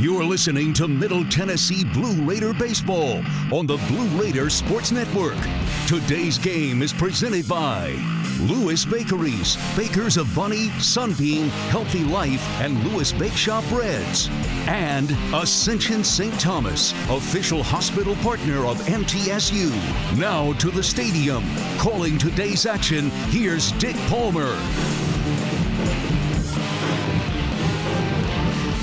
You're listening to Middle Tennessee Blue Raider Baseball on the Blue Raider Sports Network. Today's game is presented by Lewis Bakeries, bakers of Bunny, Sunbeam, Healthy Life, and Lewis Bake Shop Breads. And Ascension St. Thomas, official hospital partner of MTSU. Now to the stadium. Calling today's action, here's Dick Palmer.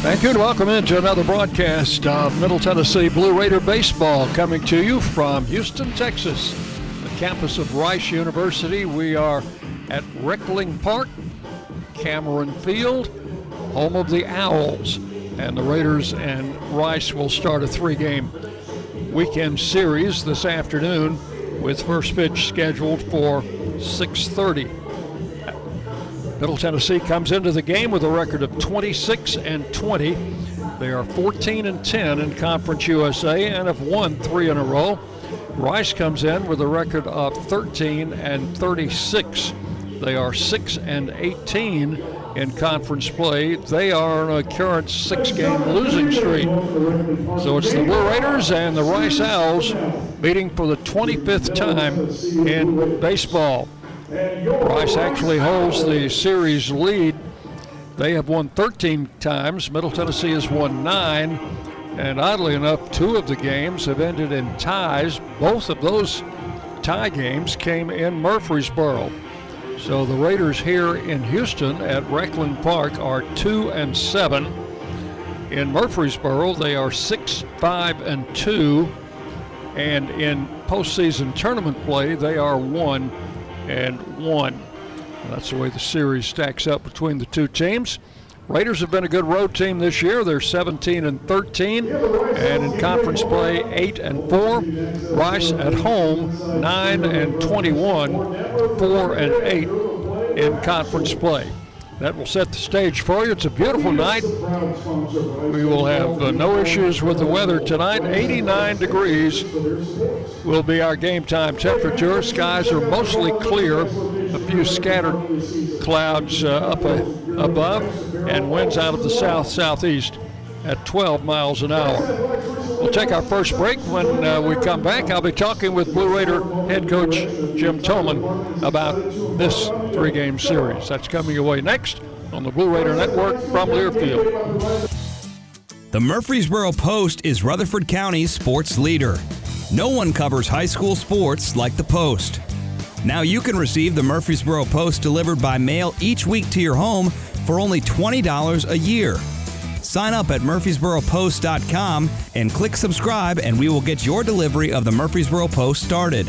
Thank you and welcome into another broadcast of Middle Tennessee Blue Raider Baseball coming to you from Houston, Texas, the campus of Rice University. We are at Reckling Park, Cameron Field, home of the Owls. And the Raiders and Rice will start a three game weekend series this afternoon with first pitch scheduled for 630. Middle Tennessee comes into the game with a record of 26 and 20. They are 14 and 10 in Conference USA and have won three in a row. Rice comes in with a record of 13 and 36. They are 6 and 18 in conference play. They are on a current six game losing streak. So it's the Blue Raiders and the Rice Owls meeting for the 25th time in baseball. Rice actually holds the series lead. They have won 13 times. Middle Tennessee has won nine. And oddly enough, two of the games have ended in ties. Both of those tie games came in Murfreesboro. So the Raiders here in Houston at Reckling Park are two and seven. In Murfreesboro, they are six, five, and two. And in postseason tournament play, they are one and one. That's the way the series stacks up between the two teams. Raiders have been a good road team this year. They're 17 and 13, and in conference play, 8 and 4. Rice at home, 9 and 21, 4 and 8 in conference play. That will set the stage for you. It's a beautiful night. We will have uh, no issues with the weather tonight. 89 degrees will be our game time temperature. Skies are mostly clear, a few scattered clouds uh, up uh, above, and winds out of the south southeast at 12 miles an hour. We'll take our first break. When uh, we come back, I'll be talking with Blue Raider head coach Jim Toman about this three game series. That's coming your way next on the Blue Raider Network from Learfield. The Murfreesboro Post is Rutherford County's sports leader. No one covers high school sports like the Post. Now you can receive the Murfreesboro Post delivered by mail each week to your home for only $20 a year. Sign up at murfreesboropost.com and click subscribe, and we will get your delivery of the Murfreesboro Post started.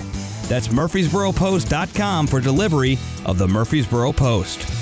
That's murfreesboropost.com for delivery of the Murfreesboro Post.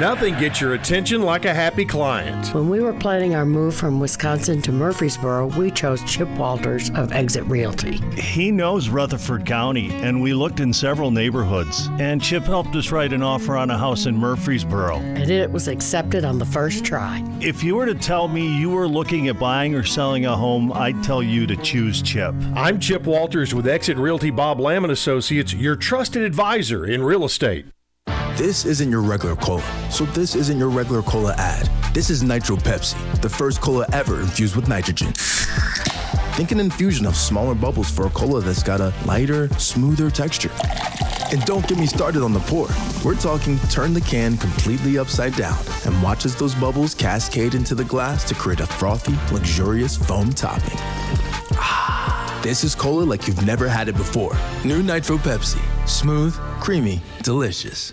Nothing gets your attention like a happy client. When we were planning our move from Wisconsin to Murfreesboro, we chose Chip Walters of Exit Realty. He knows Rutherford County, and we looked in several neighborhoods. And Chip helped us write an offer on a house in Murfreesboro. And it was accepted on the first try. If you were to tell me you were looking at buying or selling a home, I'd tell you to choose Chip. I'm Chip Walters with Exit Realty Bob Lamb and Associates, your trusted advisor in real estate. This isn't your regular cola, so this isn't your regular cola ad. This is Nitro Pepsi, the first cola ever infused with nitrogen. Think an infusion of smaller bubbles for a cola that's got a lighter, smoother texture. And don't get me started on the pour. We're talking turn the can completely upside down and watch as those bubbles cascade into the glass to create a frothy, luxurious foam topping. Ah, this is cola like you've never had it before. New Nitro Pepsi. Smooth, creamy, delicious.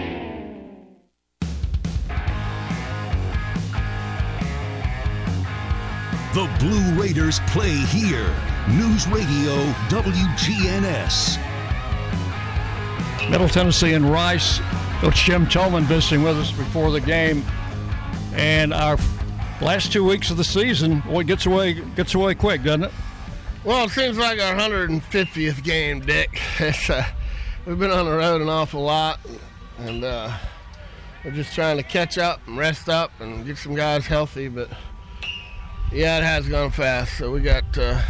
The Blue Raiders play here. News Radio WGNS. Middle Tennessee and Rice. Coach Jim Toman visiting with us before the game. And our last two weeks of the season, boy, gets away gets away quick, doesn't it? Well, it seems like our 150th game, Dick. Uh, we've been on the road an awful lot, and uh, we're just trying to catch up and rest up and get some guys healthy. But yeah, it has gone fast. So we got uh,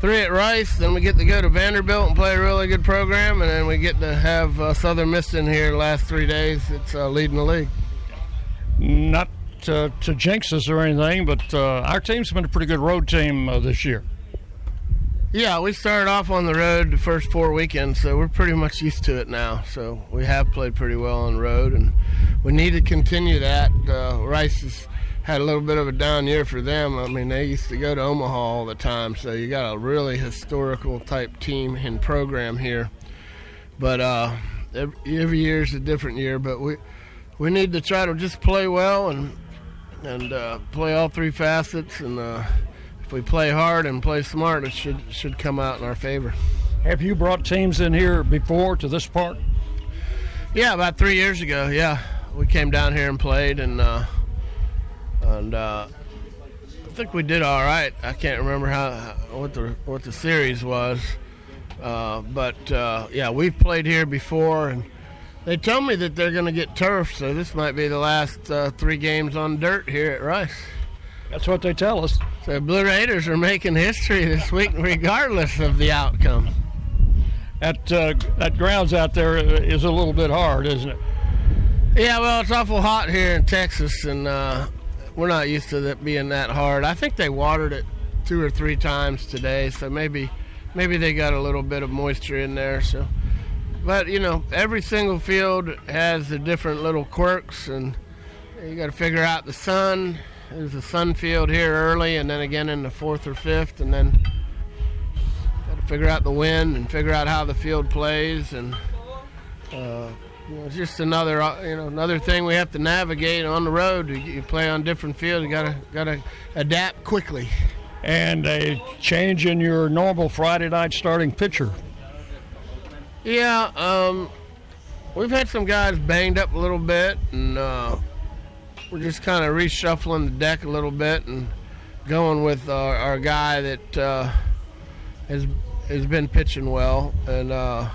three at Rice, then we get to go to Vanderbilt and play a really good program, and then we get to have uh, Southern Miss in here the last three days. It's uh, leading the league. Not to, to jinx us or anything, but uh, our team's been a pretty good road team uh, this year. Yeah, we started off on the road the first four weekends, so we're pretty much used to it now. So we have played pretty well on the road, and we need to continue that. Uh, Rice has had a little bit of a down year for them. I mean, they used to go to Omaha all the time, so you got a really historical type team and program here. But uh, every, every year is a different year, but we we need to try to just play well and and uh, play all three facets and. Uh, if we play hard and play smart, it should should come out in our favor. Have you brought teams in here before to this part? Yeah, about three years ago. Yeah, we came down here and played, and uh, and uh, I think we did all right. I can't remember how what the what the series was, uh, but uh, yeah, we've played here before, and they tell me that they're going to get turf, so this might be the last uh, three games on dirt here at Rice. That's what they tell us. So Blue Raiders are making history this week, regardless of the outcome. That uh, that grounds out there is a little bit hard, isn't it? Yeah, well, it's awful hot here in Texas, and uh, we're not used to it being that hard. I think they watered it two or three times today, so maybe maybe they got a little bit of moisture in there. So, but you know, every single field has the different little quirks, and you got to figure out the sun there's a sun field here early, and then again in the fourth or fifth, and then got to figure out the wind and figure out how the field plays, and uh, you know, it's just another uh, you know another thing we have to navigate on the road. You play on different fields, you gotta gotta adapt quickly. And a change in your normal Friday night starting pitcher. Yeah, um, we've had some guys banged up a little bit, and uh, we're just kind of reshuffling the deck a little bit and going with our, our guy that uh, has has been pitching well and uh,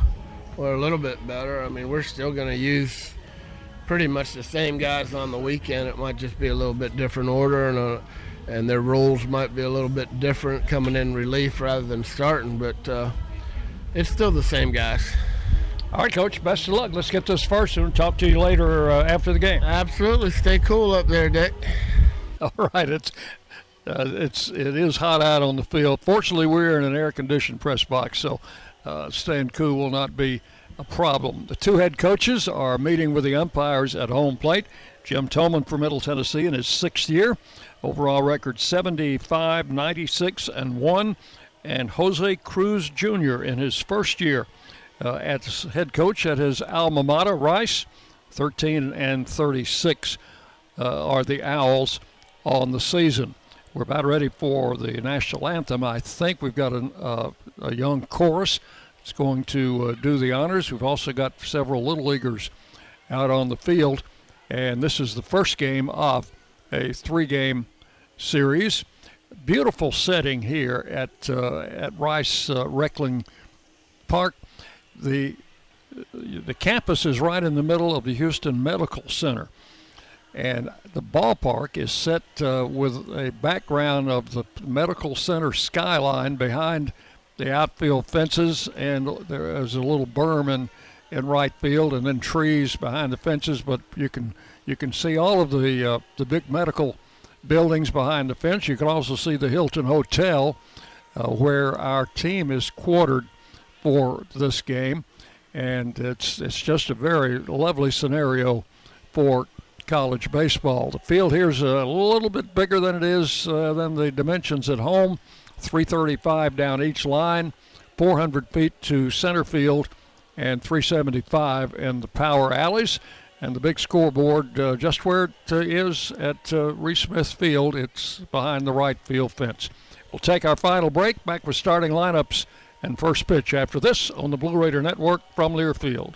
we're a little bit better. I mean, we're still going to use pretty much the same guys on the weekend. It might just be a little bit different order and uh, and their roles might be a little bit different coming in relief rather than starting, but uh, it's still the same guys. All right, Coach. Best of luck. Let's get this first and talk to you later uh, after the game. Absolutely. Stay cool up there, Dick. All right. It's uh, it's it is hot out on the field. Fortunately, we're in an air-conditioned press box, so uh, staying cool will not be a problem. The two head coaches are meeting with the umpires at home plate. Jim Toman for Middle Tennessee in his sixth year. Overall record 75, 96, and 1. And Jose Cruz Jr. in his first year uh, as head coach at his alma mater, Rice. 13 and 36 uh, are the Owls on the season. We're about ready for the national anthem. I think we've got an, uh, a young chorus that's going to uh, do the honors. We've also got several little leaguers out on the field, and this is the first game of a three-game series. Beautiful setting here at uh, at Rice uh, Reckling Park the the campus is right in the middle of the Houston Medical Center. And the ballpark is set uh, with a background of the medical center skyline behind the outfield fences, and there is a little berm in, in right field, and then trees behind the fences. But you can you can see all of the uh, the big medical buildings behind the fence. You can also see the Hilton Hotel, uh, where our team is quartered for this game, and it's it's just a very lovely scenario for college baseball. The field here is a little bit bigger than it is uh, than the dimensions at home. 335 down each line, 400 feet to center field, and 375 in the power alleys. And the big scoreboard, uh, just where it uh, is at uh, Reese Smith Field, it's behind the right field fence. We'll take our final break, back with starting lineups and first pitch after this on the Blue Raider Network from Learfield.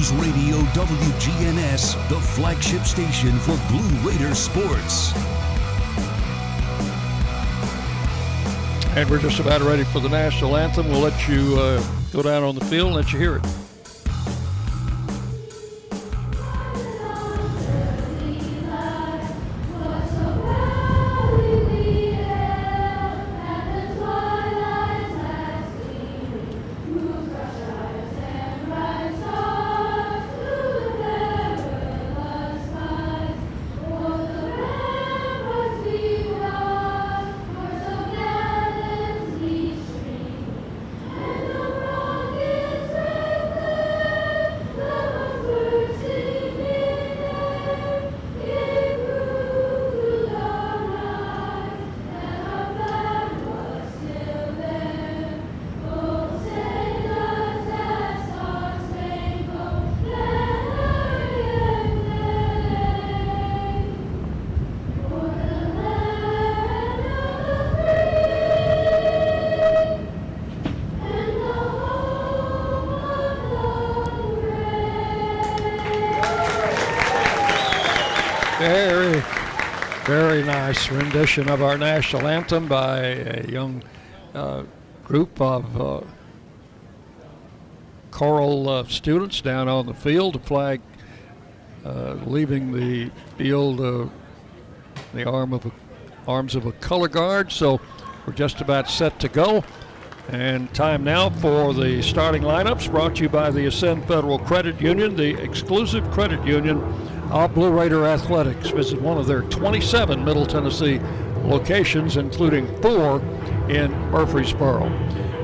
News Radio WGNS, the flagship station for Blue Raider sports. And we're just about ready for the national anthem. We'll let you uh, go down on the field and let you hear it. Rendition of our national anthem by a young uh, group of uh, choral uh, students down on the field. The flag uh, leaving the field, uh, the arm of a, arms of a color guard. So we're just about set to go. And time now for the starting lineups brought to you by the Ascend Federal Credit Union, the exclusive credit union of Blue Raider Athletics. Visit one of their 27 Middle Tennessee locations, including four in Murfreesboro.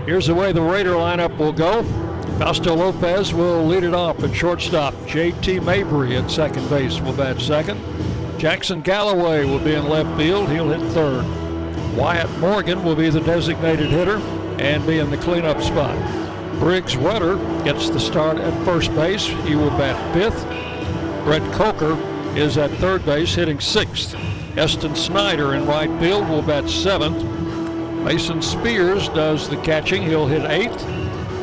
Here's the way the Raider lineup will go. Fausto Lopez will lead it off at shortstop. J.T. Mabry at second base will bat second. Jackson Galloway will be in left field. He'll hit third. Wyatt Morgan will be the designated hitter and be in the cleanup spot. Briggs Rudder gets the start at first base. He will bat fifth. Brett Coker is at third base, hitting sixth. Eston Snyder in right field will bat seventh. Mason Spears does the catching. He'll hit eighth.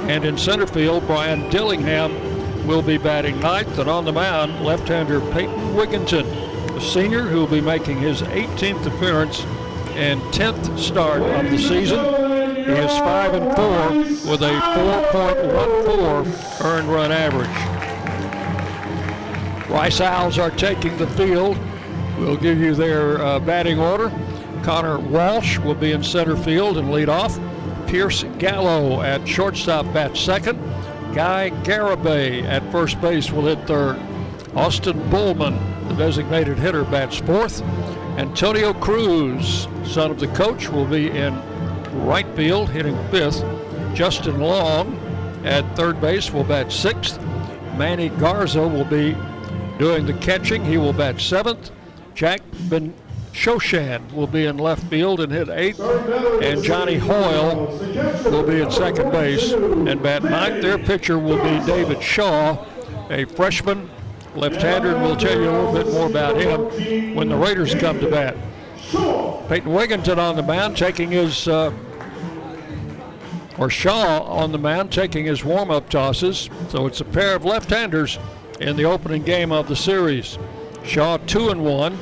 And in center field, Brian Dillingham will be batting ninth. And on the mound, left-hander Peyton Wigginton, the senior who will be making his 18th appearance and 10th start of the season. He is 5 and 4 with a 4.14 earned run average. Rice Owls are taking the field. We'll give you their uh, batting order. Connor Walsh will be in center field and lead off. Pierce Gallo at shortstop bats second. Guy Garibay at first base will hit third. Austin Bullman, the designated hitter, bats fourth. Antonio Cruz, son of the coach, will be in right field, hitting fifth. Justin Long at third base will bat sixth. Manny Garza will be doing the catching. He will bat seventh. Jack Ben Shoshan will be in left field and hit eighth. And Johnny Hoyle will be at second base and bat ninth. Their pitcher will be David Shaw, a freshman left-hander, and we'll tell you a little bit more about him when the Raiders come to bat. Peyton Wigginton on the mound taking his, uh, or Shaw on the mound taking his warm-up tosses. So it's a pair of left-handers in the opening game of the series. Shaw two and one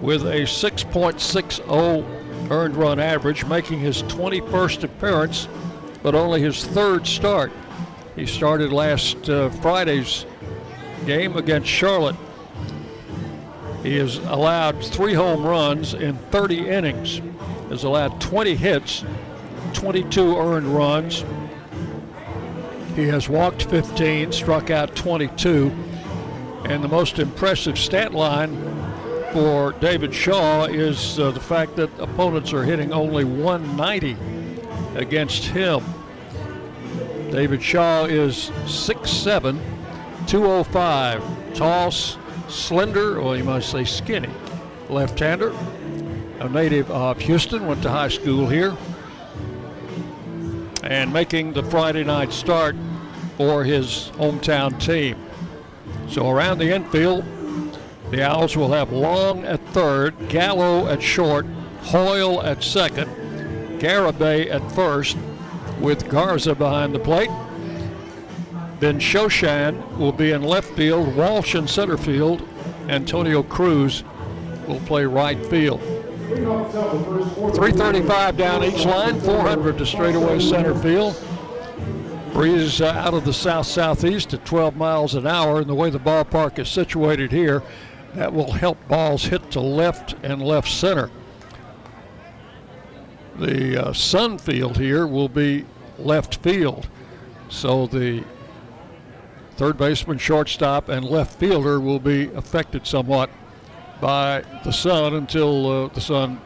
with a 6.60 earned run average, making his 21st appearance, but only his third start. He started last uh, Friday's game against Charlotte. He has allowed three home runs in 30 innings, has allowed 20 hits, 22 earned runs. He has walked 15, struck out 22, and the most impressive stat line for David Shaw is uh, the fact that opponents are hitting only 190 against him. David Shaw is 6'7, 205, tall, slender, or you might say skinny, left-hander. A native of Houston, went to high school here. And making the Friday night start for his hometown team. So around the infield, the Owls will have Long at third, Gallo at short, Hoyle at second, Garibay at first, with Garza behind the plate. Then Shoshan will be in left field, Walsh in center field, Antonio Cruz will play right field. 335 down each line, 400 to straightaway center field. Breeze uh, out of the south southeast at 12 miles an hour, and the way the ballpark is situated here, that will help balls hit to left and left center. The uh, sun field here will be left field, so the third baseman, shortstop, and left fielder will be affected somewhat by the sun until uh, the sun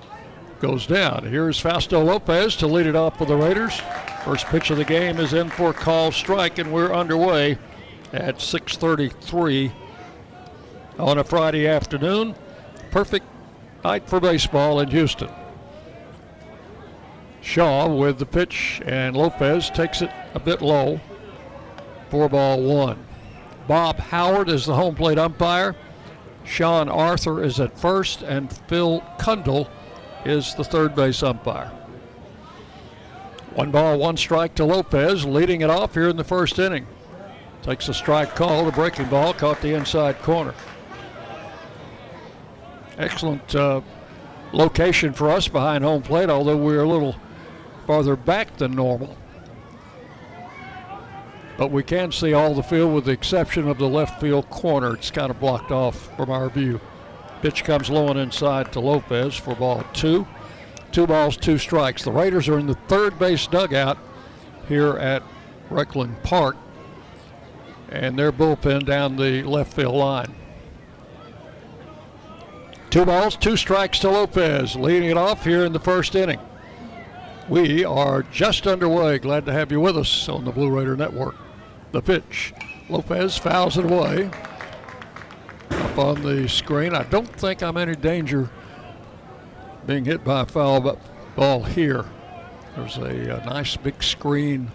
goes down. Here's Fausto Lopez to lead it off for the Raiders. First pitch of the game is in for call strike, and we're underway at 6:33 on a Friday afternoon. Perfect night for baseball in Houston. Shaw with the pitch, and Lopez takes it a bit low. Four ball one. Bob Howard is the home plate umpire. Sean Arthur is at first, and Phil Kundle is the third base umpire. One ball, one strike to Lopez, leading it off here in the first inning. Takes a strike call. The breaking ball caught the inside corner. Excellent uh, location for us behind home plate, although we're a little farther back than normal. But we can see all the field with the exception of the left field corner. It's kind of blocked off from our view. Pitch comes low and inside to Lopez for ball two. Two balls, two strikes. The Raiders are in the third base dugout here at Reckling Park, and their bullpen down the left field line. Two balls, two strikes to Lopez, leading it off here in the first inning. We are just underway. Glad to have you with us on the Blue Raider Network. The pitch. Lopez fouls it away. Up on the screen. I don't think I'm any danger being hit by a foul ball here. There's a, a nice big screen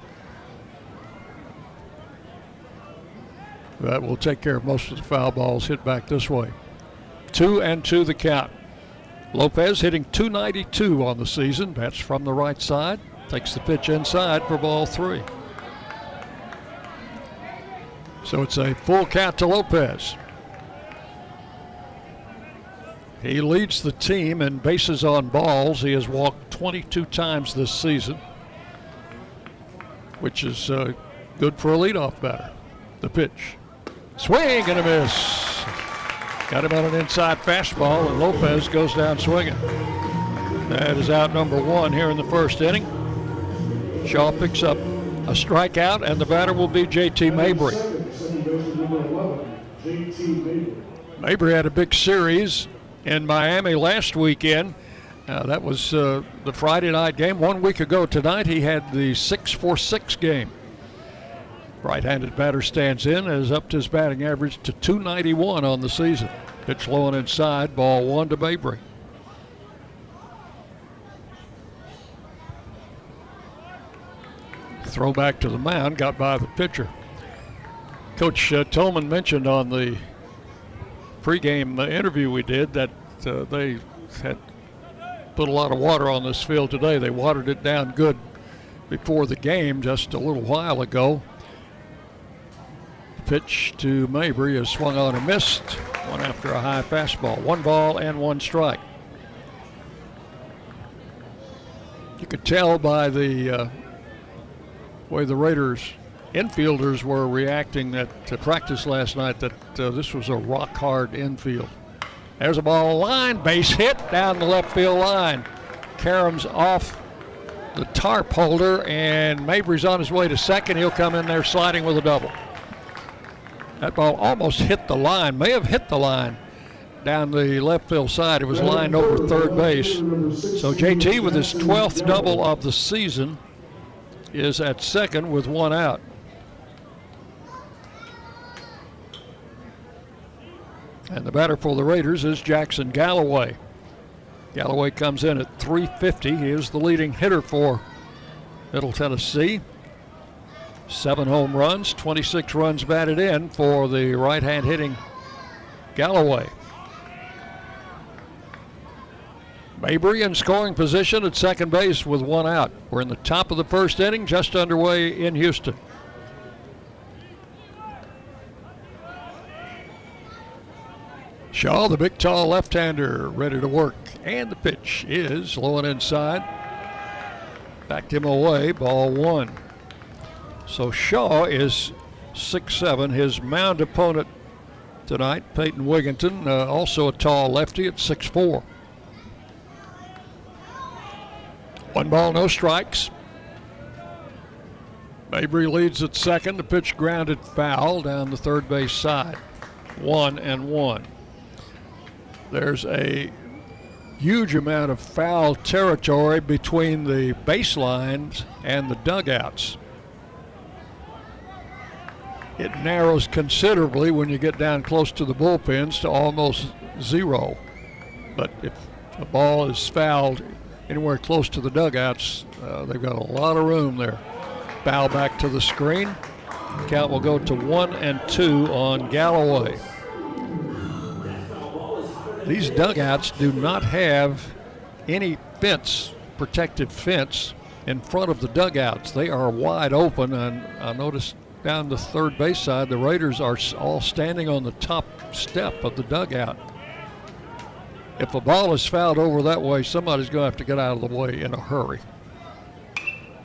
that will take care of most of the foul balls hit back this way. Two and two the count. Lopez hitting 292 on the season. That's from the right side. Takes the pitch inside for ball three. So it's a full count to Lopez. He leads the team in bases on balls. He has walked 22 times this season, which is uh, good for a leadoff batter. The pitch. Swing and a miss. Got him on an inside fastball, and Lopez goes down swinging. That is out number one here in the first inning. Shaw picks up a strikeout, and the batter will be J.T. Mabry. Mabry had a big series in Miami last weekend. Uh, that was uh, the Friday night game. One week ago tonight, he had the 6 4 6 game. Right handed batter stands in and has upped his batting average to 291 on the season. Pitch low and inside, ball one to Mabry. Throw back to the mound, got by the pitcher. Coach uh, Toman mentioned on the pregame uh, interview we did that uh, they had put a lot of water on this field today. They watered it down good before the game just a little while ago pitch to Mabry is swung on and missed. One after a high fastball. One ball and one strike. You could tell by the uh, way the Raiders infielders were reacting that to practice last night that uh, this was a rock hard infield. There's a ball line, base hit down the left field line. Caroms off the tarp holder, and Mabry's on his way to second. He'll come in there sliding with a double. That ball almost hit the line, may have hit the line down the left field side. It was lined over third base. So JT, with his 12th double of the season, is at second with one out. And the batter for the Raiders is Jackson Galloway. Galloway comes in at 350. He is the leading hitter for Middle Tennessee. Seven home runs, 26 runs batted in for the right hand hitting Galloway. Mabry in scoring position at second base with one out. We're in the top of the first inning, just underway in Houston. Shaw, the big tall left hander, ready to work. And the pitch is low and inside. Backed him away, ball one. So Shaw is six-seven. His mound opponent tonight, Peyton Wigginton, uh, also a tall lefty at six-four. One ball, no strikes. Mabry leads at second. The pitch grounded foul down the third base side. One and one. There's a huge amount of foul territory between the baselines and the dugouts it narrows considerably when you get down close to the bullpens to almost zero. But if a ball is fouled anywhere close to the dugouts, uh, they've got a lot of room there. Foul back to the screen. Count will go to one and two on Galloway. These dugouts do not have any fence, protective fence, in front of the dugouts. They are wide open, and I noticed down the third base side, the Raiders are all standing on the top step of the dugout. If a ball is fouled over that way, somebody's going to have to get out of the way in a hurry.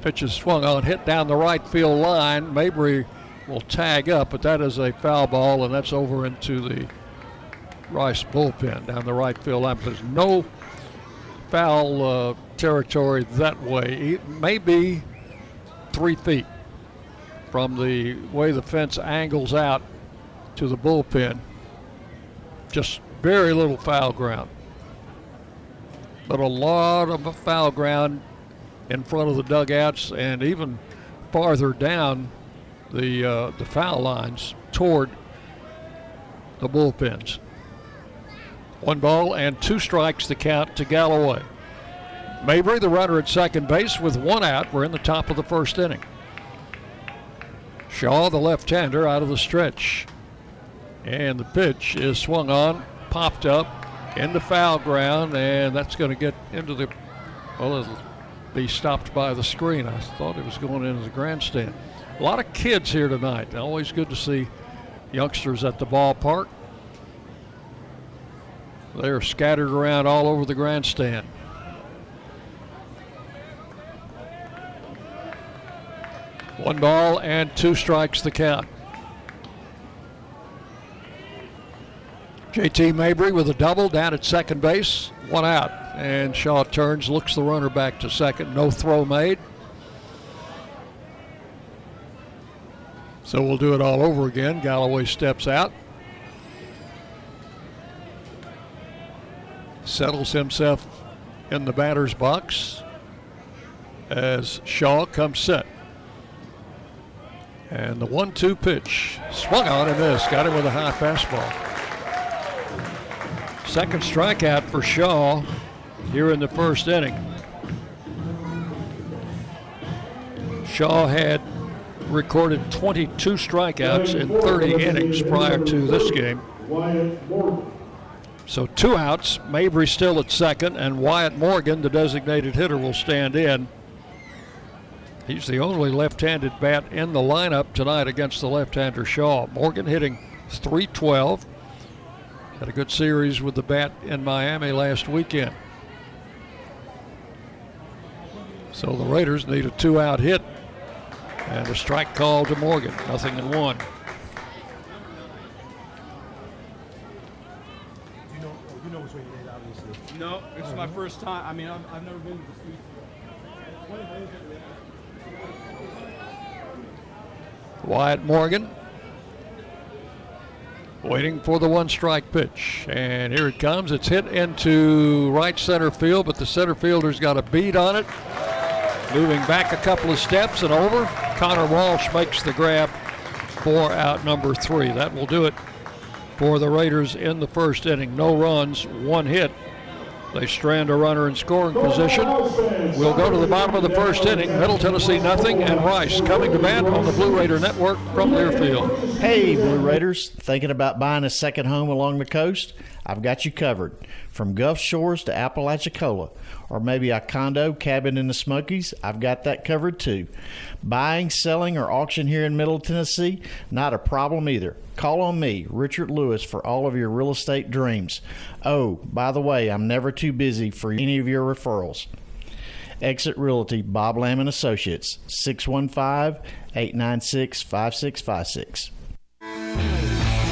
Pitch is swung on, hit down the right field line. Mabry will tag up, but that is a foul ball, and that's over into the Rice bullpen down the right field line. There's no foul uh, territory that way. It may be three feet from the way the fence angles out to the bullpen. Just very little foul ground. But a lot of foul ground in front of the dugouts and even farther down the uh, the foul lines toward the bullpens. One ball and two strikes the count to Galloway. Mabry, the runner at second base, with one out. We're in the top of the first inning. Shaw, the left hander, out of the stretch. And the pitch is swung on, popped up into foul ground, and that's going to get into the, well, it'll be stopped by the screen. I thought it was going into the grandstand. A lot of kids here tonight. Always good to see youngsters at the ballpark. They're scattered around all over the grandstand. One ball and two strikes the count. JT Mabry with a double down at second base, one out. And Shaw turns, looks the runner back to second. No throw made. So we'll do it all over again. Galloway steps out. Settles himself in the batter's box as Shaw comes set. And the one two pitch swung on and missed. Got him with a high fastball. Second strikeout for Shaw here in the first inning. Shaw had recorded 22 strikeouts in 30 innings prior to this game. So two outs. Mabry still at second, and Wyatt Morgan, the designated hitter, will stand in. He's the only left-handed bat in the lineup tonight against the left-hander Shaw. Morgan hitting 312. Had a good series with the bat in Miami last weekend. So the Raiders need a two-out hit and a strike call to Morgan. Nothing in one. No, it's my first time. I mean, I've, I've never been to the streets. Wyatt Morgan waiting for the one strike pitch. And here it comes. It's hit into right center field, but the center fielder's got a beat on it. Moving back a couple of steps and over. Connor Walsh makes the grab for out number three. That will do it for the Raiders in the first inning. No runs, one hit. They strand a runner in scoring position. We'll go to the bottom of the first inning. Middle Tennessee nothing, and Rice coming to bat on the Blue Raider Network from Learfield. Hey, Blue Raiders, thinking about buying a second home along the coast? I've got you covered. From Gulf Shores to Apalachicola, or maybe a condo cabin in the Smokies, I've got that covered too. Buying, selling, or auction here in Middle Tennessee, not a problem either. Call on me, Richard Lewis, for all of your real estate dreams. Oh, by the way, I'm never too busy for any of your referrals. Exit Realty, Bob Lamb and Associates, 615 896 5656.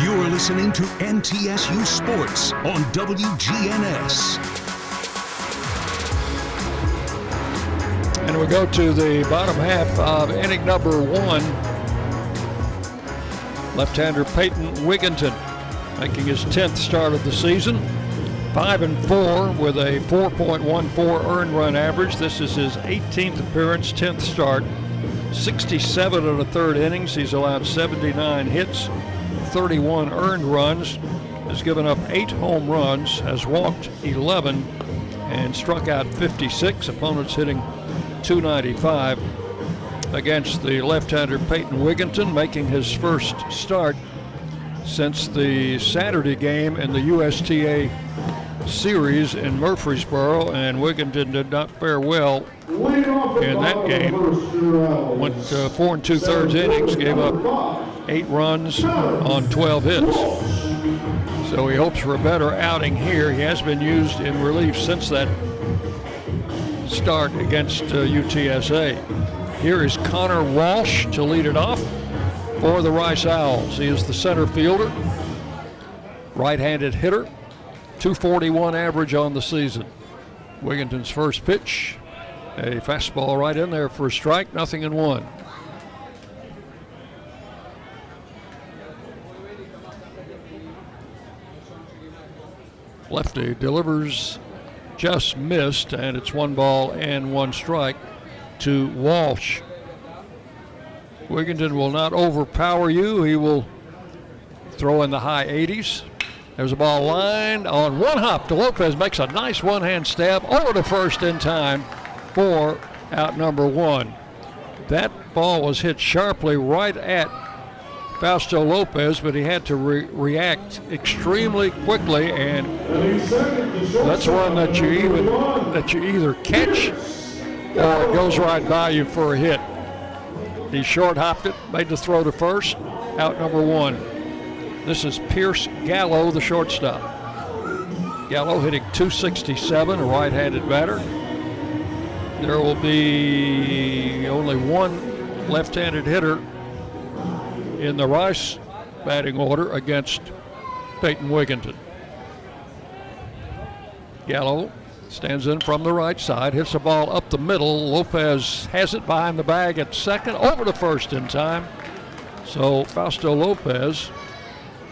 You are listening to MTSU Sports on WGNS. And we go to the bottom half of inning number one. Left-hander Peyton Wigginton making his 10th start of the season. 5 and 4 with a 4.14 earned run average. This is his 18th appearance, 10th start. 67 and a third innings. He's allowed 79 hits, 31 earned runs, has given up eight home runs, has walked 11, and struck out 56. Opponents hitting 295 against the left-hander Peyton Wigginton, making his first start since the Saturday game in the UTSA series in Murfreesboro, and Wigginton did not fare well in that game. Went uh, four and two thirds innings, gave up eight runs on 12 hits. So he hopes for a better outing here. He has been used in relief since that start against uh, UTSA. Here is Connor Walsh to lead it off for the Rice Owls. He is the center fielder, right-handed hitter, 241 average on the season. Wigginton's first pitch, a fastball right in there for a strike, nothing in one. Lefty delivers just missed, and it's one ball and one strike to Walsh. Wigginton will not overpower you. He will throw in the high 80s. There's a ball lined on one hop to Lopez. Makes a nice one hand stab over to first in time for out number one. That ball was hit sharply right at Fausto Lopez, but he had to re- react extremely quickly, and that's one that you even that you either catch or it goes right by you for a hit. He short hopped it, made the throw to first, out number one. This is Pierce Gallo, the shortstop. Gallo hitting 267, a right-handed batter. There will be only one left-handed hitter in the Rice batting order against Peyton Wigginton. Gallo stands in from the right side, hits the ball up the middle. Lopez has it behind the bag at second, over to first in time. So Fausto Lopez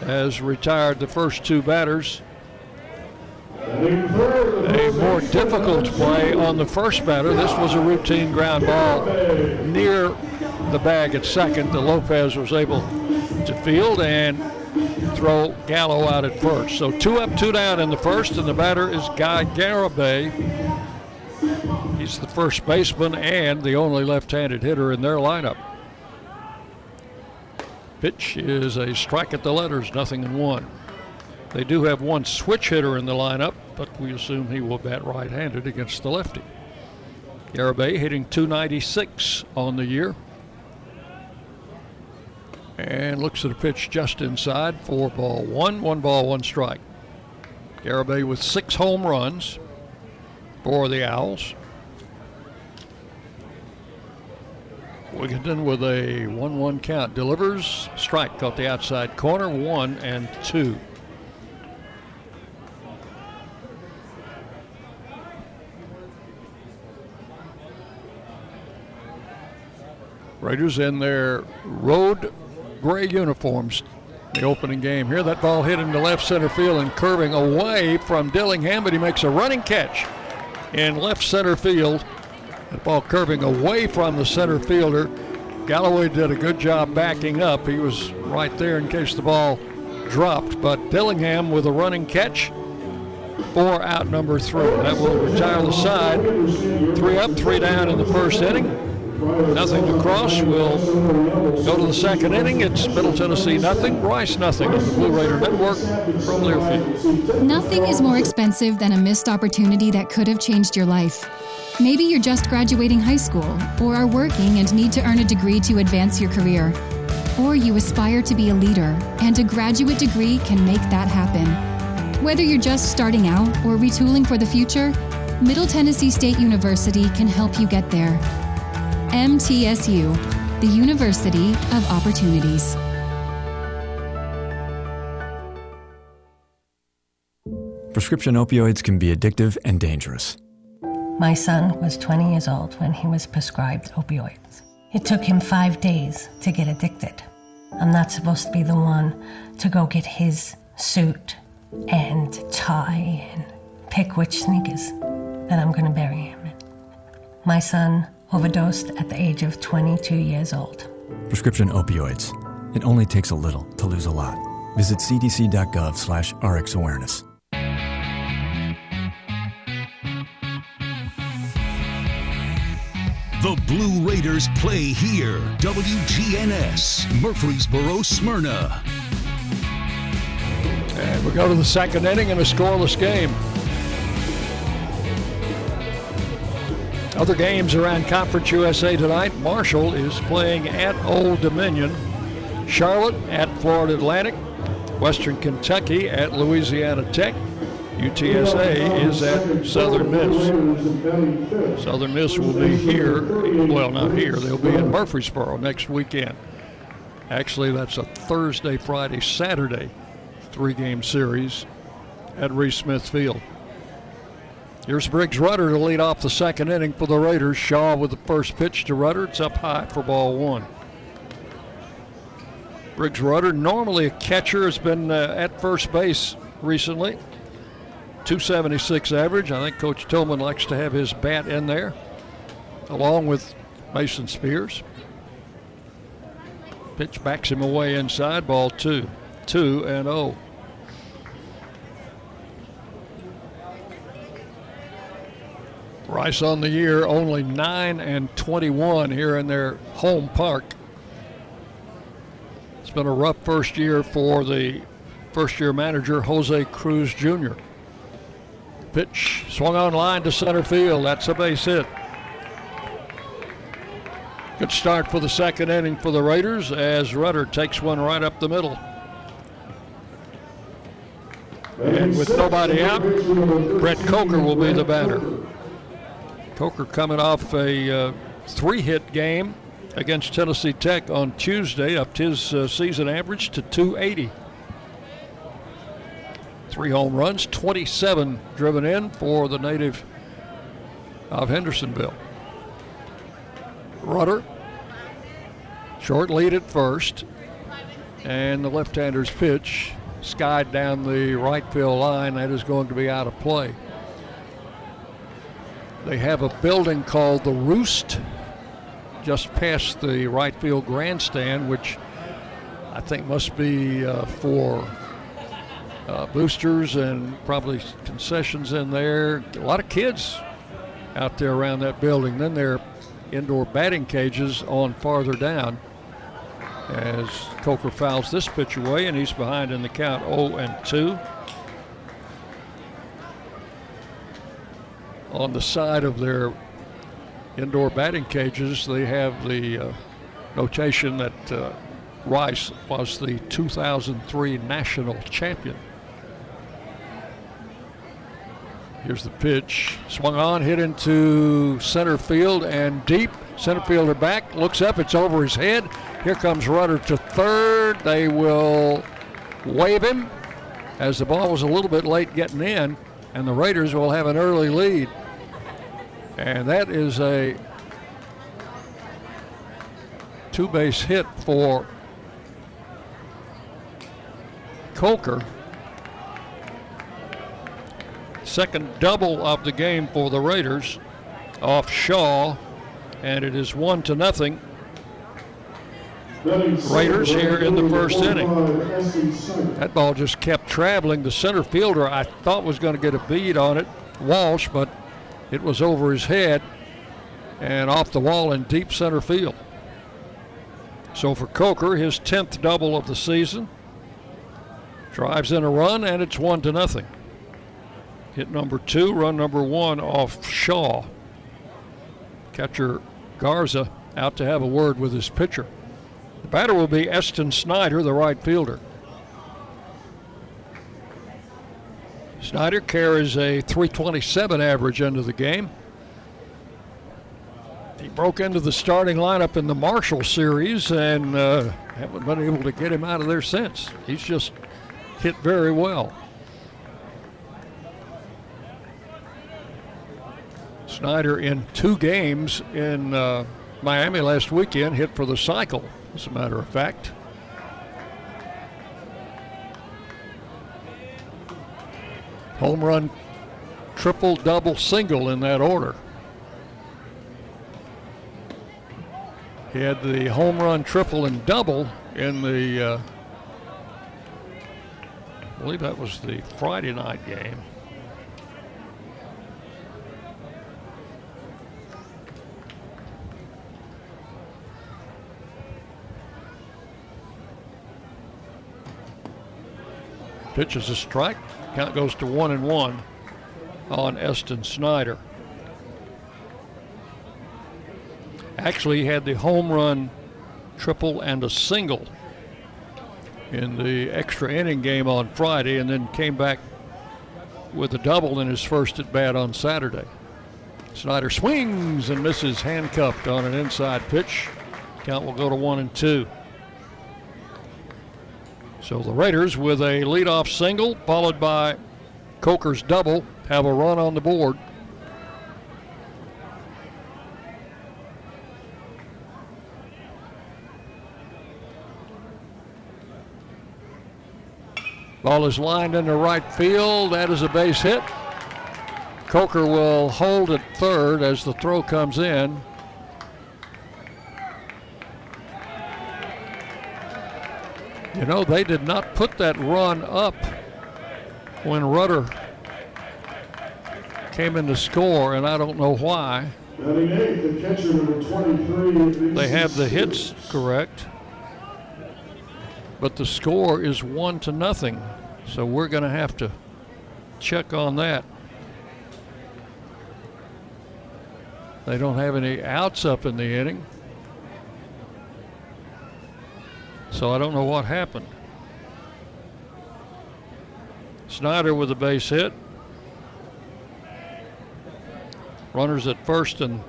has retired the first two batters. A more difficult play on the first batter. This was a routine ground ball near the bag at second. The Lopez was able to field and throw Gallo out at first. So two up, two down in the first, and the batter is Guy Garibay. He's the first baseman and the only left-handed hitter in their lineup. Pitch is a strike at the letters, nothing in one. They do have one switch hitter in the lineup, but we assume he will bat right-handed against the lefty. Garibay hitting 296 on the year and looks at a pitch just inside. Four ball one, one ball, one strike. Garibay with six home runs for the Owls. Wigginton with a 1 1 count delivers. Strike caught the outside corner, one and two. Raiders in their road gray uniforms. The opening game here. That ball hit into left center field and curving away from Dillingham, but he makes a running catch in left center field. That ball curving away from the center fielder. Galloway did a good job backing up. He was right there in case the ball dropped, but Dillingham with a running catch for out number three. That will retire the side. Three up, three down in the first inning. Nothing to cross. We'll go to the second inning. It's Middle Tennessee nothing, Rice nothing on the Blue Raider Network from Learfield. Nothing is more expensive than a missed opportunity that could have changed your life. Maybe you're just graduating high school or are working and need to earn a degree to advance your career. Or you aspire to be a leader, and a graduate degree can make that happen. Whether you're just starting out or retooling for the future, Middle Tennessee State University can help you get there. MTSU, the University of Opportunities. Prescription opioids can be addictive and dangerous. My son was 20 years old when he was prescribed opioids. It took him five days to get addicted. I'm not supposed to be the one to go get his suit and tie and pick which sneakers that I'm going to bury him in. My son overdosed at the age of 22 years old. Prescription opioids. It only takes a little to lose a lot. Visit cdc.gov slash rxawareness. The Blue Raiders play here. WGNS, Murfreesboro, Smyrna. And we go to the second inning in a scoreless game. Other games around Conference USA tonight. Marshall is playing at Old Dominion. Charlotte at Florida Atlantic. Western Kentucky at Louisiana Tech. UTSA is at Southern Miss. Southern Miss will be here, well, not here, they'll be in Murfreesboro next weekend. Actually, that's a Thursday, Friday, Saturday three game series at Reese Smith Field. Here's Briggs Rudder to lead off the second inning for the Raiders. Shaw with the first pitch to Rudder. It's up high for ball one. Briggs Rudder, normally a catcher, has been uh, at first base recently. 276 average. I think Coach Toman likes to have his bat in there, along with Mason Spears. Pitch backs him away inside, ball two. Two and oh. Rice on the year, only 9 and 21 here in their home park. It's been a rough first year for the first year manager, Jose Cruz Jr. Pitch swung on line to center field. That's a base hit. Good start for the second inning for the Raiders as Rudder takes one right up the middle. And with nobody out, Brett Coker will be the batter. Coker coming off a uh, three hit game against Tennessee Tech on Tuesday, upped his uh, season average to 280. Three home runs, 27 driven in for the native of Hendersonville. Rudder, short lead at first, and the left hander's pitch skied down the right field line. That is going to be out of play. They have a building called the Roost just past the right field grandstand, which I think must be uh, for uh, boosters and probably concessions in there. A lot of kids out there around that building. Then there are indoor batting cages on farther down as Coker fouls this pitch away and he's behind in the count 0 and 2. On the side of their indoor batting cages, they have the uh, notation that uh, Rice was the 2003 national champion. Here's the pitch. Swung on, hit into center field and deep. Center fielder back, looks up, it's over his head. Here comes Rudder to third. They will wave him as the ball was a little bit late getting in, and the Raiders will have an early lead. And that is a two base hit for Coker. Second double of the game for the Raiders off Shaw, and it is one to nothing. Raiders here in the first inning. That ball just kept traveling. The center fielder I thought was going to get a bead on it, Walsh, but it was over his head and off the wall in deep center field. So for Coker, his 10th double of the season. Drives in a run, and it's one to nothing. Hit number two, run number one off Shaw. Catcher Garza out to have a word with his pitcher. The batter will be Eston Snyder, the right fielder. Snyder carries a 327 average into the game. He broke into the starting lineup in the Marshall series and uh, haven't been able to get him out of there since. He's just hit very well. Snyder in two games in uh, Miami last weekend hit for the cycle, as a matter of fact. home run, triple, double, single in that order. He had the home run, triple, and double in the, uh, I believe that was the Friday night game. Pitches a strike. Count goes to one and one on Eston Snyder. Actually, he had the home run, triple, and a single in the extra inning game on Friday, and then came back with a double in his first at bat on Saturday. Snyder swings and misses, handcuffed on an inside pitch. Count will go to one and two. So the Raiders, with a leadoff single followed by Coker's double, have a run on the board. Ball is lined into right field. That is a base hit. Coker will hold at third as the throw comes in. You know, they did not put that run up when Rudder came in to score, and I don't know why. They have the hits correct, but the score is one to nothing. So we're going to have to check on that. They don't have any outs up in the inning. So I don't know what happened. Snyder with a base hit. Runners at first and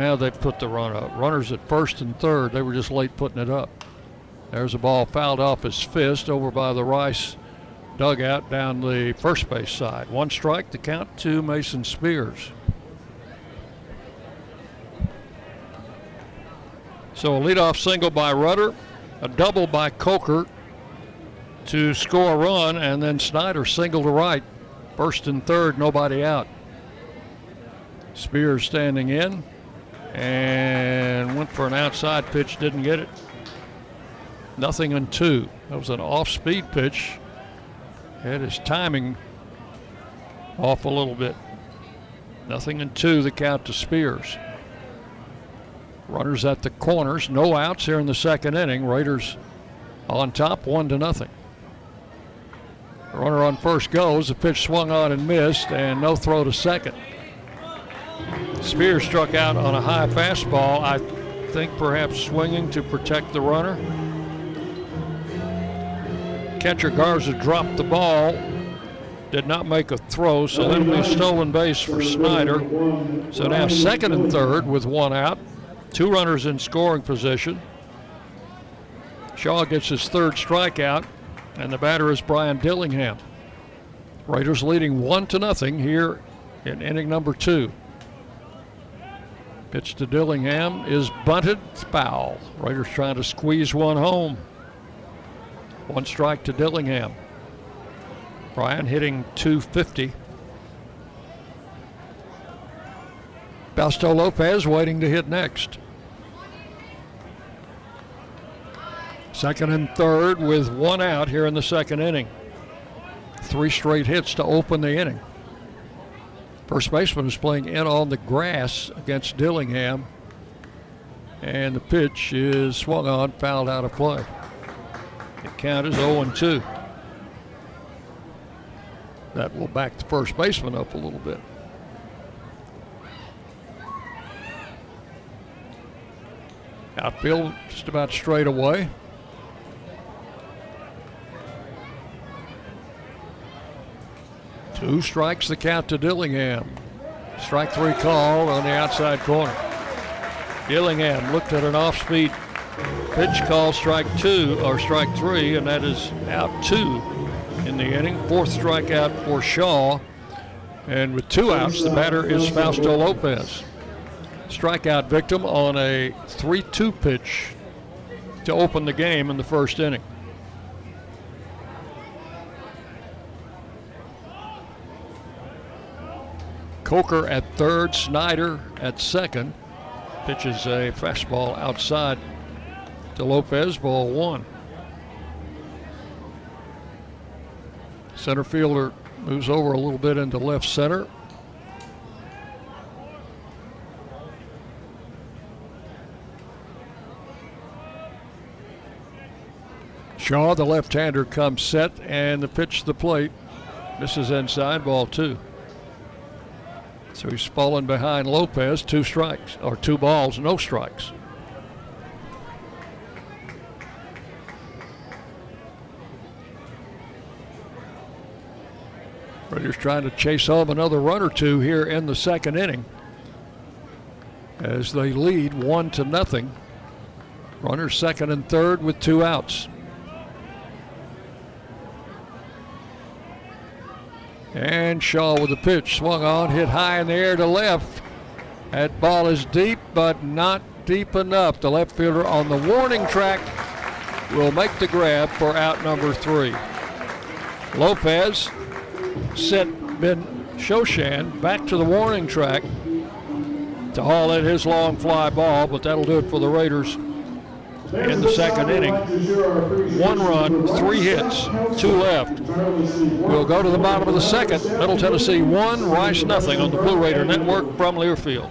now they've put the run up. Runners at first and third. They were just late putting it up. There's a ball fouled off his fist over by the Rice dugout down the first base side. One strike to count to Mason Spears. So a leadoff single by Rudder, a double by Coker to score a run, and then Snyder single to right. First and third, nobody out. Spears standing in and went for an outside pitch, didn't get it. Nothing in two. That was an off speed pitch. Had his timing off a little bit. Nothing in two, the count to Spears. Runners at the corners, no outs here in the second inning. Raiders on top, one to nothing. Runner on first goes. The pitch swung on and missed, and no throw to second. Spears struck out on a high fastball. I think perhaps swinging to protect the runner. Catcher Garza dropped the ball, did not make a throw, so that'll be a stolen base for Snyder. So now second and third with one out. Two runners in scoring position. Shaw gets his third strikeout, and the batter is Brian Dillingham. Raiders leading one to nothing here in inning number two. Pitch to Dillingham is bunted, foul. Raiders trying to squeeze one home. One strike to Dillingham. Brian hitting 250. Fausto Lopez waiting to hit next. Second and third with one out here in the second inning. Three straight hits to open the inning. First baseman is playing in on the grass against Dillingham. And the pitch is swung on, fouled out of play. The count is 0 2. That will back the first baseman up a little bit. Outfield just about straight away. Two strikes the count to Dillingham. Strike three call on the outside corner. Dillingham looked at an off speed pitch call, strike two or strike three, and that is out two in the inning. Fourth strikeout for Shaw. And with two outs, the batter is Fausto Lopez. Strikeout victim on a 3 2 pitch to open the game in the first inning. Coker at third, Snyder at second. Pitches a fastball outside to Lopez, ball one. Center fielder moves over a little bit into left center. Shaw, the left hander, comes set and the pitch to the plate. Misses inside, ball two. So he's fallen behind Lopez, two strikes, or two balls, no strikes. Raiders trying to chase home another run or two here in the second inning as they lead one to nothing. Runners second and third with two outs. And Shaw with the pitch, swung on, hit high in the air to left. That ball is deep, but not deep enough. The left fielder on the warning track will make the grab for out number three. Lopez sent Ben Shoshan back to the warning track to haul in his long fly ball, but that'll do it for the Raiders in the second inning. One run, three hits, two left. We'll go to the bottom of the second. Middle Tennessee one, Rice nothing on the Blue Raider Network from Learfield.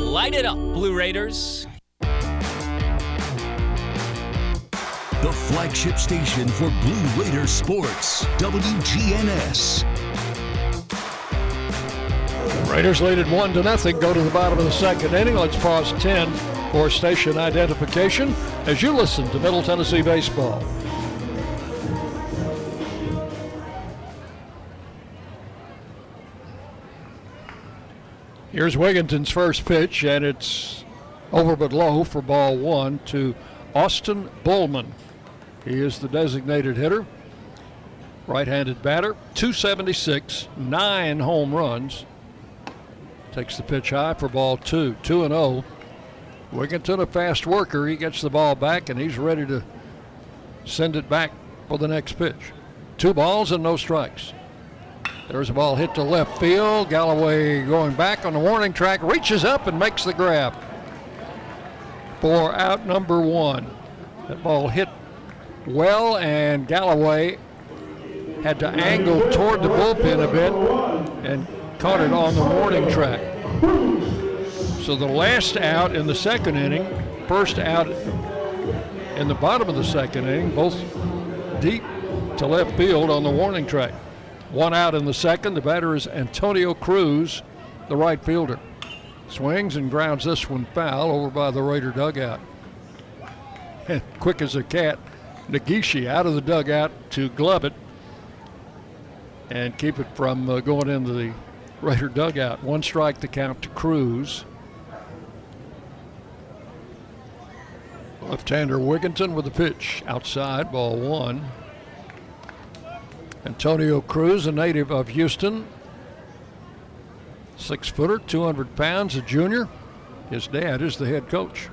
light it up, Blue Raiders. The flagship station for Blue Raider sports, WGNS. Raiders lead it one to nothing. Go to the bottom of the second inning. Let's pause 10 for station identification as you listen to Middle Tennessee baseball. Here's Wigginton's first pitch, and it's over but low for ball one to Austin Bullman. He is the designated hitter. Right handed batter, 276, nine home runs. Takes the pitch high for ball two, 2 and 0. Wigginton, a fast worker, he gets the ball back and he's ready to send it back for the next pitch. Two balls and no strikes. There's a ball hit to left field. Galloway going back on the warning track, reaches up and makes the grab for out number one. That ball hit well, and Galloway had to angle toward the bullpen a bit and caught it on the warning track. So the last out in the second inning, first out in the bottom of the second inning, both deep to left field on the warning track. One out in the second. The batter is Antonio Cruz, the right fielder. Swings and grounds this one foul over by the Raider dugout. Quick as a cat, Nagishi out of the dugout to glove it and keep it from uh, going into the Raider dugout. One strike to count to Cruz. Left-hander Wigginton with the pitch outside, ball one. Antonio Cruz, a native of Houston, six footer, 200 pounds, a junior. His dad is the head coach.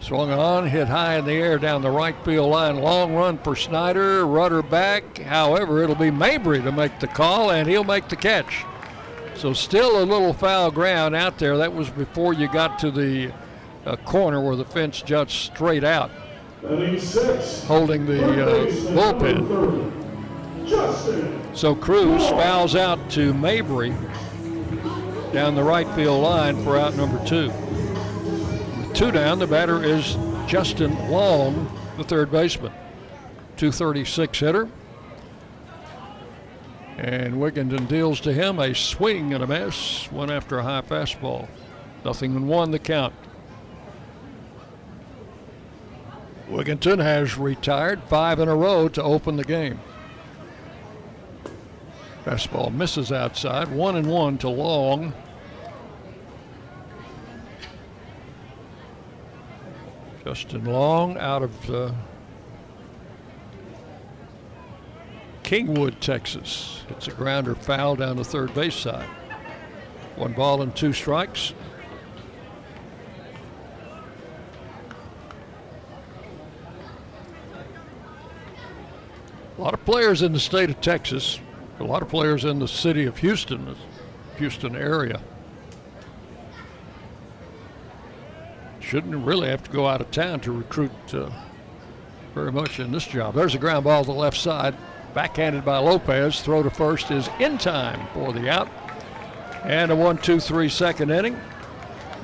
Swung on, hit high in the air down the right field line. Long run for Snyder, rudder back. However, it'll be Mabry to make the call, and he'll make the catch. So still a little foul ground out there. That was before you got to the uh, corner where the fence juts straight out, holding the uh, bullpen. So Cruz fouls out to Mabry down the right field line for out number two. With two down, the batter is Justin Long, the third baseman. 236 hitter. And Wigginton deals to him a swing and a miss, one after a high fastball. Nothing in one the count. Wigginton has retired five in a row to open the game. Fastball misses outside, one and one to Long. Justin Long out of uh, Kingwood, Texas. It's a grounder foul down the third base side. One ball and two strikes. A lot of players in the state of Texas, a lot of players in the city of Houston, Houston area. Shouldn't really have to go out of town to recruit uh, very much in this job. There's a ground ball to the left side, backhanded by Lopez. Throw to first is in time for the out. And a one, two, three second inning.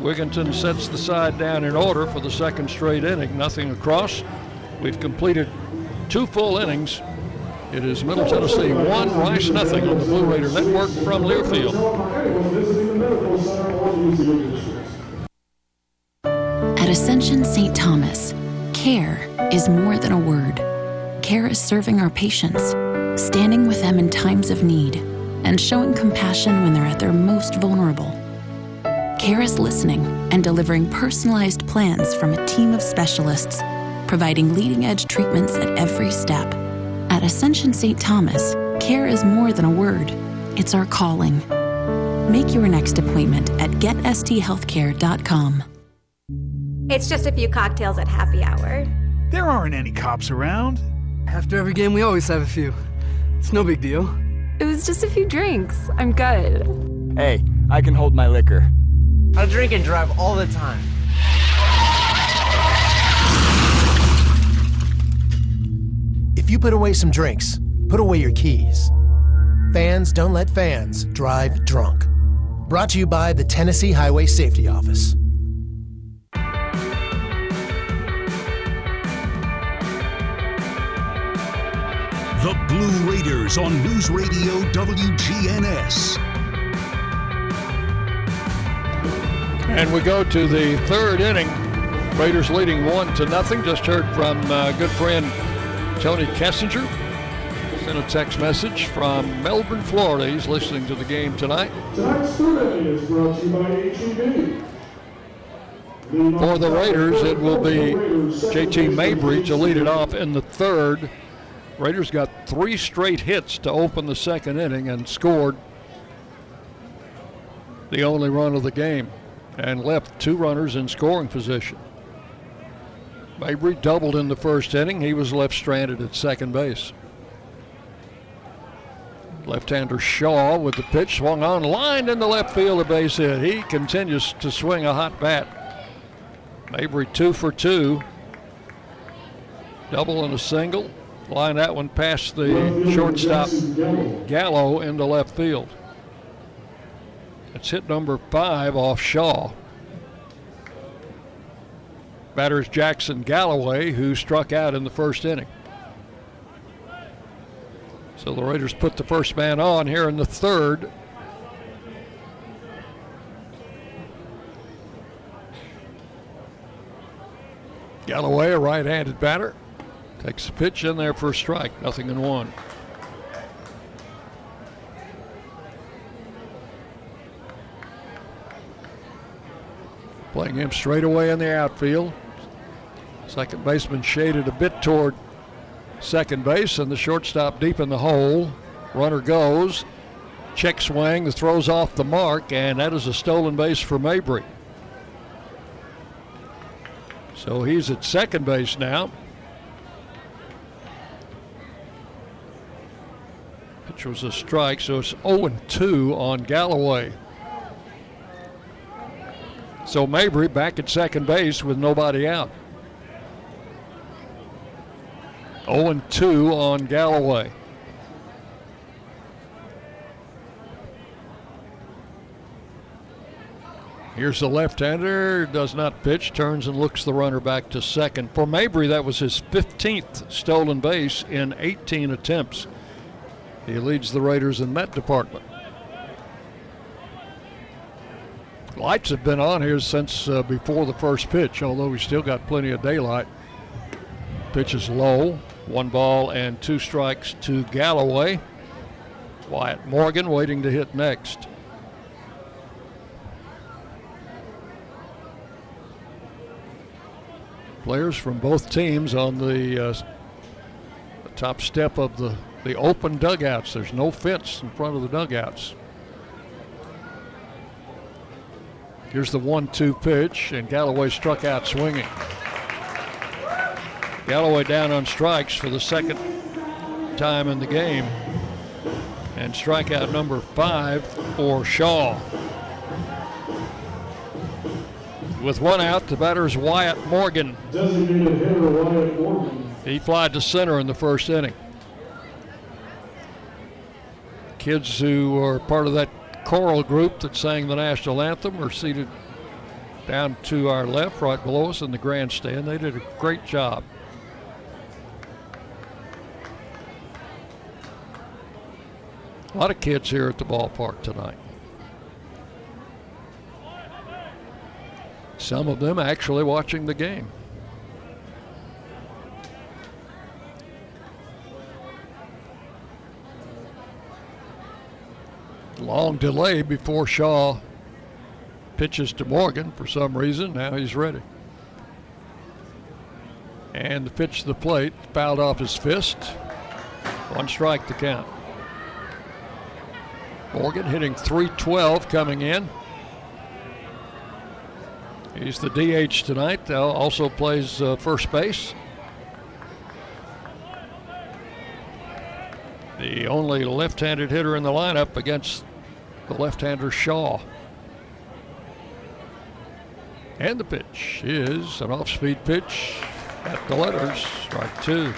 Wigginton sets the side down in order for the second straight inning. Nothing across. We've completed two full innings it is Middle Tennessee 1, Rice nothing on the Blue Raider Network from Learfield. At Ascension St. Thomas, care is more than a word. Care is serving our patients, standing with them in times of need, and showing compassion when they're at their most vulnerable. Care is listening and delivering personalized plans from a team of specialists, providing leading edge treatments at every step at Ascension St. Thomas, care is more than a word, it's our calling. Make your next appointment at getsthealthcare.com. It's just a few cocktails at happy hour. There aren't any cops around. After every game, we always have a few. It's no big deal. It was just a few drinks. I'm good. Hey, I can hold my liquor. I drink and drive all the time. If you put away some drinks, put away your keys. Fans don't let fans drive drunk. Brought to you by the Tennessee Highway Safety Office. The Blue Raiders on News Radio WGNS. And we go to the third inning. Raiders leading one to nothing. Just heard from uh, good friend Tony Kessinger sent a text message from Melbourne, Florida. He's listening to the game tonight. Tonight's is brought to you by HEB. For the Raiders, it will be JT Mabry to lead it off in the third. Raiders got three straight hits to open the second inning and scored the only run of the game and left two runners in scoring position. Mabry doubled in the first inning. He was left stranded at second base. Left-hander Shaw with the pitch swung on, lined in the left field, a base hit. He continues to swing a hot bat. Mabry two for two. Double and a single. Line that one past the shortstop Gallo into left field. It's hit number five off Shaw. Batters Jackson Galloway, who struck out in the first inning. So the Raiders put the first man on here in the third. Galloway, a right handed batter, takes the pitch in there for a strike, nothing in one. Playing him straight away in the outfield. Second baseman shaded a bit toward second base, and the shortstop deep in the hole. Runner goes. Check swing, the throws off the mark, and that is a stolen base for Mabry. So he's at second base now. Pitch was a strike, so it's 0 2 on Galloway. So Mabry back at second base with nobody out. 0 2 on Galloway. Here's the left-hander, does not pitch, turns and looks the runner back to second. For Mabry, that was his 15th stolen base in 18 attempts. He leads the Raiders in that department. Lights have been on here since uh, before the first pitch, although we still got plenty of daylight. Pitch is low. One ball and two strikes to Galloway. Wyatt Morgan waiting to hit next. Players from both teams on the, uh, the top step of the the open dugouts. There's no fence in front of the dugouts. Here's the one-two pitch, and Galloway struck out swinging. Galloway down on strikes for the second time in the game. And strikeout number five for Shaw. With one out, the batter Wyatt Morgan. Wyatt Morgan. He flied to center in the first inning. Kids who are part of that choral group that sang the national anthem are seated down to our left, right below us in the grandstand. They did a great job. A lot of kids here at the ballpark tonight. Some of them actually watching the game. Long delay before Shaw pitches to Morgan for some reason. Now he's ready. And the pitch to the plate fouled off his fist. One strike to count. Morgan hitting 312 coming in. He's the DH tonight. Also plays uh, first base. The only left handed hitter in the lineup against the left hander Shaw. And the pitch is an off speed pitch at the letters, strike two.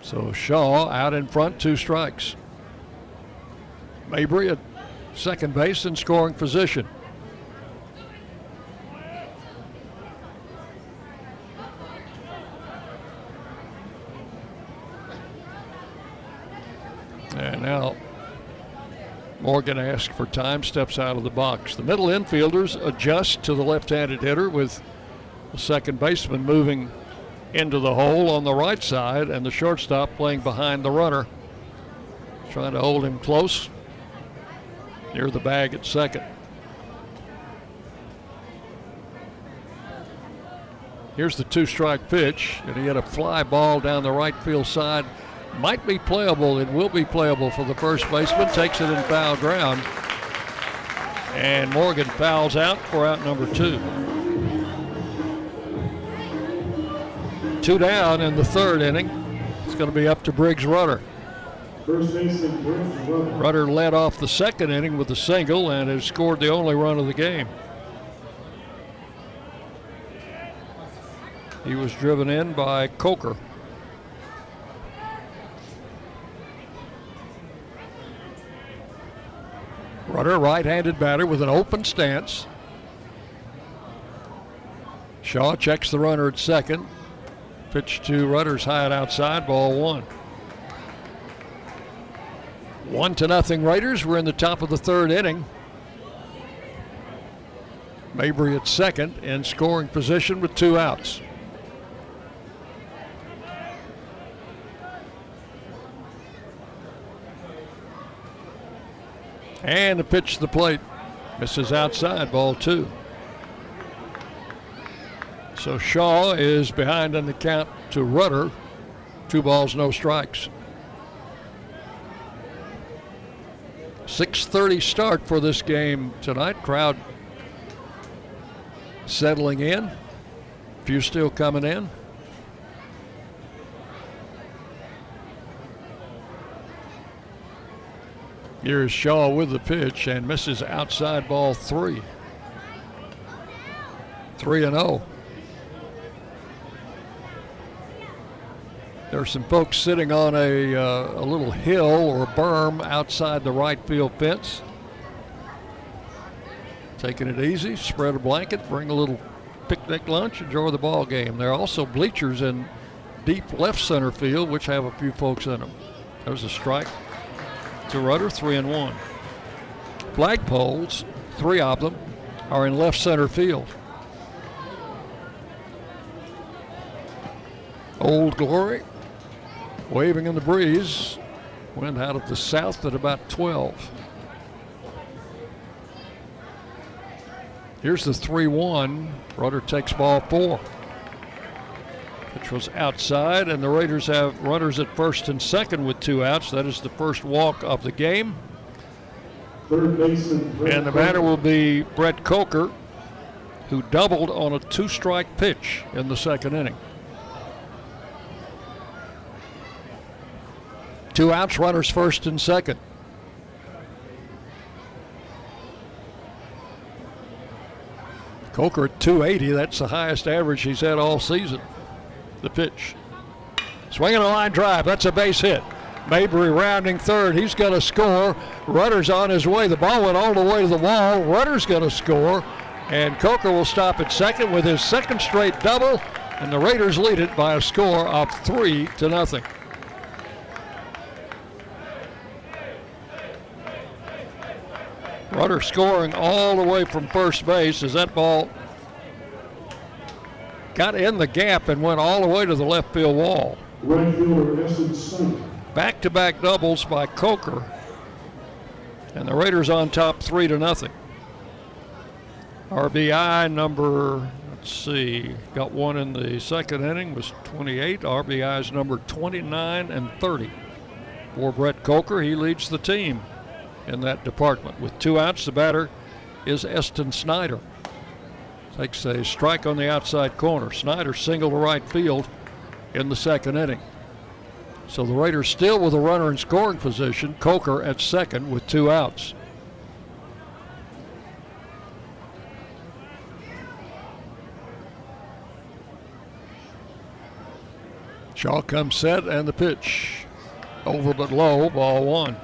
So Shaw out in front, two strikes. Mabry at second base in scoring position. And now Morgan asks for time, steps out of the box. The middle infielders adjust to the left handed hitter with the second baseman moving into the hole on the right side and the shortstop playing behind the runner, trying to hold him close near the bag at second. Here's the two strike pitch, and he had a fly ball down the right field side. Might be playable. It will be playable for the first baseman. Takes it in foul ground. And Morgan fouls out for out number two. Two down in the third inning. It's going to be up to Briggs Rudder. Rudder led off the second inning with a single and has scored the only run of the game. He was driven in by Coker. Rudder, right handed batter with an open stance. Shaw checks the runner at second. Pitch to Rudder's high and outside, ball one. One to nothing Raiders. We're in the top of the third inning. Mabry at second in scoring position with two outs. And the pitch to the plate misses outside, ball two. So Shaw is behind on the count to Rudder. Two balls, no strikes. 6:30 start for this game tonight. Crowd settling in. Few still coming in. Here's Shaw with the pitch and misses outside ball three. 3 and 0. There's some folks sitting on a, uh, a little hill or berm outside the right field fence. Taking it easy, spread a blanket, bring a little picnic lunch, enjoy the ball game. There are also bleachers in deep left center field, which have a few folks in them. There's a strike to Rudder, three and one. Flagpoles, three of them, are in left center field. Old Glory, waving in the breeze, wind out of the south at about 12. Here's the 3 1. Rudder takes ball four. Was outside, and the Raiders have runners at first and second with two outs. That is the first walk of the game. Third baseman, Brett And the batter will be Brett Coker, who doubled on a two strike pitch in the second inning. Two outs, runners first and second. Coker at 280, that's the highest average he's had all season. The pitch. Swinging a line drive, that's a base hit. Mabry rounding third, he's going to score. Rudder's on his way. The ball went all the way to the wall. Rudder's going to score, and Coker will stop at second with his second straight double, and the Raiders lead it by a score of three to nothing. Rudder scoring all the way from first base as that ball got in the gap and went all the way to the left field wall. Right fielder Saint. Back to back doubles by Coker. And the Raiders on top three to nothing. RBI number, let's see, got one in the second inning, was 28. RBI's number 29 and 30. For Brett Coker, he leads the team in that department. With two outs, the batter is Eston Snyder. Takes a strike on the outside corner. Snyder single to right field in the second inning. So the Raiders still with a runner in scoring position. Coker at second with two outs. Shaw comes set and the pitch. Over but low, ball one.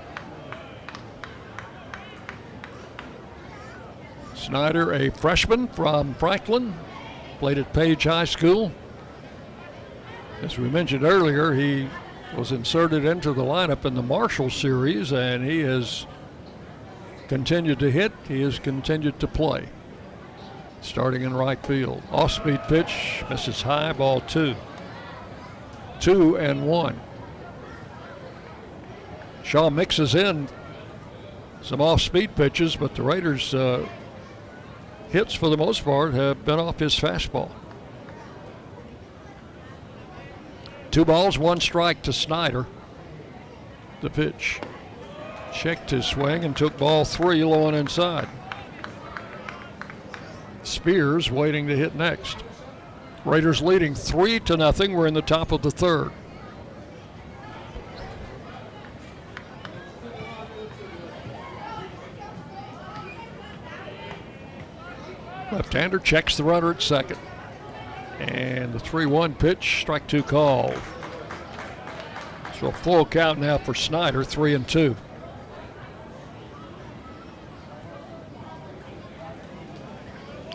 Snyder, a freshman from Franklin, played at Page High School. As we mentioned earlier, he was inserted into the lineup in the Marshall series, and he has continued to hit. He has continued to play. Starting in right field. Off speed pitch, misses high, ball two. Two and one. Shaw mixes in some off speed pitches, but the Raiders' uh, hits for the most part have been off his fastball. Two balls, one strike to Snyder. The pitch. Checked his swing and took ball three low and inside. Spears waiting to hit next. Raiders leading three to nothing. We're in the top of the third. Left-hander checks the runner at second. And the 3-1 pitch, strike two call. So a full count now for Snyder, three and two.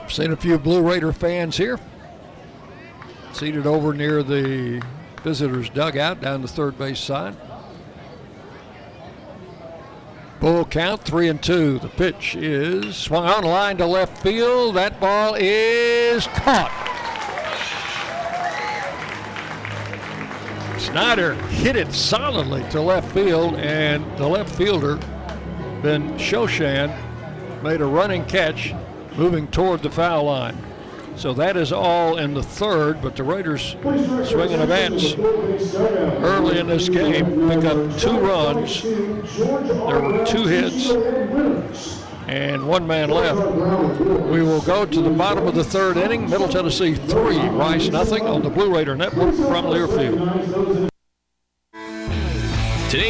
I've Seen a few Blue Raider fans here. Seated over near the visitors' dugout down the third base side. Full count, three and two. The pitch is swung on line to left field. That ball is caught. Snyder hit it solidly to left field, and the left fielder, Ben Shoshan, made a running catch moving toward the foul line. So that is all in the third, but the Raiders swinging a bats early in this game, pick up two runs. There were two hits and one man left. We will go to the bottom of the third inning. Middle Tennessee three, Rice nothing on the Blue Raider Network from Learfield.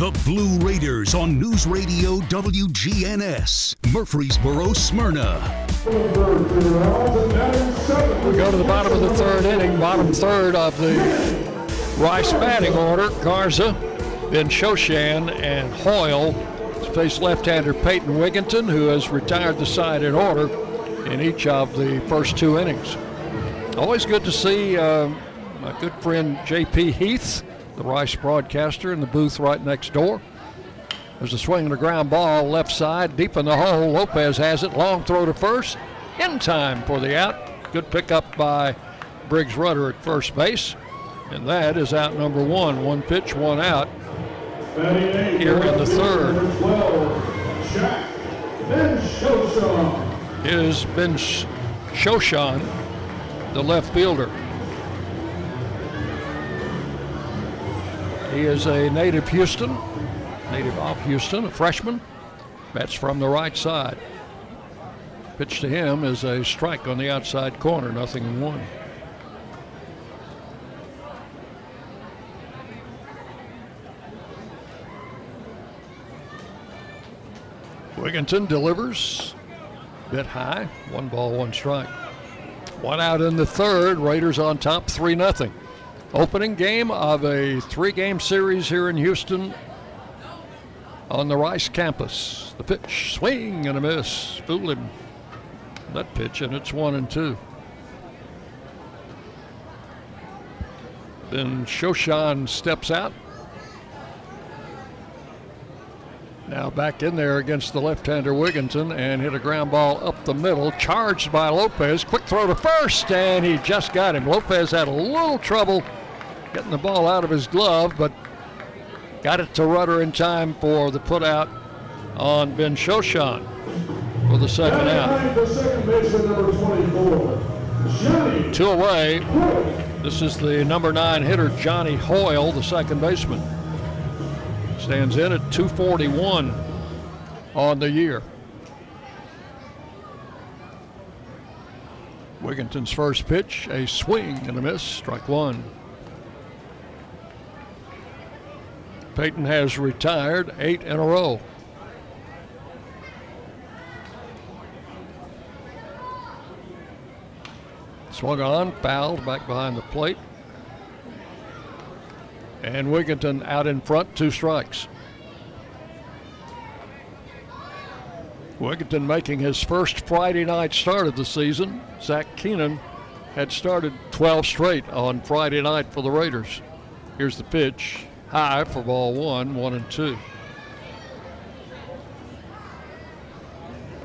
The Blue Raiders on News Radio WGNS, Murfreesboro, Smyrna. We go to the bottom of the third inning, bottom third of the Rice batting order. Garza, then Shoshan, and Hoyle face left-hander Peyton Wigginton, who has retired the side in order in each of the first two innings. Always good to see uh, my good friend J.P. Heath, the Rice broadcaster, in the booth right next door. There's a swing and a ground ball left side, deep in the hole. Lopez has it. Long throw to first. In time for the out. Good pickup by Briggs Rudder at first base. And that is out number one. One pitch, one out here in the third. Is Ben Shoshan, the left fielder. He is a native Houston, native of Houston, a freshman. Bats from the right side. Pitch to him is a strike on the outside corner, nothing in one. Wigginton delivers. Bit high. One ball, one strike. One out in the third. Raiders on top, 3 0. Opening game of a three game series here in Houston on the Rice campus. The pitch, swing and a miss. Fool him. That pitch, and it's one and two. Then Shoshan steps out. Now back in there against the left-hander Wigginton and hit a ground ball up the middle, charged by Lopez. Quick throw to first, and he just got him. Lopez had a little trouble getting the ball out of his glove, but got it to Rudder in time for the putout on Ben Shoshan for the second out. Two away. This is the number nine hitter, Johnny Hoyle, the second baseman. Stands in at 241 on the year. Wigginton's first pitch, a swing and a miss, strike one. Peyton has retired eight in a row. Swung on, fouled back behind the plate. And Wigginton out in front, two strikes. Wigginton making his first Friday night start of the season. Zach Keenan had started 12 straight on Friday night for the Raiders. Here's the pitch, high for ball one, one and two.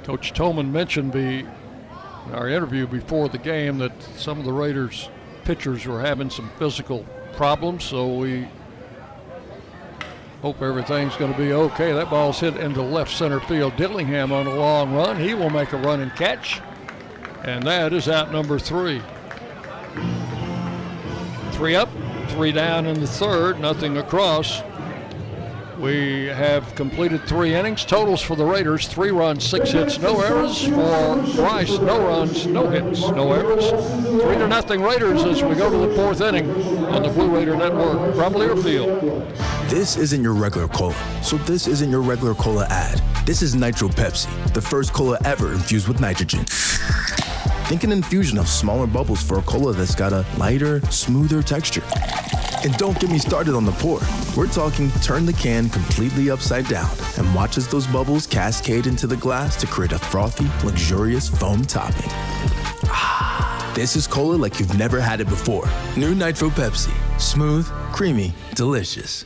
Coach Toman mentioned be, in our interview before the game that some of the Raiders pitchers were having some physical problems, so we hope everything's going to be okay. That ball's hit into left center field. Dillingham on a long run. He will make a run and catch. And that is out number three. Three up, three down in the third, nothing across. We have completed three innings. Totals for the Raiders three runs, six hits, no errors. For Rice, no runs, no hits, no errors. Three to nothing Raiders as we go to the fourth inning on the Blue Raider Network from Learfield. This isn't your regular cola, so this isn't your regular cola ad. This is Nitro Pepsi, the first cola ever infused with nitrogen. Think an infusion of smaller bubbles for a cola that's got a lighter, smoother texture. And don't get me started on the pour. We're talking turn the can completely upside down and watch as those bubbles cascade into the glass to create a frothy, luxurious foam topping. Ah, this is cola like you've never had it before. New Nitro Pepsi. Smooth, creamy, delicious.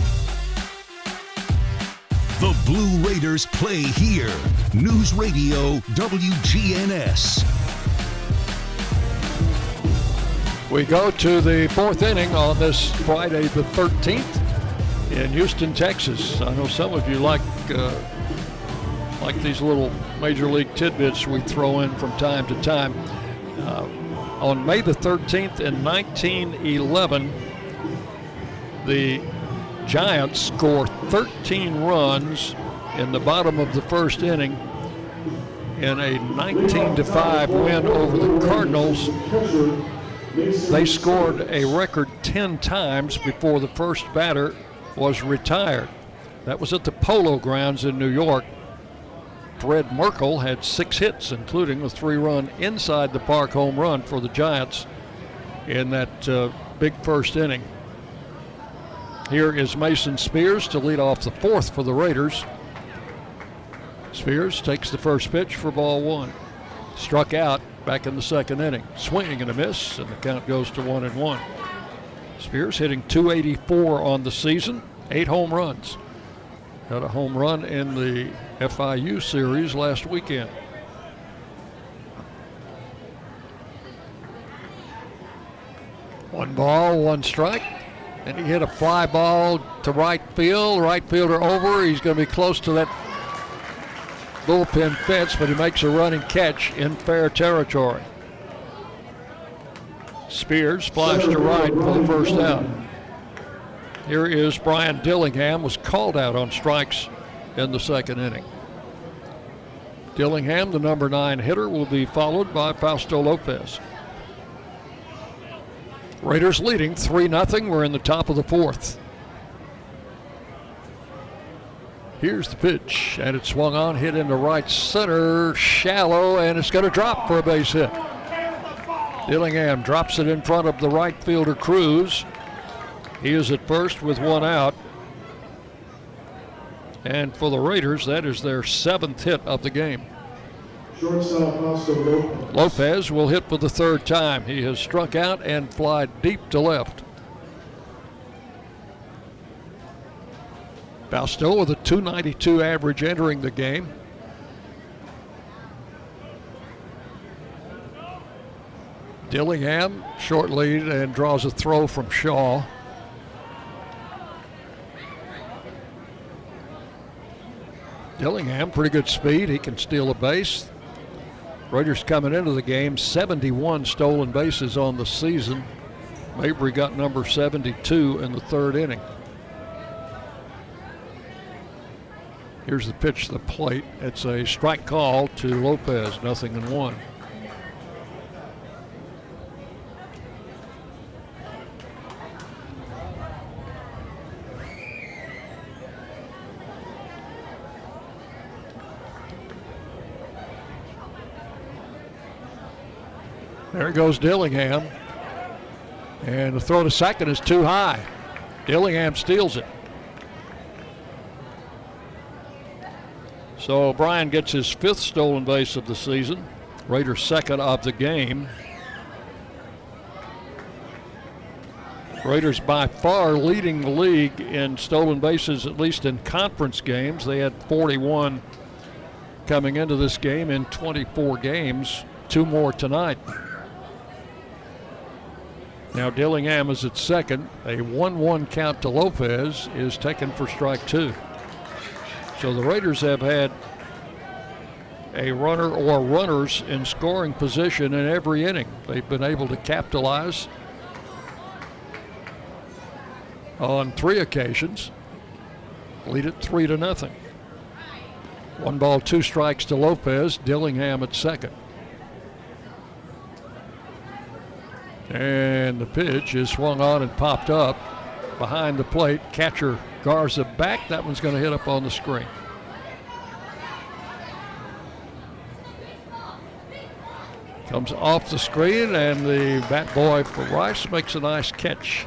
The Blue Raiders play here. News Radio WGNS. We go to the fourth inning on this Friday the 13th in Houston, Texas. I know some of you like uh, like these little major league tidbits we throw in from time to time. Uh, on May the 13th in 1911, the Giants score 13 runs in the bottom of the first inning in a 19 to 5 win over the Cardinals. They scored a record 10 times before the first batter was retired. That was at the Polo Grounds in New York. Fred Merkle had six hits, including a three run inside the park home run for the Giants in that uh, big first inning. Here is Mason Spears to lead off the fourth for the Raiders. Spears takes the first pitch for ball one. Struck out back in the second inning. Swinging and a miss, and the count goes to one and one. Spears hitting 284 on the season, eight home runs. Had a home run in the FIU series last weekend. One ball, one strike. And he hit a fly ball to right field. Right fielder over. He's going to be close to that bullpen fence, but he makes a running catch in fair territory. Spears flies to right for the first out. Here is Brian Dillingham, was called out on strikes in the second inning. Dillingham, the number nine hitter, will be followed by Fausto Lopez. Raiders leading 3 0. We're in the top of the fourth. Here's the pitch, and it swung on, hit into right center, shallow, and it's going to drop for a base hit. Dillingham drops it in front of the right fielder Cruz. He is at first with one out. And for the Raiders, that is their seventh hit of the game. Lopez will hit for the third time. He has struck out and fly deep to left. Fausto with a 292 average entering the game. Dillingham, short lead, and draws a throw from Shaw. Dillingham, pretty good speed. He can steal a base. Raiders coming into the game, 71 stolen bases on the season. Mabry got number 72 in the third inning. Here's the pitch to the plate. It's a strike call to Lopez, nothing in one. There goes Dillingham. And the throw to second is too high. Dillingham steals it. So Brian gets his fifth stolen base of the season. Raiders second of the game. Raiders by far leading the league in stolen bases, at least in conference games. They had 41 coming into this game in 24 games, two more tonight. Now Dillingham is at second. A 1 1 count to Lopez is taken for strike two. So the Raiders have had a runner or runners in scoring position in every inning. They've been able to capitalize on three occasions. Lead it three to nothing. One ball, two strikes to Lopez. Dillingham at second. And the pitch is swung on and popped up behind the plate. Catcher Garza back. That one's going to hit up on the screen. Comes off the screen, and the bat boy for Rice makes a nice catch.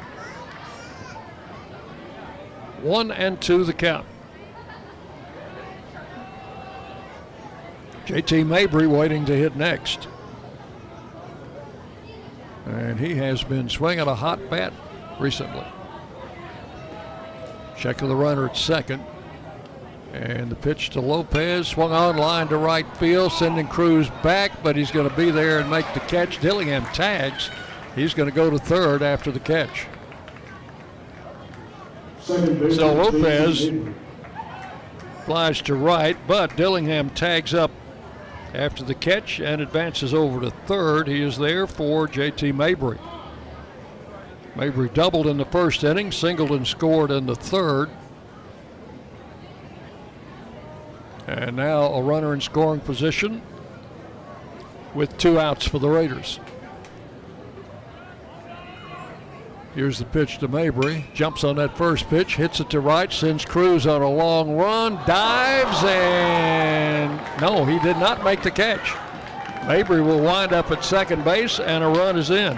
One and two the count. JT Mabry waiting to hit next. And he has been swinging a hot bat recently. Check of the runner at second. And the pitch to Lopez, swung on line to right field, sending Cruz back, but he's going to be there and make the catch. Dillingham tags. He's going to go to third after the catch. So Lopez flies to right, but Dillingham tags up after the catch and advances over to third. He is there for JT Mabry. Mabry doubled in the first inning, singled and scored in the third. And now a runner in scoring position with two outs for the Raiders. Here's the pitch to Mabry. Jumps on that first pitch, hits it to right, sends Cruz on a long run, dives, and no, he did not make the catch. Mabry will wind up at second base, and a run is in.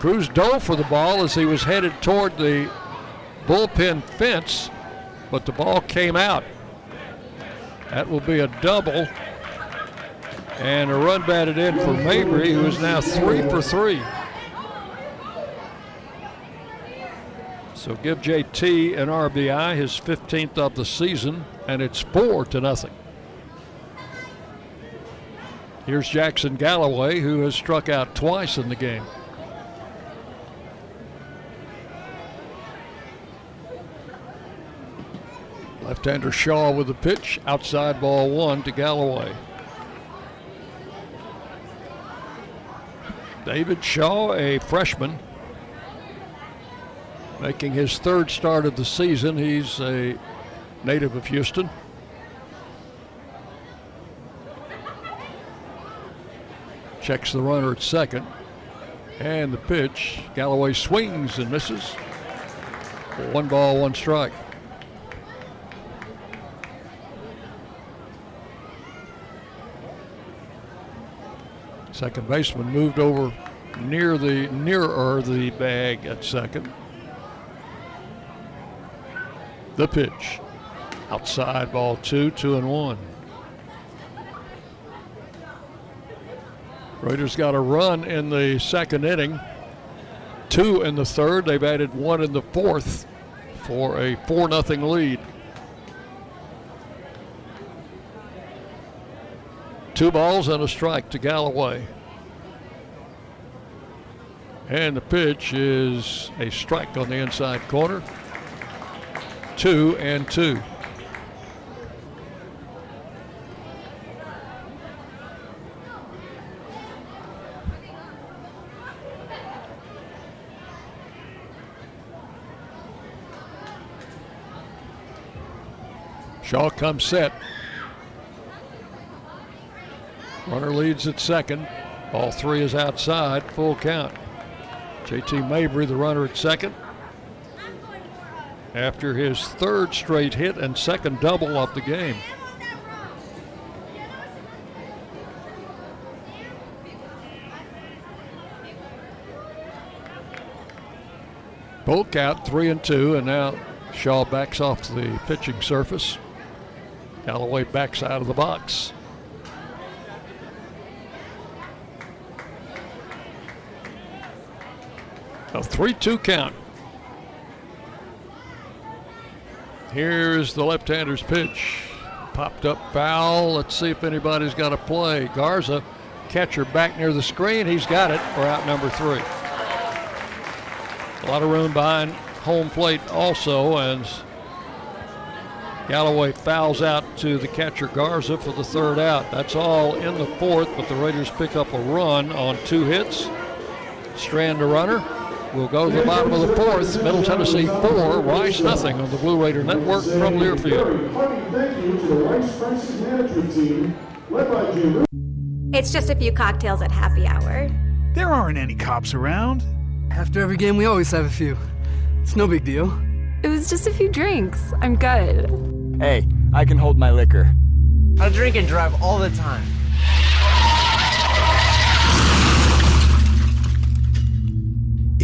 Cruz dove for the ball as he was headed toward the bullpen fence, but the ball came out. That will be a double. And a run batted in for Mabry, who is now three for three. So give JT an RBI, his 15th of the season, and it's four to nothing. Here's Jackson Galloway, who has struck out twice in the game. Left-hander Shaw with the pitch, outside ball one to Galloway. David Shaw, a freshman, making his third start of the season. He's a native of Houston. Checks the runner at second. And the pitch. Galloway swings and misses. One ball, one strike. Second baseman moved over near the nearer the bag at second. The pitch. Outside ball two, two and one. Raiders got a run in the second inning, two in the third. They've added one in the fourth for a 4 0 lead. Two balls and a strike to Galloway. And the pitch is a strike on the inside corner. Two and two. Shaw comes set. Runner leads at second. All three is outside. Full count. JT Mabry, the runner at second. After his third straight hit and second double of the game. Full count, three and two, and now Shaw backs off the pitching surface. Galloway backs out of the box. A 3 2 count. Here's the left hander's pitch. Popped up foul. Let's see if anybody's got a play. Garza, catcher back near the screen. He's got it for out number three. A lot of room behind home plate also, and Galloway fouls out to the catcher Garza for the third out. That's all in the fourth, but the Raiders pick up a run on two hits. Strand a runner. We'll go to the bottom of the fourth. Middle Tennessee four, Rice nothing on the Blue Raider Network from Learfield. It's just a few cocktails at happy hour. There aren't any cops around. After every game, we always have a few. It's no big deal. It was just a few drinks. I'm good. Hey, I can hold my liquor. I drink and drive all the time.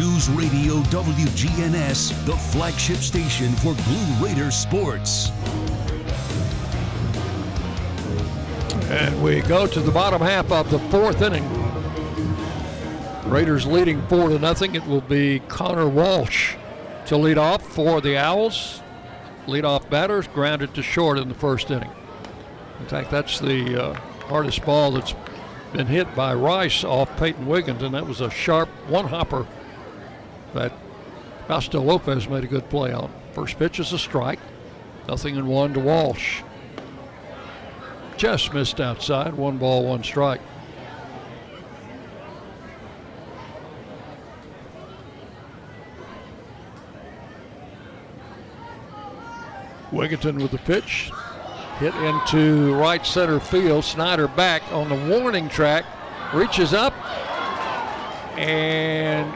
News Radio WGNS, the flagship station for Blue Raider sports. And we go to the bottom half of the fourth inning. Raiders leading four to nothing. It will be Connor Walsh to lead off for the Owls. Leadoff batters grounded to short in the first inning. In fact, that's the uh, hardest ball that's been hit by Rice off Peyton Wiggins, and That was a sharp one hopper that Fausto Lopez made a good play on. First pitch is a strike. Nothing in one to Walsh. Just missed outside. One ball, one strike. Wigginton with the pitch. Hit into right center field. Snyder back on the warning track. Reaches up. And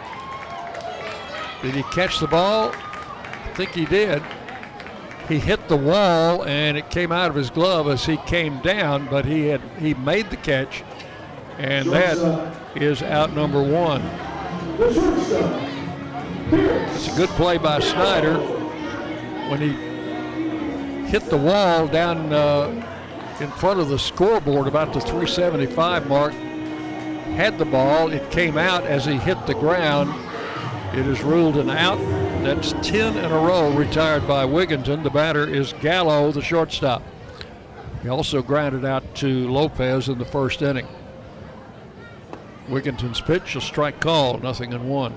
did he catch the ball? I think he did. He hit the wall and it came out of his glove as he came down, but he had he made the catch, and that is out number one. It's a good play by Snyder when he hit the wall down uh, in front of the scoreboard about the 375 mark. Had the ball, it came out as he hit the ground. It is ruled an out. That's 10 in a row retired by Wigginton. The batter is Gallo, the shortstop. He also grounded out to Lopez in the first inning. Wigginton's pitch, a strike call, nothing in one.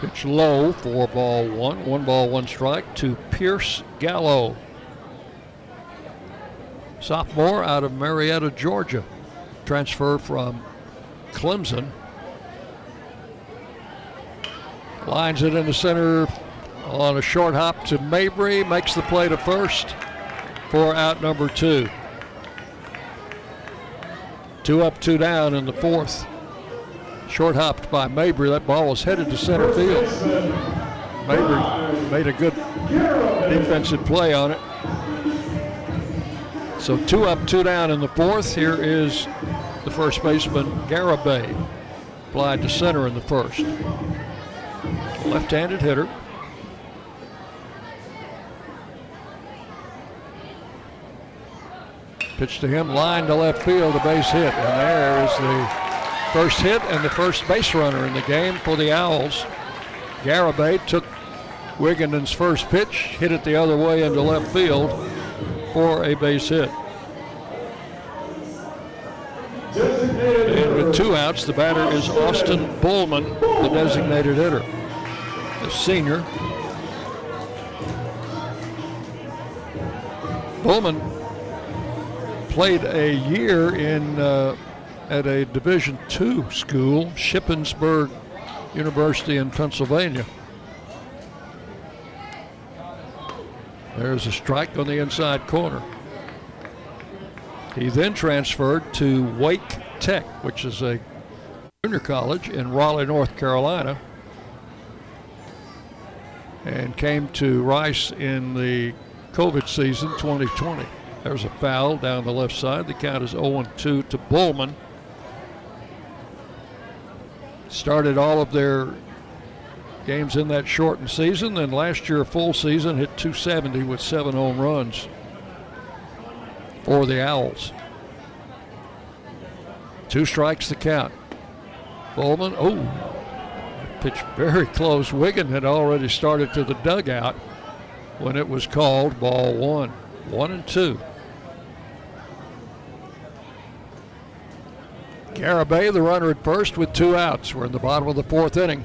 Pitch low, four ball one, one ball one strike to Pierce Gallo. Sophomore out of Marietta, Georgia. Transfer from Clemson. Lines it in the center on a short hop to Mabry. Makes the play to first for out number two. Two up, two down in the fourth. Short hopped by Mabry. That ball was headed to center field. Mabry made a good defensive play on it. So two up, two down in the fourth. Here is the first baseman, Garibay. Applied to center in the first. Left-handed hitter. Pitch to him, line to left field, a base hit. And there is the first hit and the first base runner in the game for the Owls. Garibay took Wigginton's first pitch, hit it the other way into left field for a base hit. And with two outs, the batter is Austin Bullman, the designated hitter, the senior. Bullman played a year in uh, at a Division II school, Shippensburg University in Pennsylvania. There's a strike on the inside corner. He then transferred to Wake Tech, which is a junior college in Raleigh, North Carolina, and came to Rice in the COVID season 2020. There's a foul down the left side. The count is 0 2 to Bullman. Started all of their games in that shortened season, and last year, full season, hit 270 with seven home runs for the Owls. Two strikes the count. Bullman, oh, pitch very close. Wiggin had already started to the dugout when it was called ball one. One and two. Garibay, the runner at first, with two outs. We're in the bottom of the fourth inning.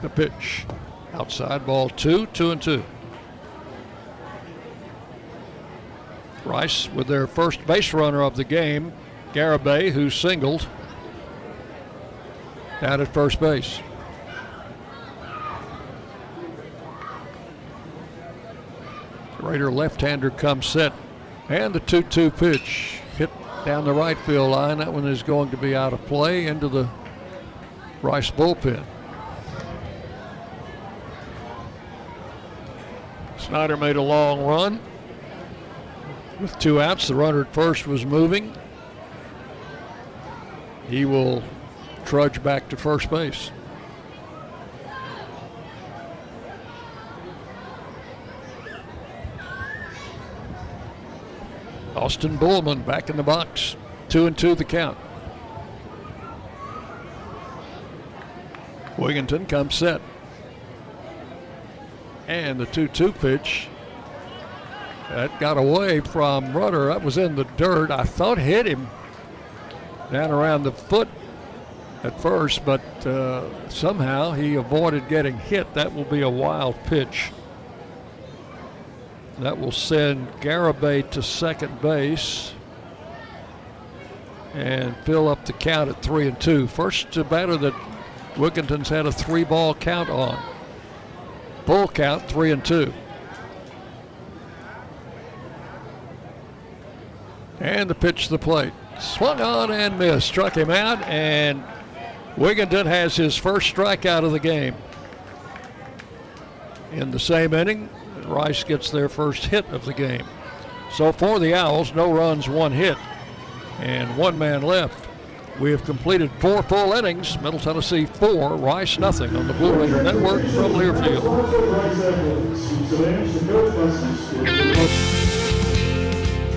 The pitch. Outside ball two, two and two. Rice with their first base runner of the game, Garibay, who singled down at first base. Raider left-hander comes set. And the 2-2 pitch down the right field line. That one is going to be out of play into the Rice bullpen. Snyder made a long run. With two outs, the runner at first was moving. He will trudge back to first base. Austin Bullman back in the box. Two and two the count. Wigginton comes set. And the 2 2 pitch. That got away from Rudder. That was in the dirt. I thought hit him down around the foot at first, but uh, somehow he avoided getting hit. That will be a wild pitch. That will send Garibay to second base and fill up the count at three and two. First batter that Wigginton's had a three ball count on. Full count, three and two. And the pitch to the plate. Swung on and missed. Struck him out, and Wigginton has his first strikeout of the game. In the same inning, Rice gets their first hit of the game. So for the Owls, no runs, one hit, and one man left. We have completed four full innings. Middle Tennessee four, Rice nothing on the Blue Raider Network from Learfield.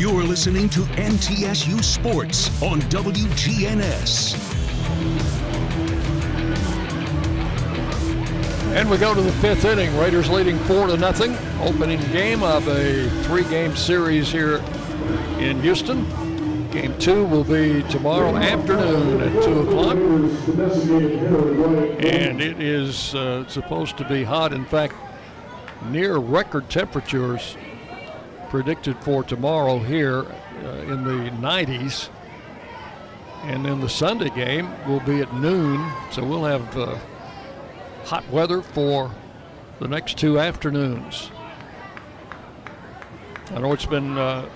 You're listening to MTSU Sports on WGNS. And we go to the fifth inning. Raiders leading four to nothing. Opening game of a three-game series here in Houston. Game two will be tomorrow afternoon at two o'clock, and it is uh, supposed to be hot. In fact, near record temperatures predicted for tomorrow here uh, in the 90s. And then the Sunday game will be at noon, so we'll have uh, hot weather for the next two afternoons. I know it's been uh,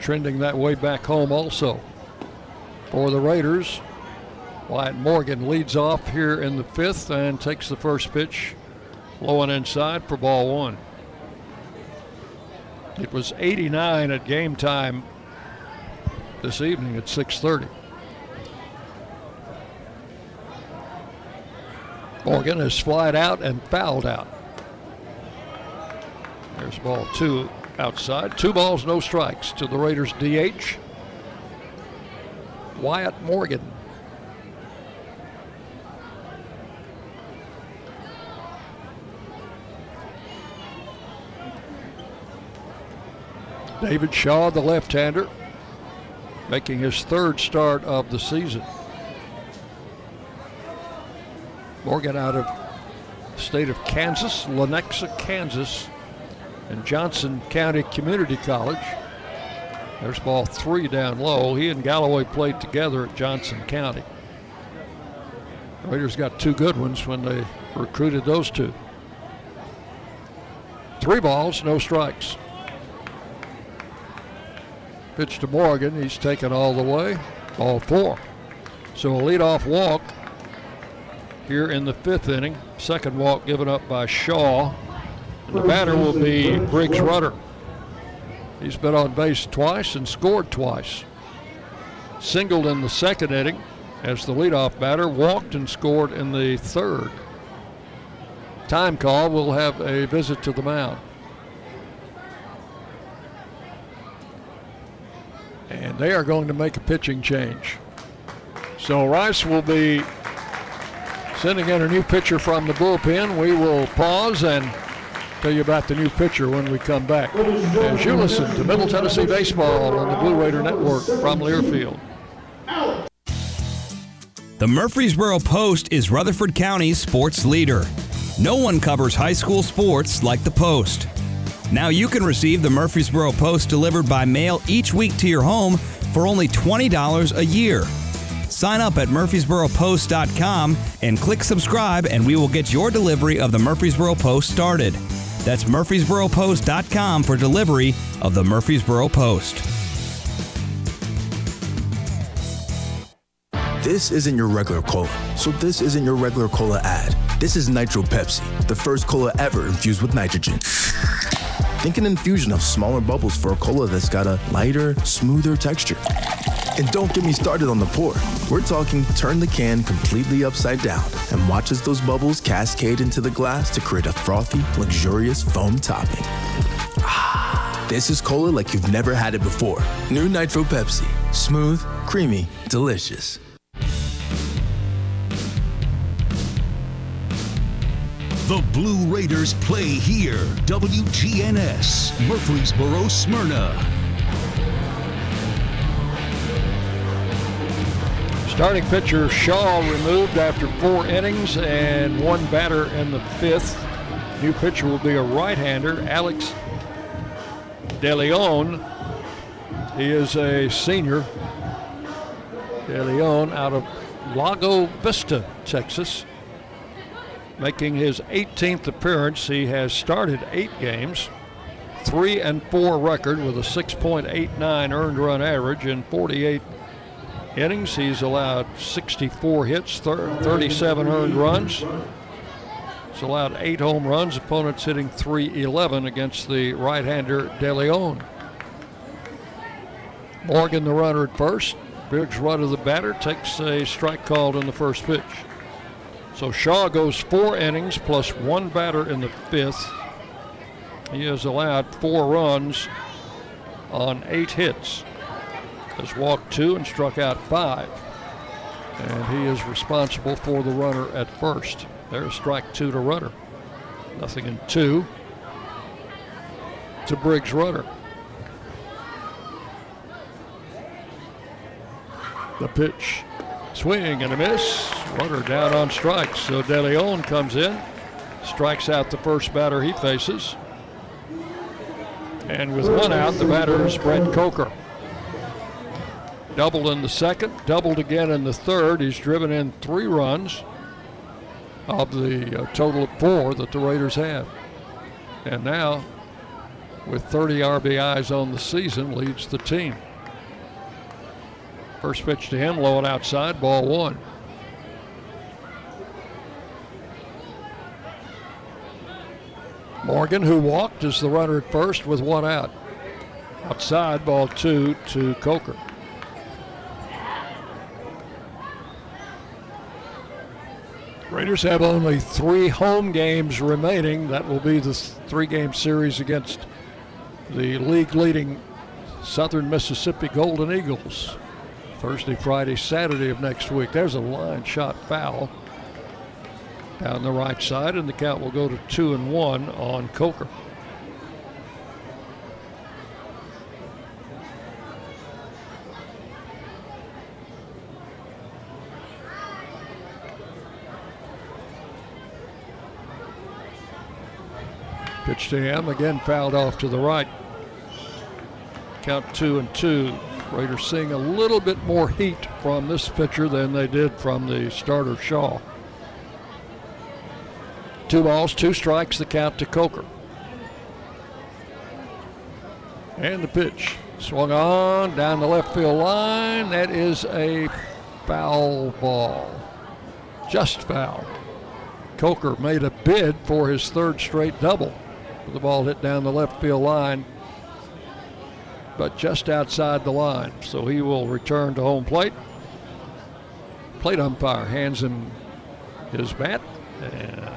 trending that way back home also. For the Raiders, Wyatt Morgan leads off here in the fifth and takes the first pitch low and inside for ball one. It was 89 at game time this evening at 6:30. Morgan has flied out and fouled out. There's ball two outside. Two balls, no strikes to the Raiders DH. Wyatt Morgan. David Shaw, the left hander, making his third start of the season. Morgan out of the state of Kansas, Lenexa, Kansas. and Johnson County Community College. There's ball three down low. He and Galloway played together at Johnson County. Raiders got two good ones when they recruited those two. Three balls, no strikes. Pitch to Morgan. He's taken all the way. all four. So a leadoff walk here in the fifth inning. Second walk given up by Shaw. And the batter will be Briggs Rudder. He's been on base twice and scored twice. Singled in the second inning as the leadoff batter, walked and scored in the third. Time call, we'll have a visit to the mound. And they are going to make a pitching change. So Rice will be sending in a new pitcher from the bullpen. We will pause and tell you about the new pitcher when we come back. As you listen to Middle Tennessee Baseball on the Blue Raider Network from Learfield. The Murfreesboro Post is Rutherford County's sports leader. No one covers high school sports like the Post. Now you can receive the Murfreesboro Post delivered by mail each week to your home for only $20 a year. Sign up at murfreesboropost.com and click subscribe, and we will get your delivery of the Murfreesboro Post started. That's murfreesboropost.com for delivery of the Murfreesboro Post. This isn't your regular cola, so this isn't your regular cola ad. This is Nitro Pepsi, the first cola ever infused with nitrogen. Think an infusion of smaller bubbles for a cola that's got a lighter, smoother texture. And don't get me started on the pour. We're talking turn the can completely upside down and watch as those bubbles cascade into the glass to create a frothy, luxurious foam topping. Ah, this is cola like you've never had it before. New Nitro Pepsi. Smooth, creamy, delicious. The Blue Raiders play here. WGNS, Murfreesboro, Smyrna. Starting pitcher Shaw removed after four innings and one batter in the fifth. New pitcher will be a right-hander, Alex DeLeon. He is a senior. DeLeon out of Lago Vista, Texas. Making his 18th appearance, he has started eight games, three and four record with a 6.89 earned run average in 48 innings. He's allowed 64 hits, 37 earned runs. He's allowed eight home runs. Opponents hitting 311 against the right-hander De Leon. Morgan, the runner at first. Briggs Rudder, the batter, takes a strike called in the first pitch. So Shaw goes four innings plus one batter in the fifth. He has allowed four runs on eight hits. Has walked two and struck out five. And he is responsible for the runner at first. There's strike two to Rudder. Nothing in two to Briggs Rudder. The pitch Swing and a miss. Runner down on strikes. So De Leon comes in, strikes out the first batter he faces. And with one out, the batter is Brett Coker. Doubled in the second, doubled again in the third. He's driven in three runs of the uh, total of four that the Raiders have. And now, with 30 RBIs on the season, leads the team. First pitch to him, low and outside, ball one. Morgan, who walked, is the runner at first with one out. Outside, ball two to Coker. Raiders have only three home games remaining. That will be the three game series against the league leading Southern Mississippi Golden Eagles. Thursday, Friday, Saturday of next week. There's a line shot foul down the right side, and the count will go to two and one on Coker. Pitch to him, again fouled off to the right. Count two and two. Raiders seeing a little bit more heat from this pitcher than they did from the starter Shaw. Two balls, two strikes, the count to Coker. And the pitch. Swung on down the left field line. That is a foul ball. Just foul. Coker made a bid for his third straight double. The ball hit down the left field line, but just outside the line. So he will return to home plate. Plate umpire hands him his bat, and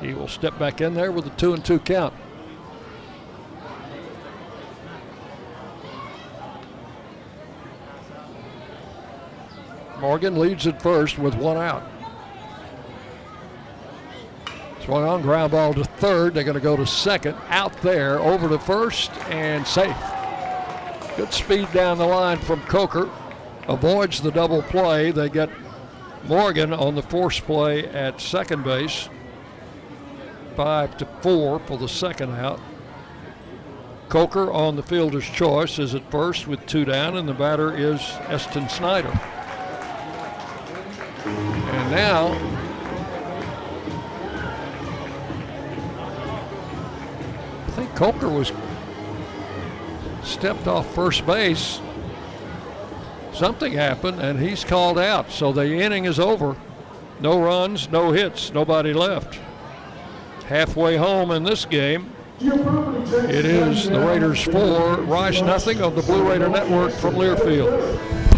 he will step back in there with a two and two count. Morgan leads at first with one out. Swung on ground ball to third. They're going to go to second. Out there, over to first, and safe. Good speed down the line from Coker. Avoids the double play. They get Morgan on the force play at second base. Five to four for the second out. Coker on the fielder's choice is at first with two down, and the batter is Eston Snyder. And now I think Coker was stepped off first base. Something happened and he's called out. So the inning is over. No runs, no hits, nobody left. Halfway home in this game. It is the Raiders four, Rice nothing of the Blue Raider Network from Learfield.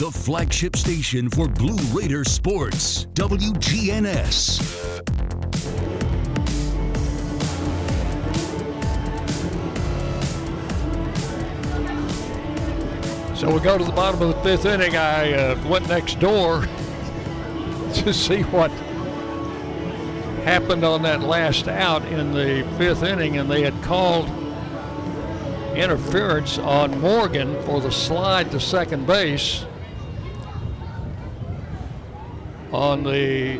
The flagship station for Blue Raider sports, WGNS. So we go to the bottom of the fifth inning. I uh, went next door to see what happened on that last out in the fifth inning, and they had called interference on Morgan for the slide to second base on the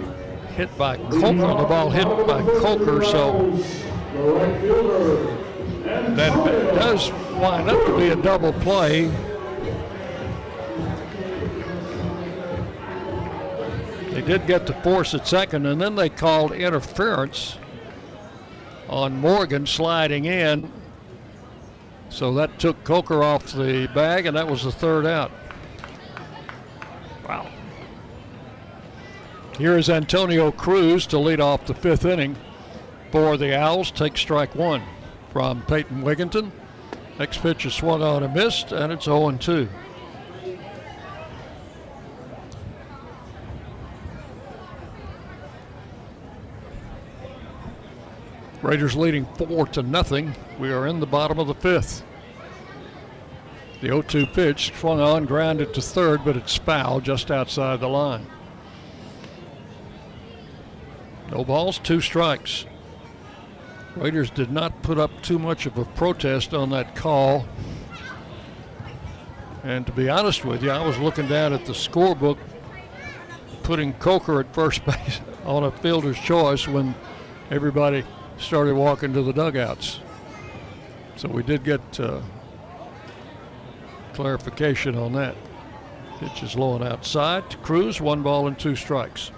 hit by Coker, the ball hit by Coker. So that does wind up to be a double play. They did get the force at second, and then they called interference on Morgan sliding in. So that took Coker off the bag, and that was the third out. Here is Antonio Cruz to lead off the fifth inning for the Owls. Take strike one from Peyton Wigginton. Next pitch is swung on and missed, and it's 0 2. Raiders leading four to nothing. We are in the bottom of the fifth. The 0 2 pitch swung on, grounded to third, but it's foul just outside the line. Balls, two strikes. Raiders did not put up too much of a protest on that call. And to be honest with you, I was looking down at the scorebook, putting Coker at first base on a fielder's choice when everybody started walking to the dugouts. So we did get uh, clarification on that. Pitch is low and outside Cruz, one ball and two strikes.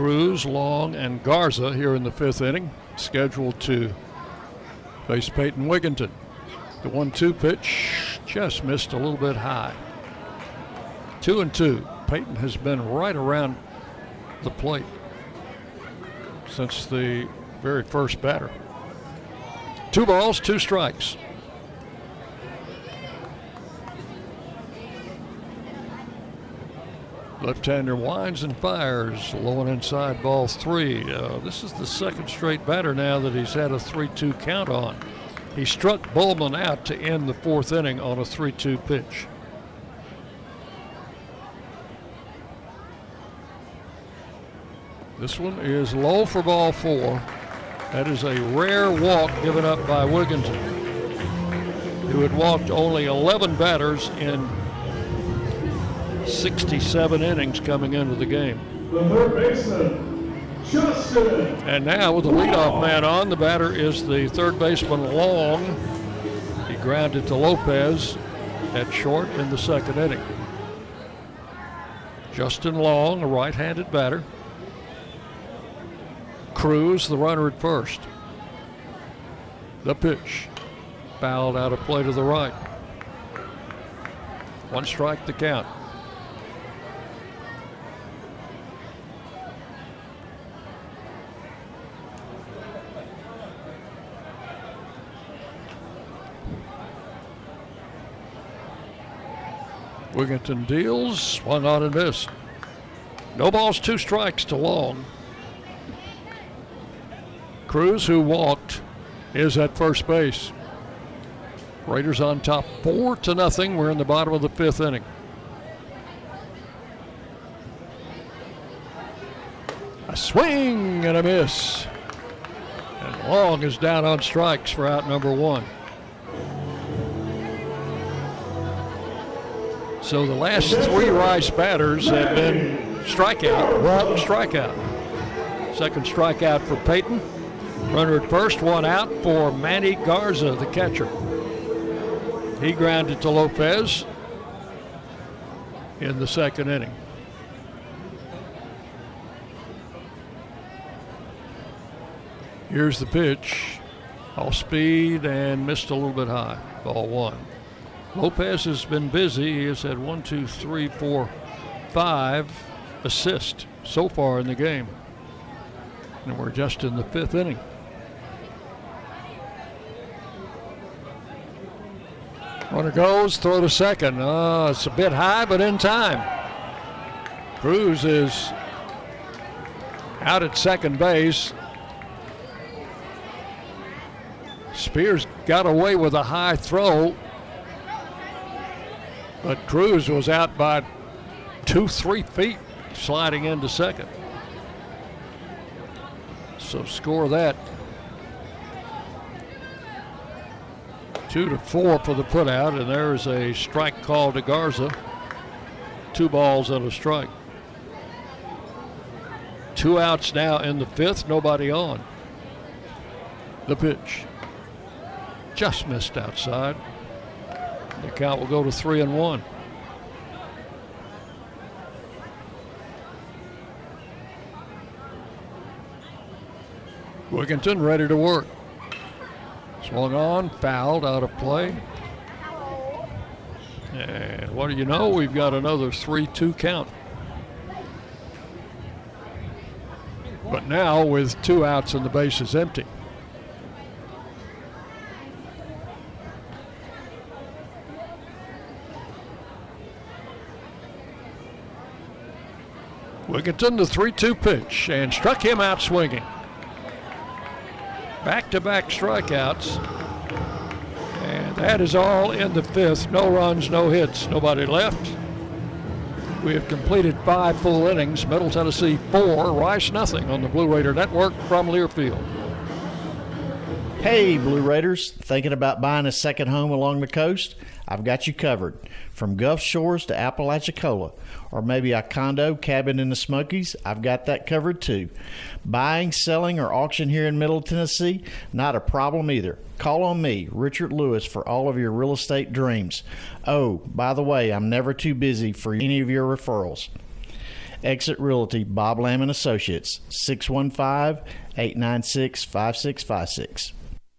Cruz, Long, and Garza here in the fifth inning, scheduled to face Peyton Wigginton. The one-two pitch just missed a little bit high. Two and two. Peyton has been right around the plate since the very first batter. Two balls, two strikes. Left-hander winds and fires, low and inside ball three. Uh, this is the second straight batter now that he's had a 3-2 count on. He struck Bullman out to end the fourth inning on a 3-2 pitch. This one is low for ball four. That is a rare walk given up by Wigginton, who had walked only 11 batters in 67 innings coming into the game. The third baseman, Justin. And now with the leadoff man on, the batter is the third baseman Long. He grounded to Lopez at short in the second inning. Justin Long, a right-handed batter. Cruz, the runner at first. The pitch. Fouled out of play to the right. One strike to count. Wigginton deals, swung on and missed. No balls, two strikes to Long. Cruz, who walked, is at first base. Raiders on top, four to nothing. We're in the bottom of the fifth inning. A swing and a miss. And Long is down on strikes for out number one. So the last three Rice batters have been strikeout, walk, strikeout. Second strikeout for Peyton. Runner at first, one out for Manny Garza, the catcher. He grounded to Lopez in the second inning. Here's the pitch. Off speed and missed a little bit high. Ball one. Lopez has been busy. He has had one, two, three, four, five assists so far in the game. And we're just in the fifth inning. Runner goes, throw to second. Uh, it's a bit high, but in time. Cruz is out at second base. Spears got away with a high throw, but Cruz was out by two, three feet sliding into second. So score that. Two to four for the putout, and there's a strike call to Garza. Two balls and a strike. Two outs now in the fifth, nobody on. The pitch. Just missed outside. The count will go to three and one. Wigginton ready to work. Swung on, fouled, out of play. And what do you know? We've got another 3 2 count. But now with two outs and the bases empty. Wigginton, the 3 2 pitch, and struck him out swinging. Back to back strikeouts. And that is all in the fifth. No runs, no hits, nobody left. We have completed five full innings. Middle Tennessee four, Rice nothing on the Blue Raider Network from Learfield. Hey, Blue Raiders, thinking about buying a second home along the coast? I've got you covered. From Gulf Shores to Apalachicola, or maybe a condo cabin in the Smokies, I've got that covered too. Buying, selling, or auction here in Middle Tennessee, not a problem either. Call on me, Richard Lewis, for all of your real estate dreams. Oh, by the way, I'm never too busy for any of your referrals. Exit Realty, Bob Lamb and Associates, 615 896 5656.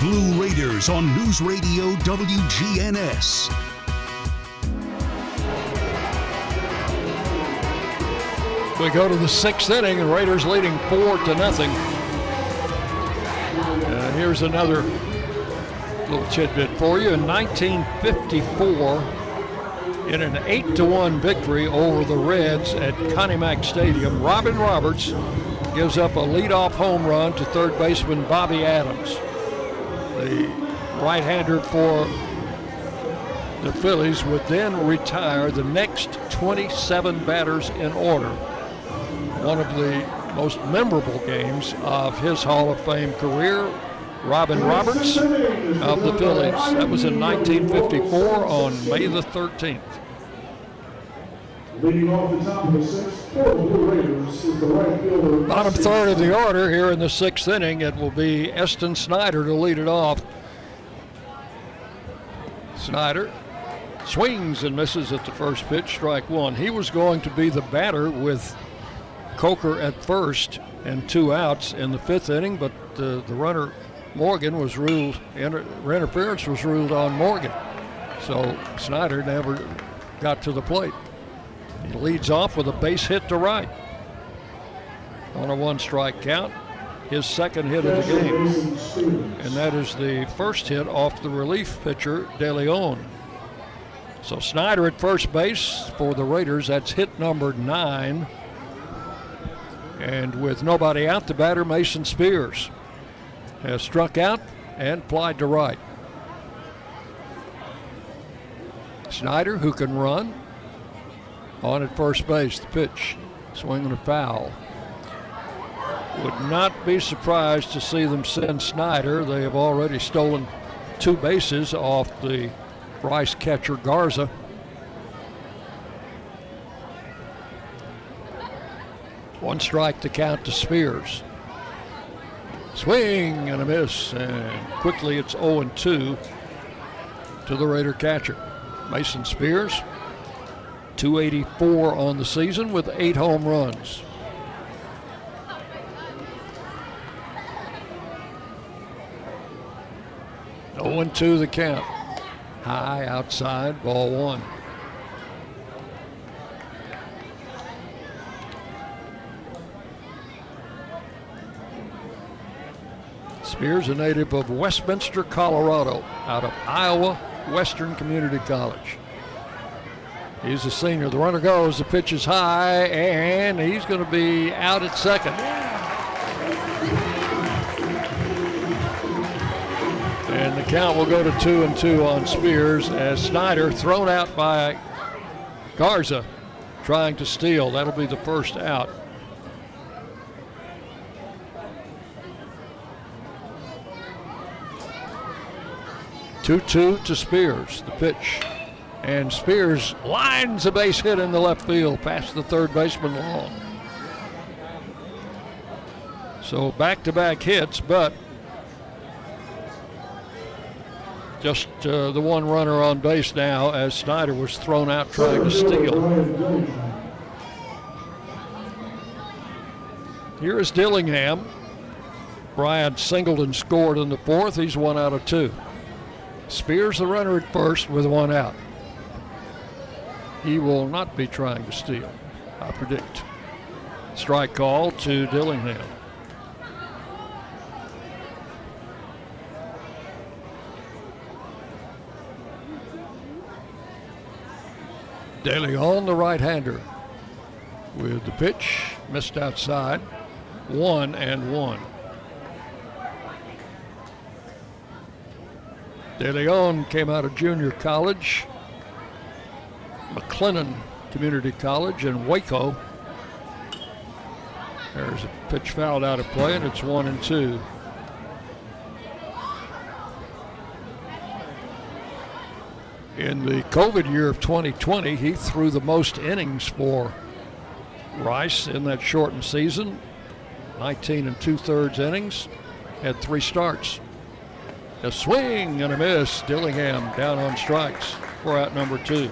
Blue Raiders on News Radio WGNS. We go to the sixth inning, and Raiders leading four to nothing. Uh, here's another little tidbit for you. In 1954, in an 8 to 1 victory over the Reds at Connie Mack Stadium, Robin Roberts gives up a leadoff home run to third baseman Bobby Adams. The right hander for the Phillies would then retire the next 27 batters in order. One of the most memorable games of his Hall of Fame career. Robin Roberts of the Phillies. That was in 1954 on May the 13th. Leading off the top of the sixth the Blue Raiders is the right fielder. Bottom third of the order here in the sixth inning. It will be Eston Snyder to lead it off. Snyder swings and misses at the first pitch, strike one. He was going to be the batter with Coker at first and two outs in the fifth inning, but uh, the runner Morgan was ruled, inter- interference was ruled on Morgan. So Snyder never got to the plate. Leads off with a base hit to right. On a one strike count, his second hit of the game. And that is the first hit off the relief pitcher, De Leon. So Snyder at first base for the Raiders. That's hit number nine. And with nobody out, the batter, Mason Spears, has struck out and flied to right. Snyder, who can run, on at first base. The pitch, swinging a foul. Would not be surprised to see them send Snyder. They have already stolen two bases off the Rice catcher Garza. One strike to count to Spears. Swing and a miss, and quickly it's 0 2 to the Raider catcher. Mason Spears, 284 on the season with eight home runs. Oh and 2 the count. High outside, ball one. Spears, a native of Westminster, Colorado, out of Iowa Western Community College. He's a senior. The runner goes, the pitch is high, and he's going to be out at second. And the count will go to two and two on Spears as Snyder thrown out by Garza trying to steal. That'll be the first out. Two-two to Spears. The pitch, and Spears lines a base hit in the left field past the third baseman long. So back-to-back hits, but just uh, the one runner on base now as Snyder was thrown out trying to steal. Here is Dillingham. Brian Singleton scored in the fourth. He's one out of two. Spears the runner at first with one out. He will not be trying to steal, I predict. Strike call to Dillingham. De Leon, the right hander, with the pitch missed outside. One and one. De Leon came out of junior college McLennan Community College in Waco. There's a pitch fouled out of play, and it's one and two. In the COVID year of 2020, he threw the most innings for Rice in that shortened season 19 and two thirds innings, had three starts. A swing and a miss. Dillingham down on strikes for out number two.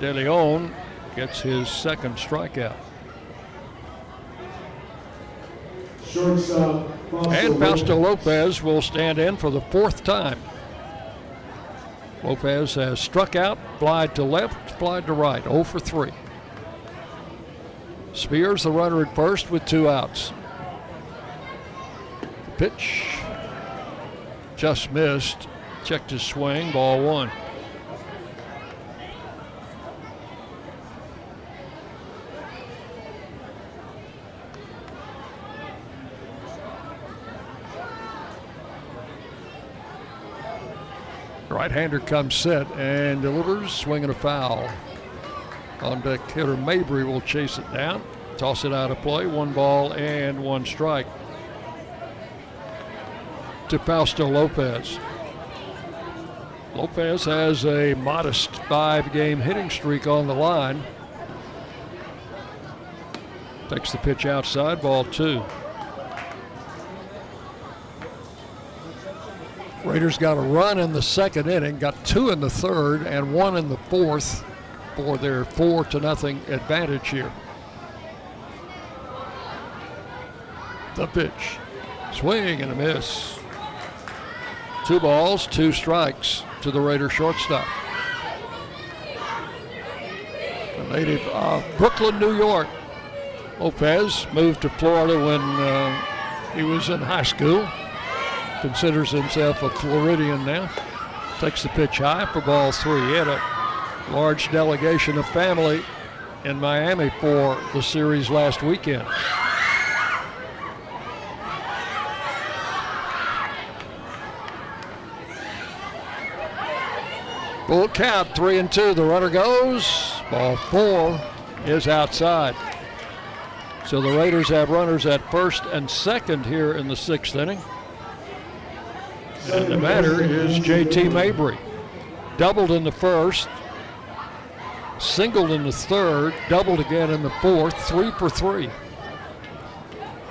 De Leon gets his second strikeout. And Fausto Lopez will stand in for the fourth time. Lopez has struck out, flied to left, flied to right, 0 for 3. Spears the runner at first with two outs. The pitch just missed. Checked his swing, ball one. Right-hander comes set and delivers, swinging a foul. On deck hitter Mabry will chase it down, toss it out of play, one ball and one strike to Fausto Lopez. Lopez has a modest five game hitting streak on the line. Takes the pitch outside, ball two. Raiders got a run in the second inning, got two in the third, and one in the fourth for their four to nothing advantage here. The pitch, swing and a miss. Two balls, two strikes to the Raider shortstop. A native of Brooklyn, New York. Lopez moved to Florida when uh, he was in high school considers himself a Floridian now. Takes the pitch high for ball three. He had a large delegation of family in Miami for the series last weekend. Full count, three and two. The runner goes. Ball four is outside. So the Raiders have runners at first and second here in the sixth inning. And the batter is JT Mabry. Doubled in the first, singled in the third, doubled again in the fourth, three for three.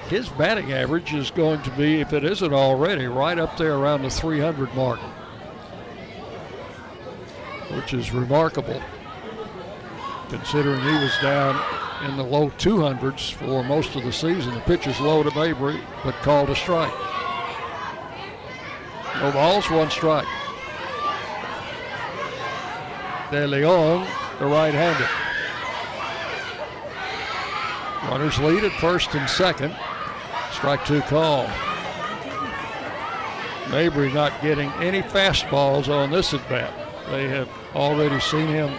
His batting average is going to be, if it isn't already, right up there around the 300 mark, which is remarkable considering he was down in the low 200s for most of the season. The pitch is low to Mabry, but called a strike. No balls, one strike. De Leon, the right-hander. Runners lead at first and second. Strike two call. Mabry not getting any fastballs on this at bat. They have already seen him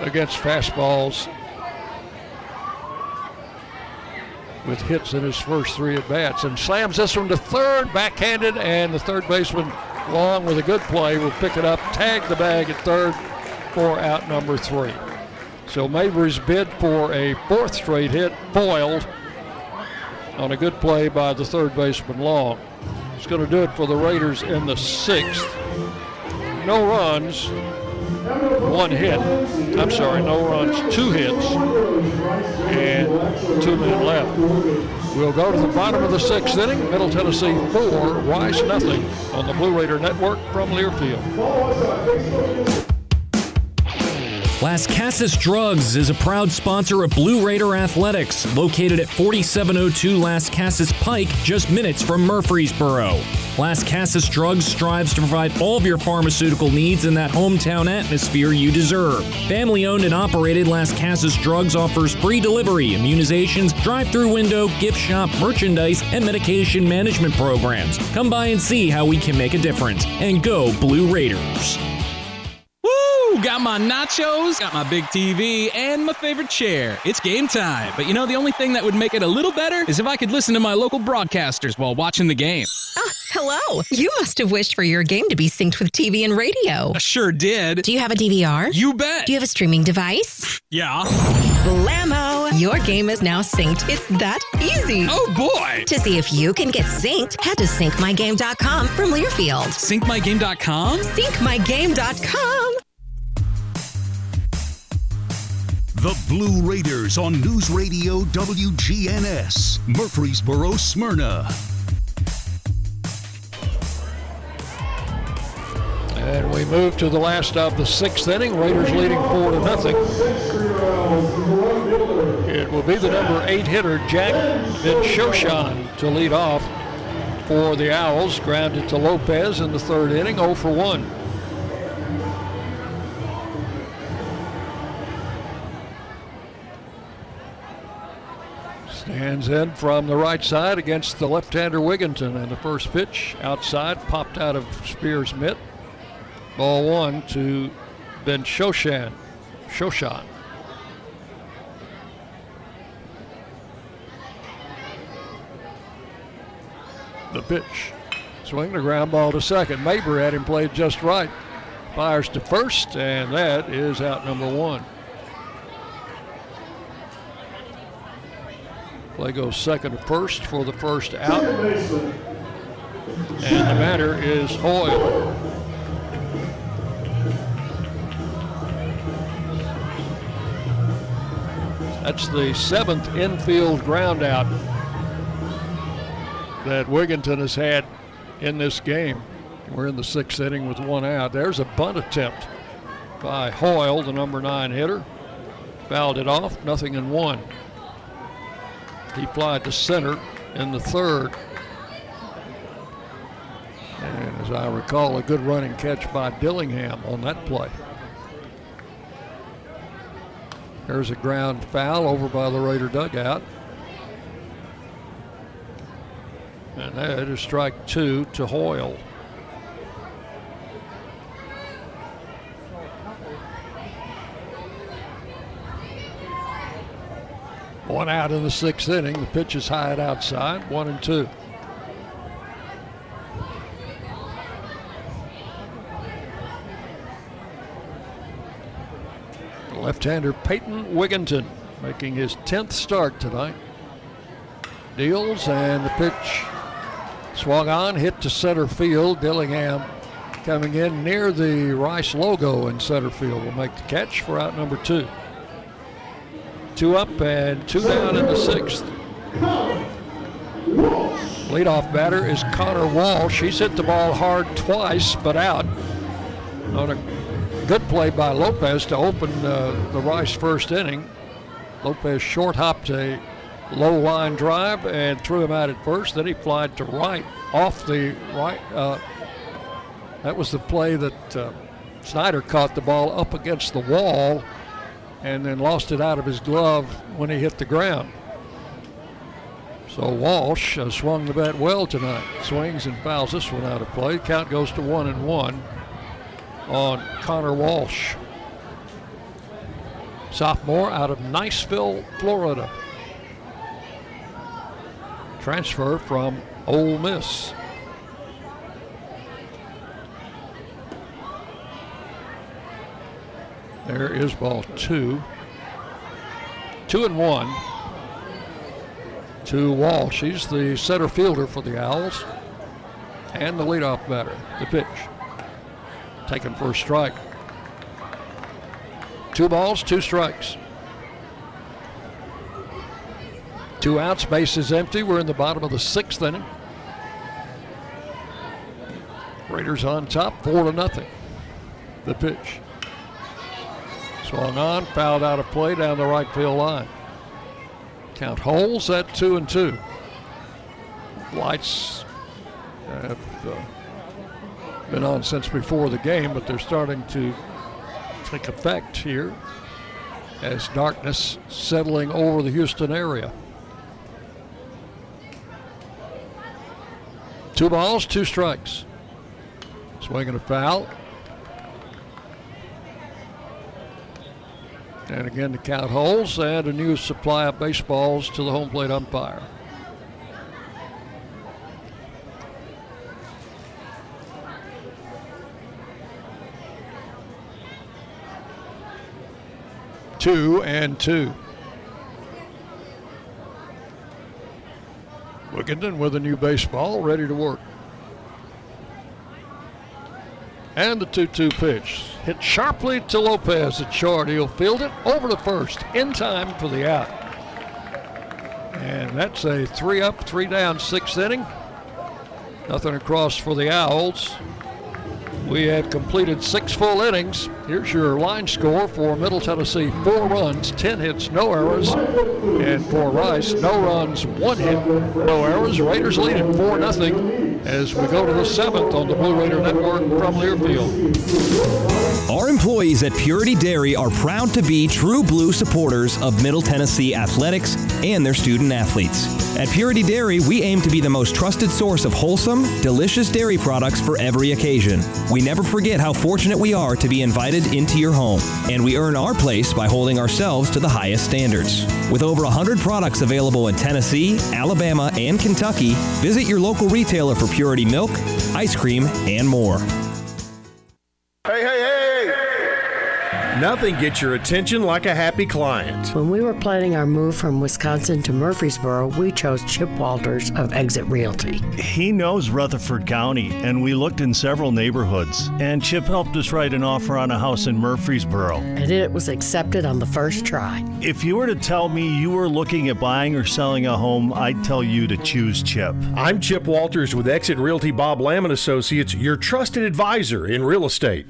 against fastballs with hits in his first three at bats and slams this one to third, backhanded, and the third baseman, Long, with a good play, will pick it up, tag the bag at third for out number three. So Mabry's bid for a fourth straight hit foiled on a good play by the third baseman Long. It's going to do it for the Raiders in the sixth. No runs, one hit. I'm sorry, no runs, two hits, and two men left. We'll go to the bottom of the sixth inning. Middle Tennessee four, Rice nothing on the Blue Raider Network from Learfield. Lascassas Drugs is a proud sponsor of Blue Raider Athletics, located at 4702 Lascassas Pike, just minutes from Murfreesboro. Lascassas Drugs strives to provide all of your pharmaceutical needs in that hometown atmosphere you deserve. Family owned and operated, Lascassas Drugs offers free delivery, immunizations, drive through window, gift shop, merchandise, and medication management programs. Come by and see how we can make a difference. And go, Blue Raiders! Woo! Got my nachos, got my big TV, and my favorite chair. It's game time. But you know, the only thing that would make it a little better is if I could listen to my local broadcasters while watching the game. Hello. You must have wished for your game to be synced with TV and radio. I sure did. Do you have a DVR? You bet. Do you have a streaming device? Yeah. Blammo! Your game is now synced. It's that easy. Oh boy! To see if you can get synced, head to syncmygame.com from Learfield. Syncmygame.com? Syncmygame.com. The Blue Raiders on News Radio WGNS, Murfreesboro, Smyrna. And we move to the last of the sixth inning. Raiders leading four to nothing. It will be the number eight hitter, Jack Shoshan, to lead off for the Owls. Grounded to Lopez in the third inning, 0 for 1. Stands in from the right side against the left-hander Wigginton, and the first pitch outside popped out of Spears' mitt. Ball one to Ben Shoshan. Shoshan. The pitch. Swing the ground ball to second. Mabry had him played just right. Fires to first, and that is out number one. Play goes second to first for the first out. And the batter is Hoyle. That's the seventh infield groundout that Wigginton has had in this game. We're in the sixth inning with one out. There's a bunt attempt by Hoyle, the number nine hitter. Fouled it off, nothing in one. He flied to center in the third. And as I recall, a good running catch by Dillingham on that play. There's a ground foul over by the Raider dugout. And that is strike two to Hoyle. One out in the sixth inning. The pitch is high and outside, one and two. Left-hander Peyton Wigginton making his 10th start tonight. Deals and the pitch swung on, hit to center field. Dillingham coming in near the Rice logo in center field will make the catch for out number two. Two up and two down in the sixth. Leadoff batter is Connor Walsh. He's hit the ball hard twice, but out on a good play by Lopez to open uh, the Rice first inning. Lopez short hopped a low line drive and threw him out at first. Then he flied to right off the right. Uh, that was the play that uh, Snyder caught the ball up against the wall and then lost it out of his glove when he hit the ground. So Walsh uh, swung the bat well tonight. Swings and fouls this one out of play. Count goes to one and one on Connor Walsh. Sophomore out of Niceville, Florida. Transfer from Ole Miss. There is ball two. Two and one to Walsh. He's the center fielder for the Owls and the leadoff batter. The pitch. Taken for a strike. Two balls, two strikes. Two outs, base is empty. We're in the bottom of the sixth inning. Raiders on top, four to nothing. The pitch. Swung on, fouled out of play down the right field line. Count holes at two and two. Lights have uh, been on since before the game, but they're starting to take effect here as darkness settling over the Houston area. Two balls, two strikes. Swinging a foul. And again, the count holes Add a new supply of baseballs to the home plate umpire. Two and two. Wigginton with a new baseball, ready to work. And the 2 2 pitch. Hit sharply to Lopez at short. He'll field it over to first in time for the out. And that's a three up, three down, sixth inning. Nothing across for the Owls. We have completed six full innings. Here's your line score for Middle Tennessee four runs, 10 hits, no errors. And for Rice, no runs, one hit, no errors. Raiders lead at 4 0 as we go to the seventh on the Blue Raider Network from Learfield. Our employees at Purity Dairy are proud to be true blue supporters of Middle Tennessee athletics and their student athletes. At Purity Dairy, we aim to be the most trusted source of wholesome, delicious dairy products for every occasion. We never forget how fortunate we are to be invited into your home, and we earn our place by holding ourselves to the highest standards. With over 100 products available in Tennessee, Alabama, and Kentucky, visit your local retailer for Purity milk, ice cream, and more. Hey, hey, hey! Nothing gets your attention like a happy client. When we were planning our move from Wisconsin to Murfreesboro, we chose Chip Walters of Exit Realty. He knows Rutherford County, and we looked in several neighborhoods. And Chip helped us write an offer on a house in Murfreesboro. And it was accepted on the first try. If you were to tell me you were looking at buying or selling a home, I'd tell you to choose Chip. I'm Chip Walters with Exit Realty Bob Lamb and Associates, your trusted advisor in real estate.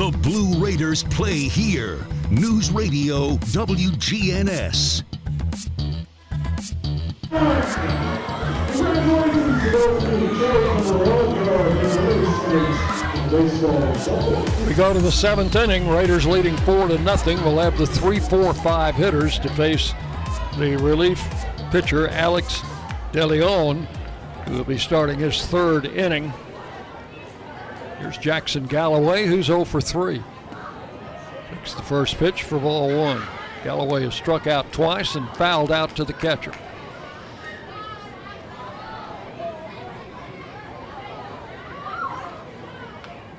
The Blue Raiders play here. News Radio WGNS. We go to the seventh inning. Raiders leading four to nothing. We'll have the three, four, five hitters to face the relief pitcher Alex DeLeon, who will be starting his third inning. Here's Jackson Galloway, who's 0 for 3. Takes the first pitch for ball one. Galloway has struck out twice and fouled out to the catcher.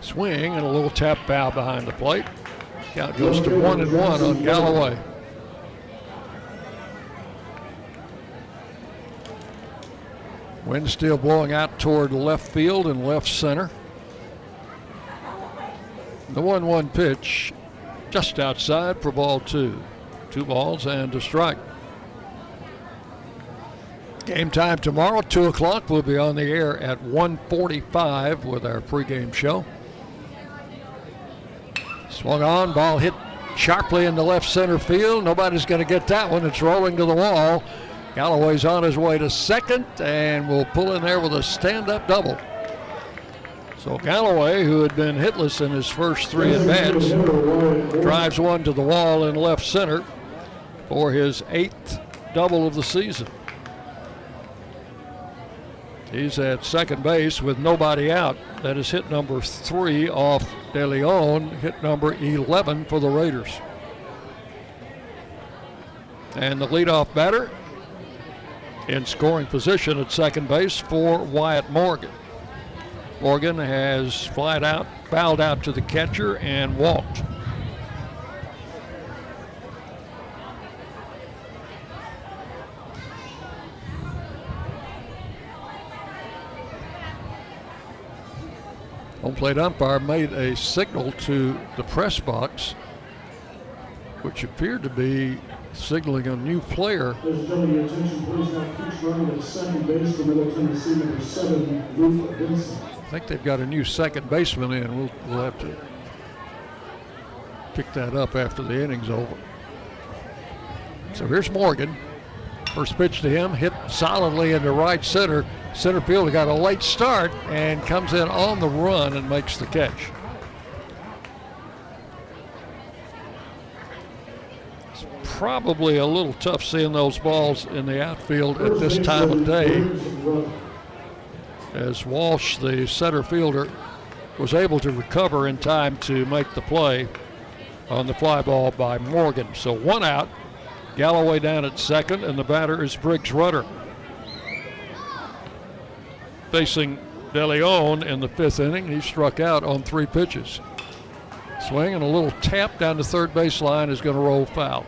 Swing and a little tap foul behind the plate. Count goes to one and one on Galloway. Wind still blowing out toward left field and left center. The 1 1 pitch just outside for ball two. Two balls and a strike. Game time tomorrow, 2 o'clock. We'll be on the air at 1.45 with our pregame show. Swung on, ball hit sharply in the left center field. Nobody's going to get that one. It's rolling to the wall. Galloway's on his way to second and will pull in there with a stand up double. So Galloway, who had been hitless in his first three at bats, drives one to the wall in left center for his eighth double of the season. He's at second base with nobody out. That is hit number three off De Leon, hit number 11 for the Raiders. And the leadoff batter in scoring position at second base for Wyatt Morgan. Morgan has flied out, fouled out to the catcher, and walked. Home plate umpire made a signal to the press box, which appeared to be signaling a new player. I think they've got a new second baseman in. We'll, we'll have to pick that up after the inning's over. So here's Morgan. First pitch to him, hit solidly into right center. Center field got a late start and comes in on the run and makes the catch. It's probably a little tough seeing those balls in the outfield at this time of day. As Walsh, the center fielder, was able to recover in time to make the play on the fly ball by Morgan. So one out, Galloway down at second, and the batter is Briggs Rudder. Facing De Leon in the fifth inning, he struck out on three pitches. Swing and a little tap down the third base line is going to roll foul.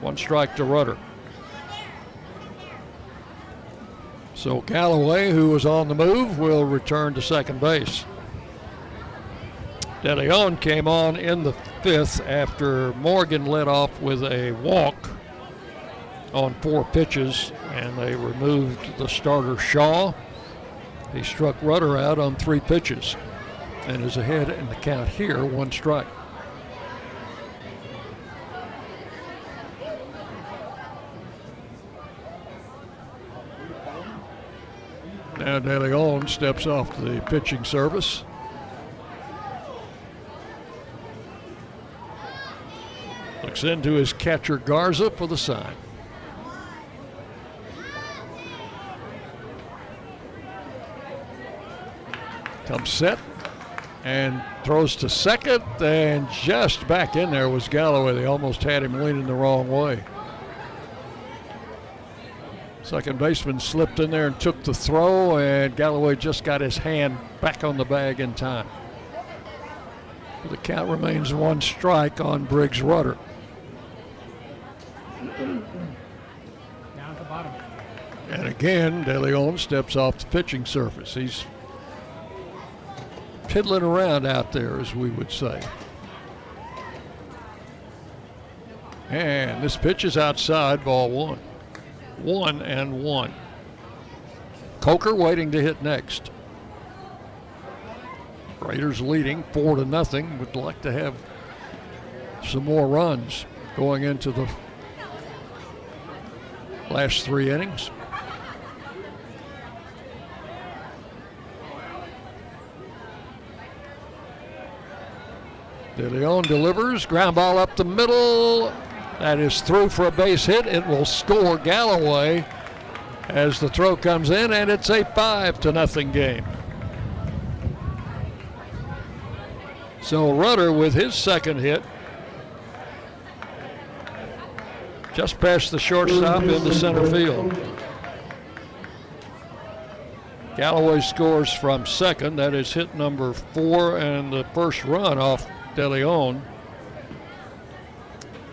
One strike to Rudder. So Galloway, who was on the move, will return to second base. De Leon came on in the fifth after Morgan led off with a walk on four pitches, and they removed the starter Shaw. He struck Rudder out on three pitches and is ahead in the count here, one strike. Now De Leon steps off the pitching service. Looks into his catcher Garza for the sign. Comes set and throws to second, and just back in there was Galloway. They almost had him leaning the wrong way. Second baseman slipped in there and took the throw, and Galloway just got his hand back on the bag in time. The count remains one strike on Briggs Rudder. Down to bottom. And again, De Leon steps off the pitching surface. He's piddling around out there, as we would say. And this pitch is outside, ball one. One and one. Coker waiting to hit next. Raiders leading four to nothing. Would like to have some more runs going into the last three innings. De Leon delivers, ground ball up the middle. That is through for a base hit. It will score Galloway as the throw comes in, and it's a five to nothing game. So Rudder with his second hit. Just past the shortstop into center field. Galloway scores from second. That is hit number four and the first run off De Leon.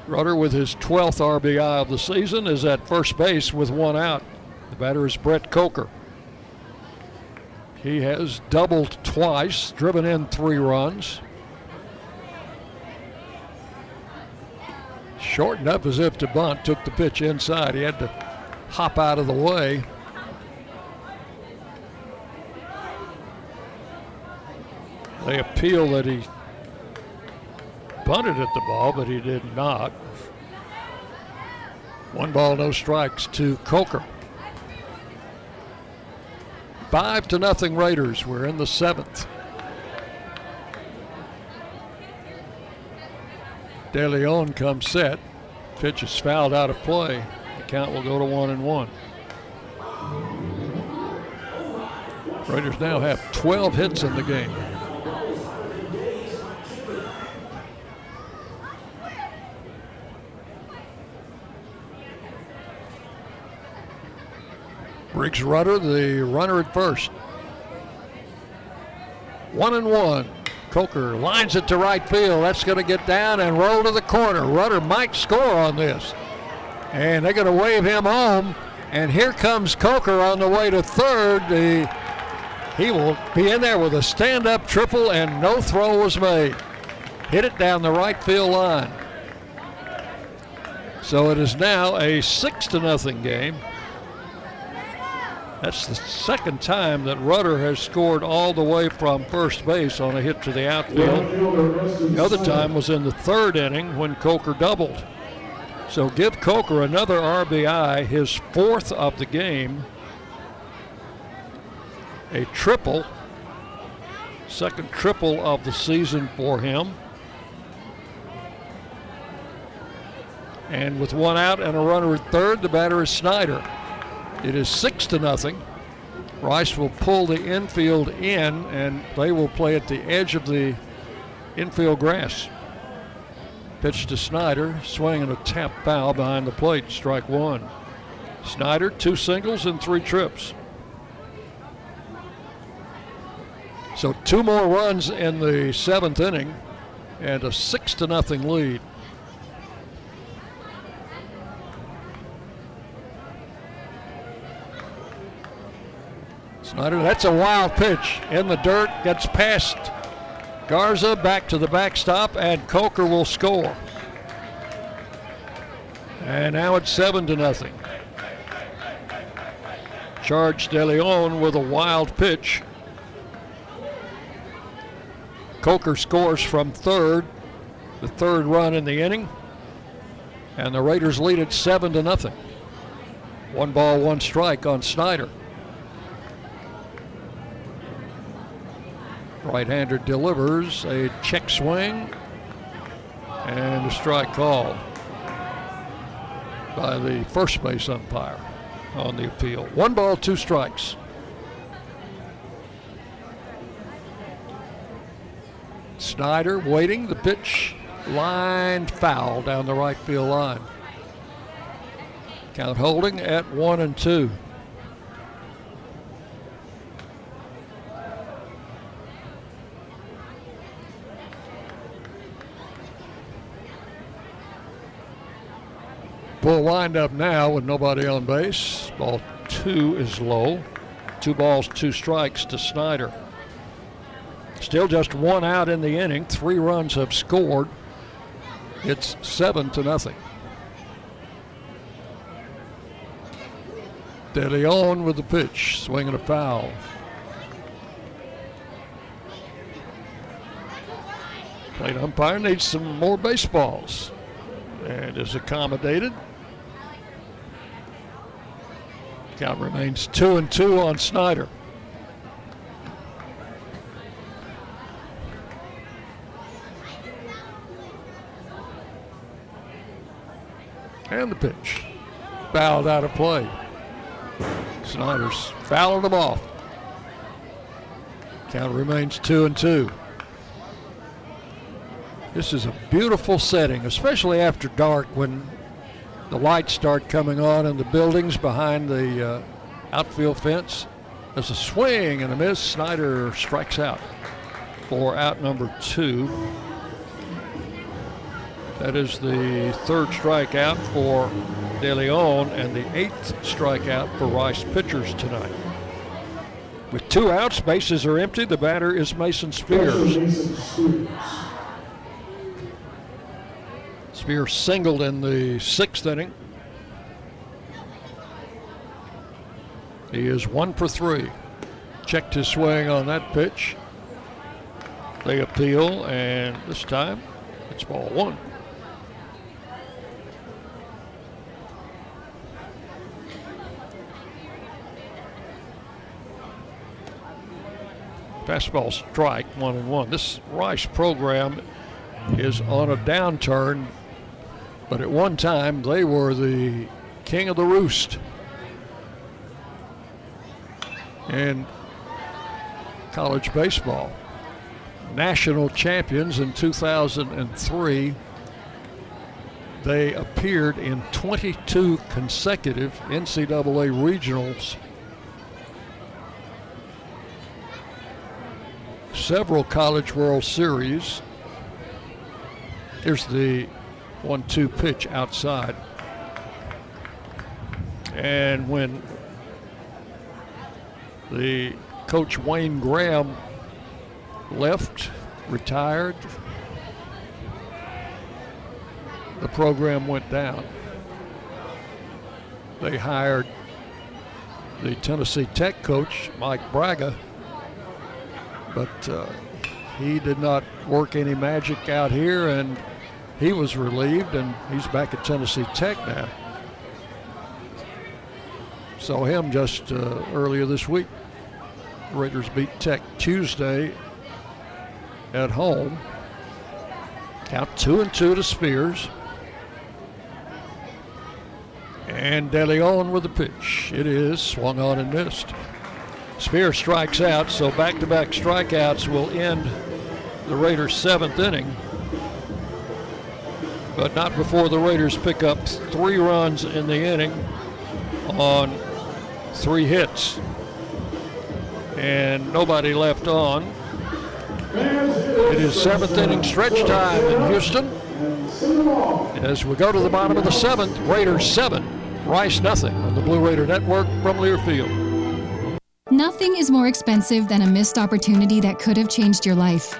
Rudder with his 12th RBI of the season is at first base with one out. The batter is Brett Coker. He has doubled twice, driven in three runs. Shortened up as if to bunt, took the pitch inside. He had to hop out of the way. They appeal that he bunted at the ball, but he did not. One ball, no strikes to Coker. Five to nothing Raiders. We're in the seventh. De Leon comes set. Pitch is fouled out of play. The count will go to one and one. Raiders now have 12 hits in the game. Briggs Rudder, the runner at first. One and one. Coker lines it to right field. That's going to get down and roll to the corner. Rudder might score on this. And they're going to wave him home. And here comes Coker on the way to third. The, he will be in there with a stand up triple, and no throw was made. Hit it down the right field line. So it is now a six to nothing game. That's the second time that Rudder has scored all the way from first base on a hit to the outfield. The other time was in the third inning when Coker doubled. So give Coker another RBI, his fourth of the game. A triple, second triple of the season for him. And with one out and a runner at third, the batter is Snyder. It is six to nothing. Rice will pull the infield in, and they will play at the edge of the infield grass. Pitch to Snyder, swing swinging a tap foul behind the plate, strike one. Snyder, two singles and three trips. So two more runs in the seventh inning. and a six to nothing lead. Snyder, that's a wild pitch in the dirt, gets past Garza back to the backstop, and Coker will score. And now it's seven to nothing. Charge De Leon with a wild pitch. Coker scores from third, the third run in the inning, and the Raiders lead it seven to nothing. One ball, one strike on Snyder. Right-hander delivers a check swing and a strike call by the first base umpire on the appeal. One ball, two strikes. Snyder waiting. The pitch lined foul down the right field line. Count holding at one and two. Full windup now with nobody on base. Ball two is low. Two balls, two strikes to Snyder. Still just one out in the inning. Three runs have scored. It's seven to nothing. De Leon with the pitch, swinging a foul. Plate umpire needs some more baseballs and is accommodated. Count remains two and two on Snyder. And the pitch. Fouled out of play. Snyder's fouling them off. Count remains two and two. This is a beautiful setting, especially after dark when the lights start coming on in the buildings behind the uh, outfield fence. There's a swing and a miss. Snyder strikes out for out number two. That is the third strikeout for De Leon and the eighth strikeout for Rice pitchers tonight. With two outs, bases are empty. The batter is Mason Spears. Spears singled in the sixth inning. He is one for three. Checked his swing on that pitch. They appeal, and this time it's ball one. Fastball strike, one and one. This Rice program is on a downturn, but at one time they were the king of the roost. And college baseball. National champions in 2003. They appeared in 22 consecutive NCAA regionals several College World Series. Here's the one two pitch outside. And when the coach Wayne Graham left, retired, the program went down. They hired the Tennessee Tech coach, Mike Bragga, but uh, he did not work any magic out here, and he was relieved, and he's back at Tennessee Tech now. Saw him just uh, earlier this week. Raiders beat Tech Tuesday at home. Count two and two to Spears. And DeLeon with the pitch. It is swung on and missed. Spear strikes out, so back to back strikeouts will end the Raiders' seventh inning. But not before the Raiders pick up three runs in the inning on three hits. And nobody left on. It is seventh inning stretch time in Houston. As we go to the bottom of the seventh, Raiders seven, Rice nothing on the Blue Raider Network from Learfield. Nothing is more expensive than a missed opportunity that could have changed your life.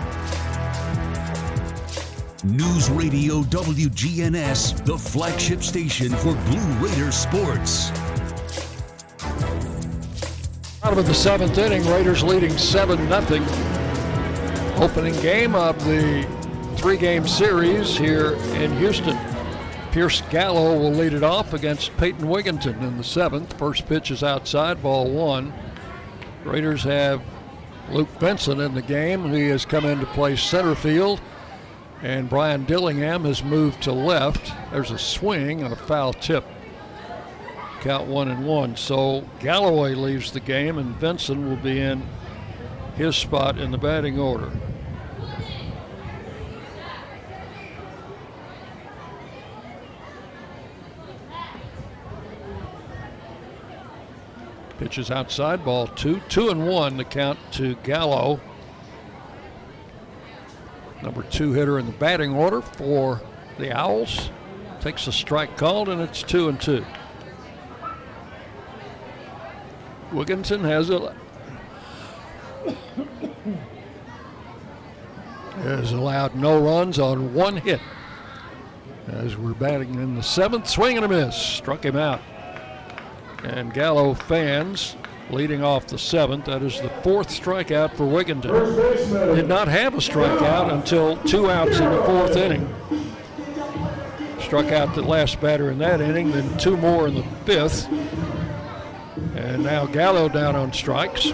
News Radio WGNS, the flagship station for Blue Raider sports. Out of the seventh inning, Raiders leading 7 0. Opening game of the three game series here in Houston. Pierce Gallo will lead it off against Peyton Wigginton in the seventh. First pitch is outside, ball one. Raiders have Luke Benson in the game. He has come in to play center field. And Brian Dillingham has moved to left. There's a swing and a foul tip. Count one and one. So Galloway leaves the game, and Benson will be in his spot in the batting order. Pitches outside, ball two. Two and one, the count to Gallo. Number two hitter in the batting order for the Owls. Takes a strike called, and it's two and two. Wigginton has a has allowed no runs on one hit. As we're batting in the seventh, swing and a miss, struck him out. And Gallo fans leading off the seventh. That is the fourth strikeout for Wigginton. Did not have a strikeout until two outs in the fourth inning. Struck out the last batter in that inning, then two more in the fifth. And now Gallo down on strikes.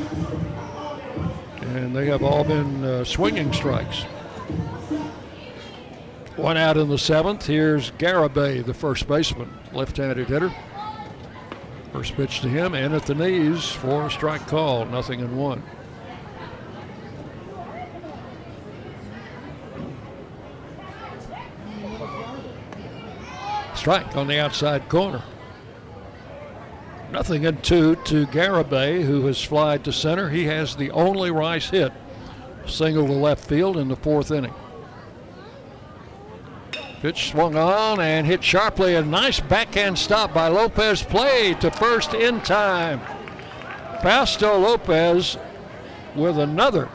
And they have all been uh, swinging strikes. One out in the seventh. Here's Garibay, the first baseman, left handed hitter. First pitch to him and at the knees for a strike call, nothing in one. Strike on the outside corner. Nothing in two to Garibay, who has flied to center. He has the only Rice hit, single to left field in the fourth inning. Pitch swung on and hit sharply. A nice backhand stop by Lopez. Play to first in time. Fausto Lopez with another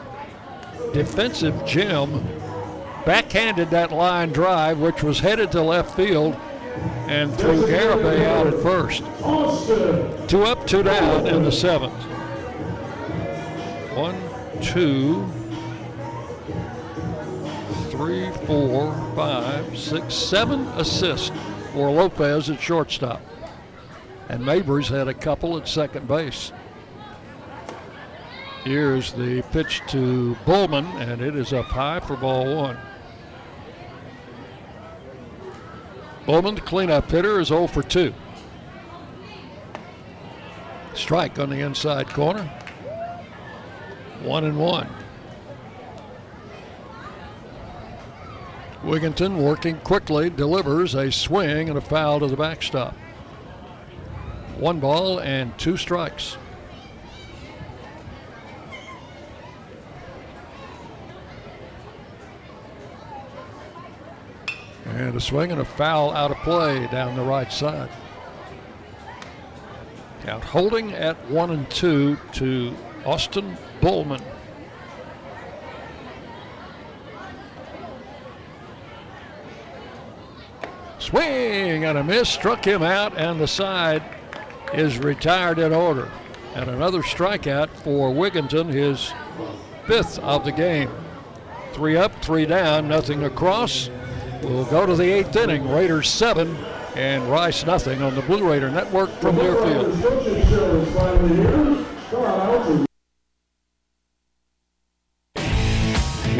defensive gem. Backhanded that line drive, which was headed to left field, and threw Garibay out at first. Two up, two down in the seventh. One, two, three, four, five, six, seven assists for Lopez at shortstop. And Mabry's had a couple at second base. Here's the pitch to Bullman, and it is up high for ball one. Bullman, the cleanup hitter, is 0 for 2. Strike on the inside corner. One and one. Wigginton working quickly, delivers a swing and a foul to the backstop. One ball and two strikes. And a swing and a foul out of play down the right side. Count holding at one and two to Austin Bullman. Swing and a miss, struck him out, and the side is retired in order. And another strikeout for Wigginton, his fifth of the game. Three up, three down, nothing across. We'll go to the eighth inning. Raiders seven and Rice nothing on the Blue Raider Network from Learfield.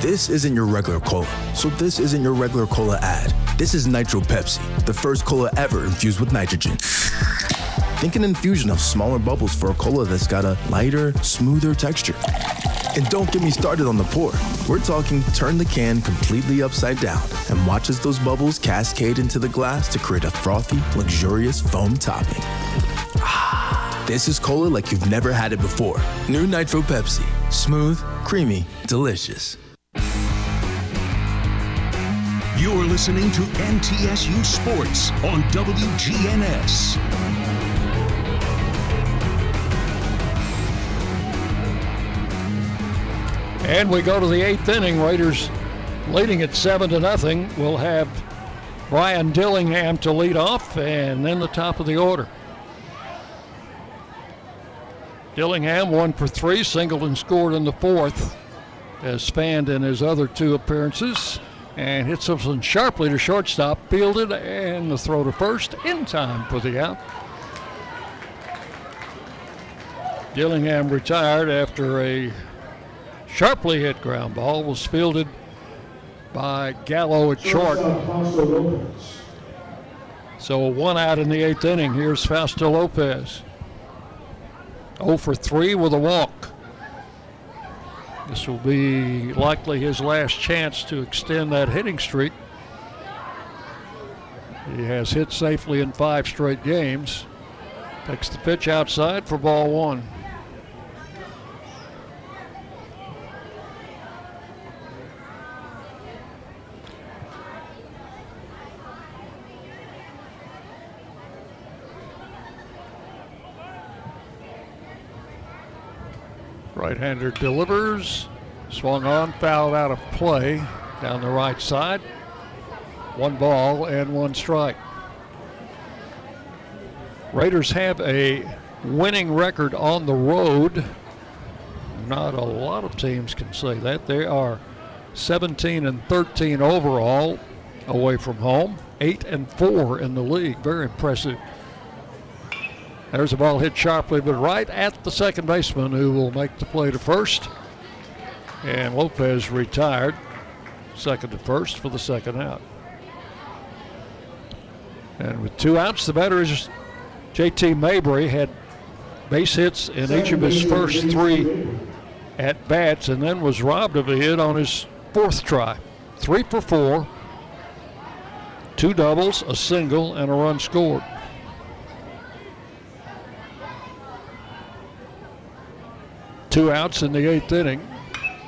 This isn't your regular cola, so this isn't your regular cola ad. This is Nitro Pepsi, the first cola ever infused with nitrogen. Think an infusion of smaller bubbles for a cola that's got a lighter, smoother texture. And don't get me started on the pour. We're talking turn the can completely upside down and watch as those bubbles cascade into the glass to create a frothy, luxurious foam topping. Ah, this is cola like you've never had it before. New Nitro Pepsi. Smooth, creamy, delicious. You're listening to MTSU Sports on WGNS. And we go to the eighth inning. Raiders leading at seven to nothing. We'll have Brian Dillingham to lead off, and then the top of the order. Dillingham one for three, singled and scored in the fourth, as spanned in his other two appearances, and hits something sharply to shortstop, fielded, and the throw to first in time for the out. Dillingham retired after a sharply hit ground ball was fielded by Gallo at short. So one out in the eighth inning. Here's Fausto Lopez. 0 for 3 with a walk. This will be likely his last chance to extend that hitting streak. He has hit safely in five straight games. Takes the pitch outside for ball one. Right-hander delivers. Swung on, fouled out of play down the right side. One ball and one strike. Raiders have a winning record on the road. Not a lot of teams can say that. They are 17 and 13 overall away from home, 8 and 4 in the league. Very impressive there's a ball hit sharply, but right at the second baseman who will make the play to first. And Lopez retired, second to first for the second out. And with two outs, the batter is JT Mabry had base hits in each of his first three at bats and then was robbed of a hit on his fourth try. Three for four, two doubles, a single, and a run scored. Two outs in the eighth inning.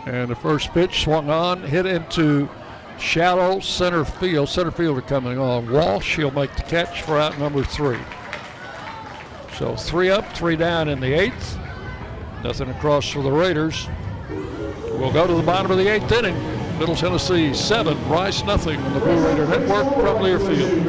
And the first pitch swung on, hit into shallow center field. Center fielder coming on. Walsh, he'll make the catch for out number three. So three up, three down in the eighth. Nothing across for the Raiders. We'll go to the bottom of the eighth inning. Middle Tennessee seven, Rice nothing on the Blue Raider Network from Learfield.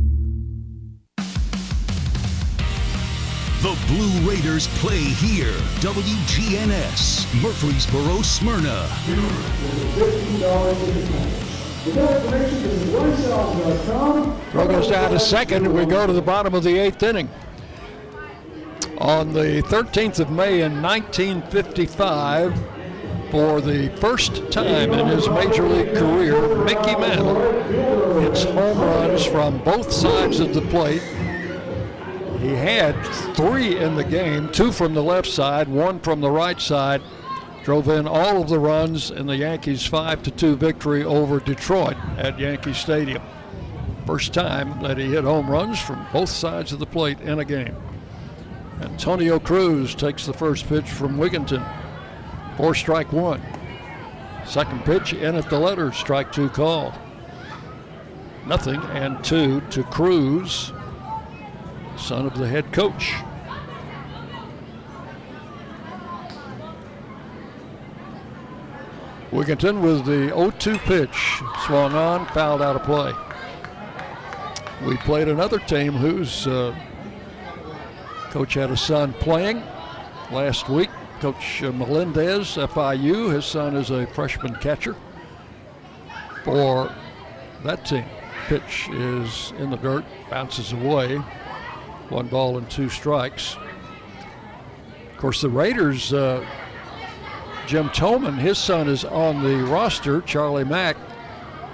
The Blue Raiders play here. WGNS, Murfreesboro, Smyrna. Throw goes down to second. We go to the bottom of the eighth inning. On the 13th of May in 1955, for the first time in his major league career, Mickey Mantle hits home runs from both sides of the plate. He had three in the game, two from the left side, one from the right side. Drove in all of the runs in the Yankees' 5 to 2 victory over Detroit at Yankee Stadium. First time that he hit home runs from both sides of the plate in a game. Antonio Cruz takes the first pitch from Wigginton. Four strike one. Second pitch in at the letter, strike two call. Nothing and two to Cruz, son of the head coach. Wigginton with the 0-2 pitch, swung on, fouled out of play. We played another team whose uh, coach had a son playing last week. Coach uh, Melendez, FIU, his son is a freshman catcher for that team. Pitch is in the dirt, bounces away. One ball and two strikes. Of course, the Raiders, uh, Jim Toman, his son is on the roster. Charlie Mack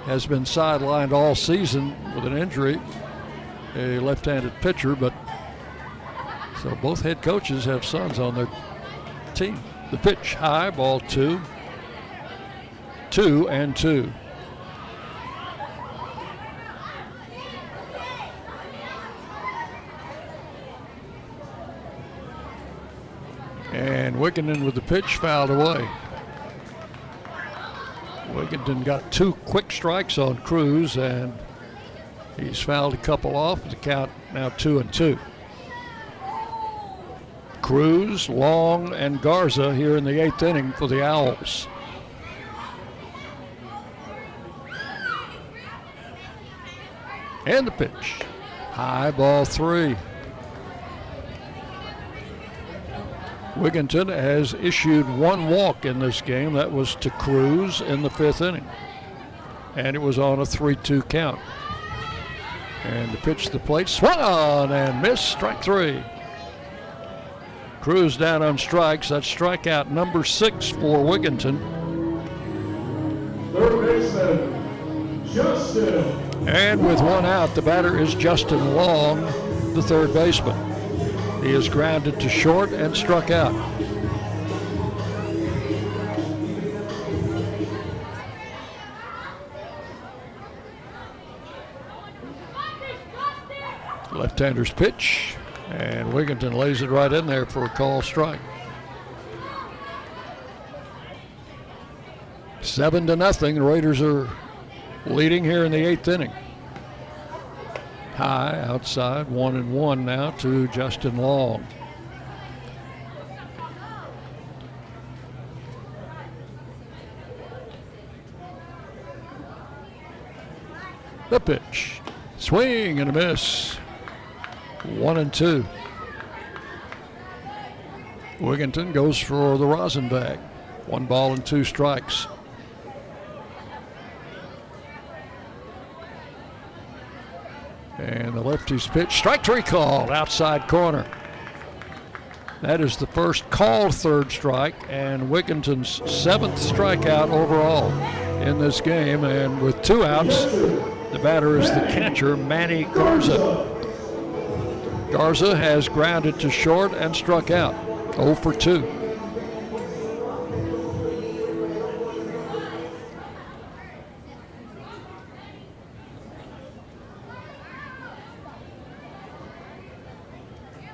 has been sidelined all season with an injury, a left handed pitcher, but so both head coaches have sons on their team. The pitch high, ball two, two and two. And Wigginton with the pitch fouled away. Wigginton got two quick strikes on Cruz, and he's fouled a couple off. The count now two and two. Cruz, Long, and Garza here in the eighth inning for the Owls. And the pitch. High ball three. Wigginton has issued one walk in this game. That was to Cruz in the fifth inning. And it was on a 3 2 count. And the pitch to the plate, swung on and missed, strike three. Cruz down on strikes. That's strikeout number six for Wigginton. Third baseman, Justin. And with one out, the batter is Justin Long, the third baseman. He is grounded to short and struck out. Left-hander's pitch, and Wigginton lays it right in there for a call strike. Seven to nothing. The Raiders are leading here in the eighth inning. High outside, one and one now to Justin Long. The pitch. Swing and a miss. One and two. Wigginton goes for the rosin bag. One ball and two strikes. And the lefty's pitch, strike three called, outside corner. That is the first called third strike and Wigginton's seventh strikeout overall in this game. And with two outs, the batter is the catcher, Manny Garza. Garza has grounded to short and struck out, 0 for 2.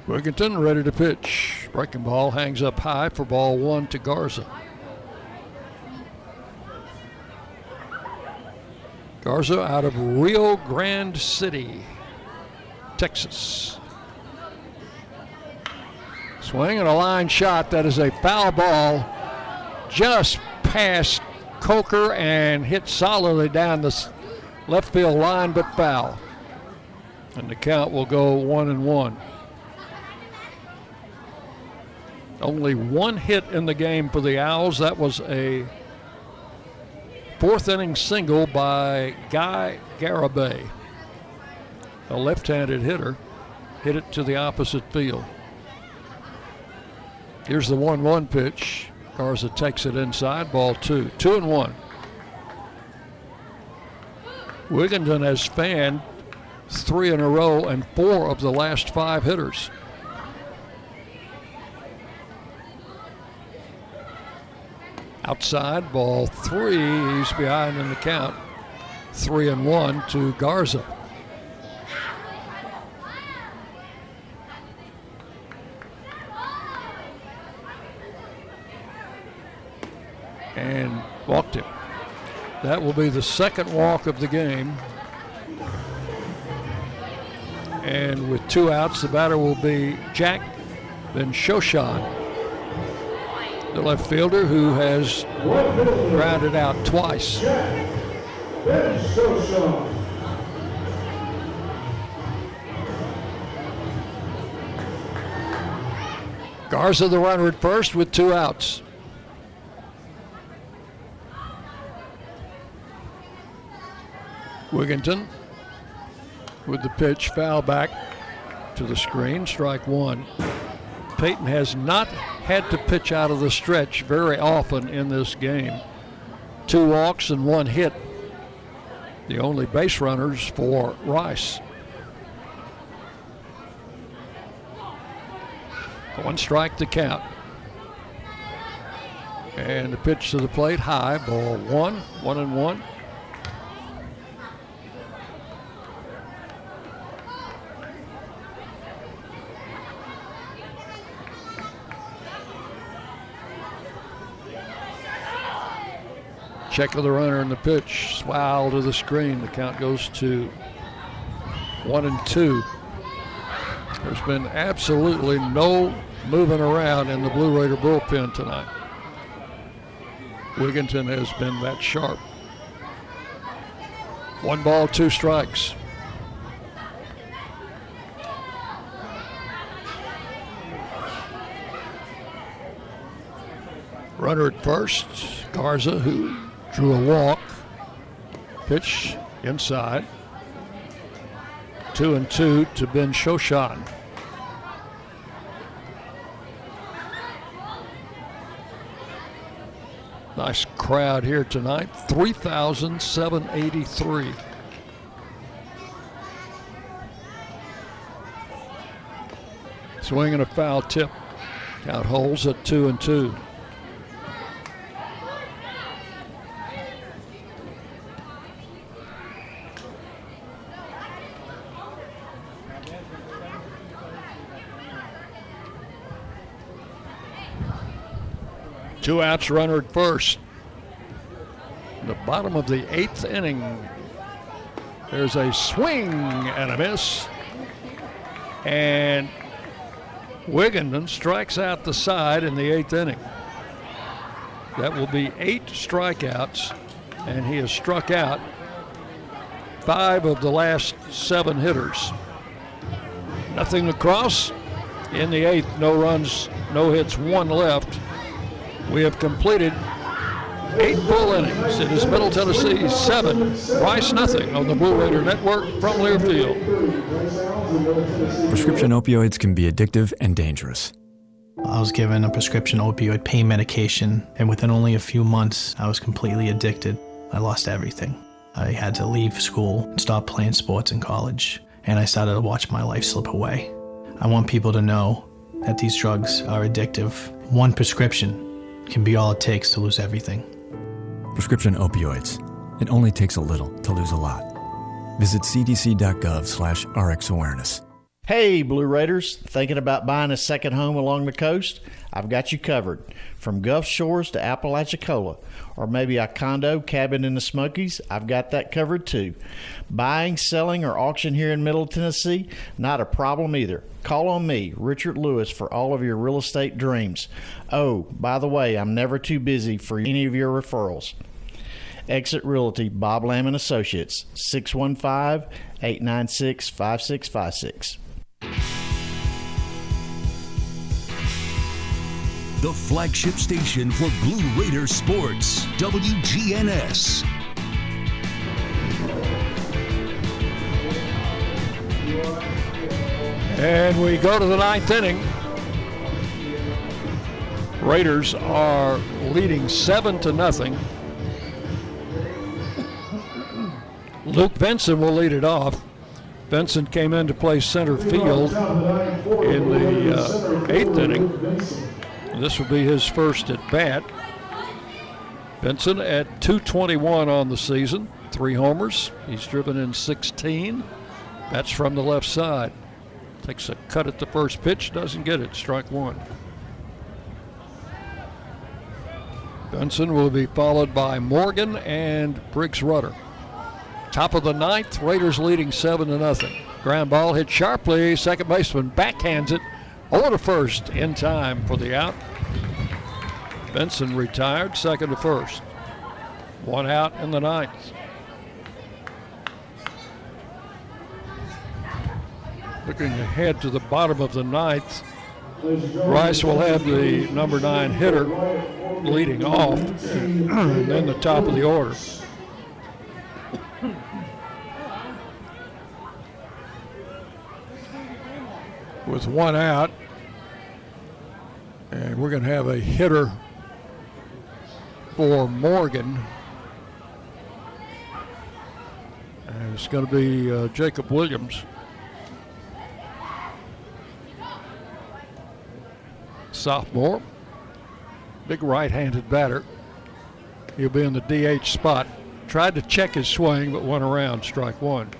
Wigginton ready to pitch. Breaking ball hangs up high for ball one to Garza. Garza out of Rio Grande City, Texas. Swing and a line shot. That is a foul ball just past Coker and hit solidly down the left field line, but foul. And the count will go one and one. Only one hit in the game for the Owls. That was a fourth inning single by Guy Garibay, a left handed hitter, hit it to the opposite field. Here's the 1 1 pitch. Garza takes it inside, ball two. Two and one. Wigginton has fanned three in a row and four of the last five hitters. Outside, ball three. He's behind in the count. Three and one to Garza. And walked him. That will be the second walk of the game. And with two outs, the batter will be Jack Ben Shoshan the left fielder who has grounded out twice. Garza the runner at first with two outs. Wigginton with the pitch, foul back to the screen, strike one. Peyton has not had to pitch out of the stretch very often in this game. Two walks and one hit. The only base runners for Rice. One strike to count. And the pitch to the plate high, ball one, one and one. Check of the runner and the pitch. Swile to the screen. The count goes to one and two. There's been absolutely no moving around in the Blue Raider bullpen tonight. Wigginton has been that sharp. One ball, two strikes. Runner at first, Garza, who Drew a walk. Pitch inside. Two and two to Ben Shoshan. Nice crowd here tonight. 3,783. Swinging a foul tip. Count holes at two and two. Two outs, runner at first. The bottom of the eighth inning. There's a swing and a miss. And Wigginton strikes out the side in the eighth inning. That will be eight strikeouts, and he has struck out five of the last seven hitters. Nothing across in the eighth, no runs, no hits, one left. We have completed eight full innings. It is Middle Tennessee seven, Rice nothing on the Blue Raider Network from Learfield. Prescription opioids can be addictive and dangerous. I was given a prescription opioid pain medication, and within only a few months, I was completely addicted. I lost everything. I had to leave school and stop playing sports in college, and I started to watch my life slip away. I want people to know that these drugs are addictive. One prescription can be all it takes to lose everything. Prescription opioids. It only takes a little to lose a lot. Visit cdc.gov slash rxawareness. Hey, Blue Raiders, thinking about buying a second home along the coast? I've got you covered. From Gulf Shores to Apalachicola, or maybe a condo cabin in the Smokies, I've got that covered too. Buying, selling, or auction here in Middle Tennessee, not a problem either. Call on me, Richard Lewis, for all of your real estate dreams. Oh, by the way, I'm never too busy for any of your referrals. Exit Realty, Bob Lamb and Associates, 615 896 5656. The flagship station for Blue Raider sports, WGNS. And we go to the ninth inning. Raiders are leading seven to nothing. Luke Benson will lead it off. Benson came in to play center field in the uh, eighth inning. This will be his first at bat. Benson at 221 on the season, three homers. He's driven in 16. That's from the left side. Takes a cut at the first pitch, doesn't get it. Strike one. Benson will be followed by Morgan and Briggs Rudder. Top of the ninth, Raiders leading seven to nothing. Ground ball hit sharply. Second baseman backhands it over to first in time for the out. Benson retired, second to first. One out in the ninth. Looking ahead to the bottom of the ninth, Rice will have the number nine hitter leading off, and then the top of the order. With one out, and we're going to have a hitter for Morgan. And it's going to be uh, Jacob Williams. Sophomore, big right handed batter. He'll be in the DH spot. Tried to check his swing, but went around, strike one.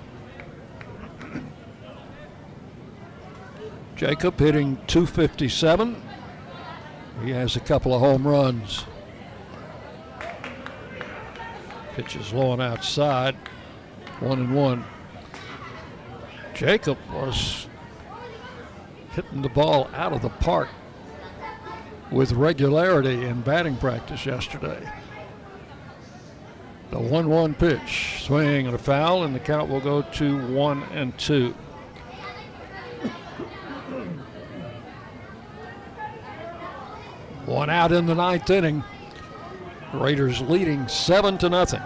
Jacob hitting 257. He has a couple of home runs. Pitch is low and outside. One and one. Jacob was hitting the ball out of the park with regularity in batting practice yesterday. The 1 1 pitch, swing and a foul, and the count will go to 1 and 2. One out in the ninth inning. Raiders leading seven to nothing.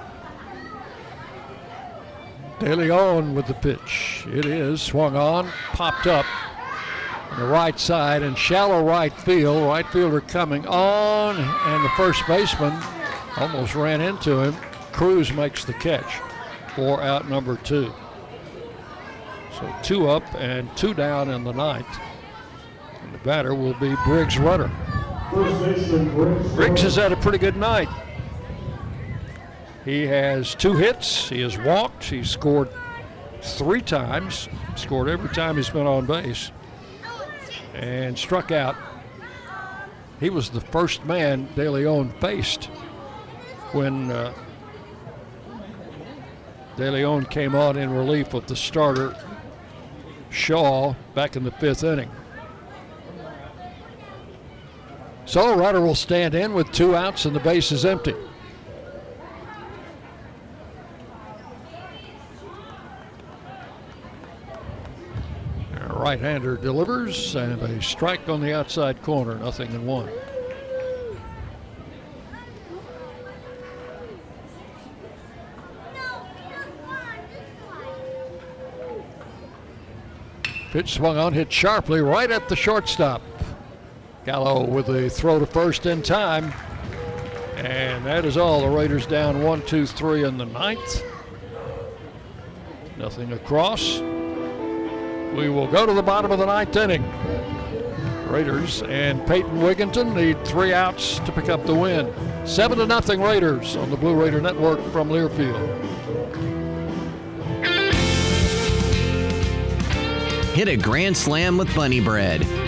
De Leon with the pitch. It is swung on, popped up on the right side and shallow right field. Right fielder coming on, and the first baseman almost ran into him. Cruz makes the catch for out number two. So two up and two down in the ninth. And the batter will be Briggs Rudder. Briggs has had a pretty good night. He has two hits. He has walked. He's scored three times. Scored every time he's been on base. And struck out. He was the first man De Leon faced when uh, De Leon came on in relief of the starter Shaw back in the fifth inning. So runner will stand in with two outs and the base is empty. Right-hander delivers and a strike on the outside corner, nothing in one. Pitch swung on, hit sharply right at the shortstop. Gallo with the throw to first in time. And that is all. The Raiders down one, two, three in the ninth. Nothing across. We will go to the bottom of the ninth inning. Raiders and Peyton Wigginton need three outs to pick up the win. Seven to nothing Raiders on the Blue Raider Network from Learfield. Hit a grand slam with Bunny Bread.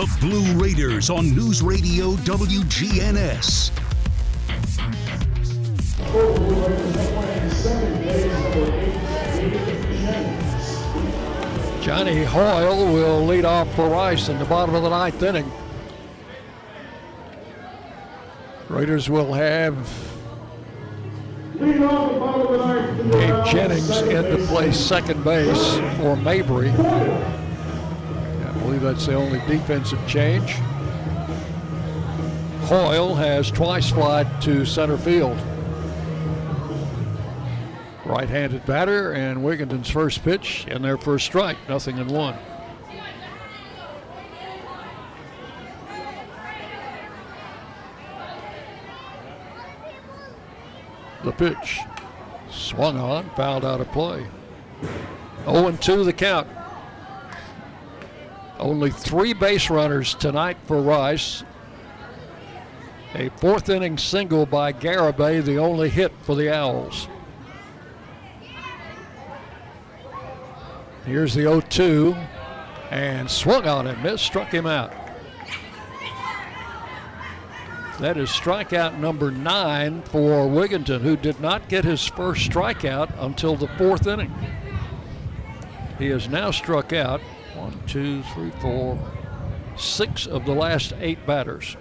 The Blue Raiders on News Radio WGNS. Johnny Hoyle will lead off for Rice in the bottom of the ninth inning. Raiders will have Gabe Jennings in to play second base for Mabry. Believe that's the only defensive change. Hoyle has twice flied to center field. Right-handed batter and Wigginton's first pitch and their first strike, nothing in one. The pitch swung on, fouled out of play. 0 2 the count. Only three base runners tonight for Rice. A fourth inning single by Garibay, the only hit for the Owls. Here's the 0 2 and swung on and missed, struck him out. That is strikeout number nine for Wigginton, who did not get his first strikeout until the fourth inning. He has now struck out one, two, three, four, six of the last eight batters.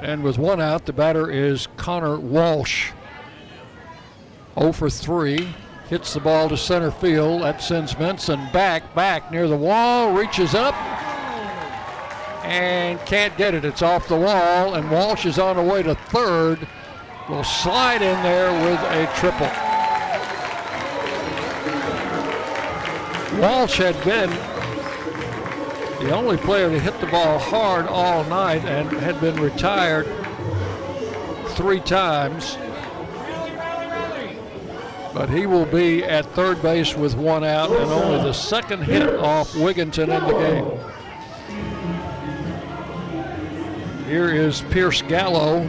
And with one out, the batter is Connor Walsh. 0 for 3. Hits the ball to center field. That sends Benson back, back near the wall, reaches up, and can't get it. It's off the wall, and Walsh is on the way to third. Will slide in there with a triple. Walsh had been the only player to hit the ball hard all night and had been retired three times. But he will be at third base with one out and only the second hit off Wigginton in the game. Here is Pierce Gallo,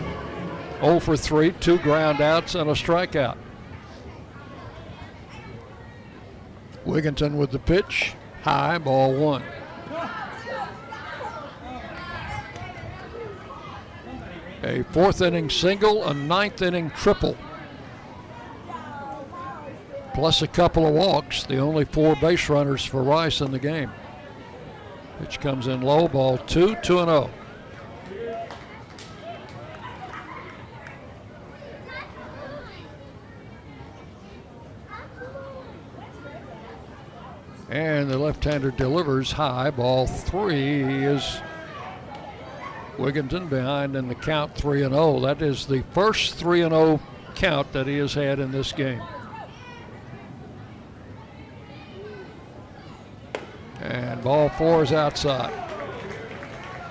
0 for 3, two ground outs and a strikeout. Wigginton with the pitch, high, ball one. A fourth inning single, a ninth inning triple. Plus a couple of walks, the only four base runners for Rice in the game. Pitch comes in low, ball two, 2 and 0. And the left-hander delivers high. Ball three is Wigginton behind in the count 3 and 0. That is the first 3 and 0 count that he has had in this game. And ball four is outside.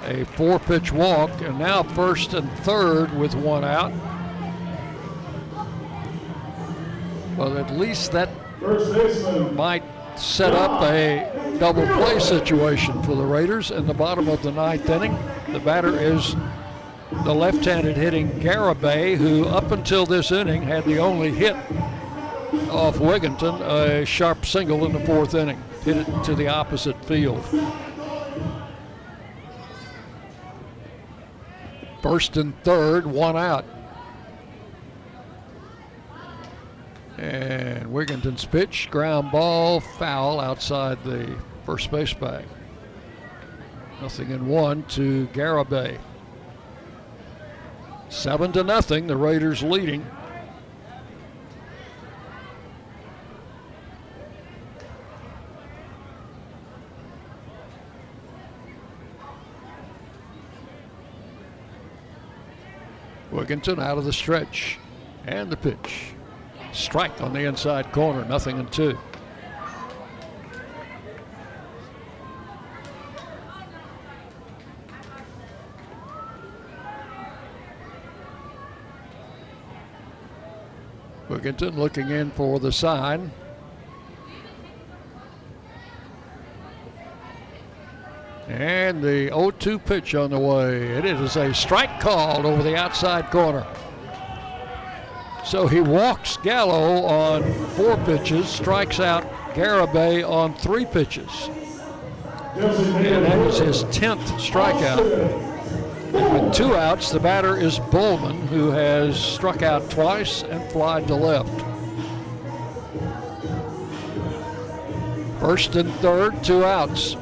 A four pitch walk, and now first and third with one out. Well, at least that might set up a double play situation for the Raiders in the bottom of the ninth inning. The batter is the left-handed hitting Garibay, who up until this inning had the only hit off Wigginton, a sharp single in the fourth inning, hit it to the opposite field. First and third, one out. And Wigginton's pitch, ground ball, foul outside the first base bag. Nothing in one to Garibay. Seven to nothing, the Raiders leading. Wigginton out of the stretch. And the pitch. Strike on the inside corner, nothing in two. Wigginton looking in for the sign. And the 0 2 pitch on the way. It is a strike called over the outside corner. So he walks Gallo on four pitches, strikes out Garibay on three pitches. And was his 10th strikeout. And with two outs, the batter is Bullman, who has struck out twice and flied to left. First and third, two outs.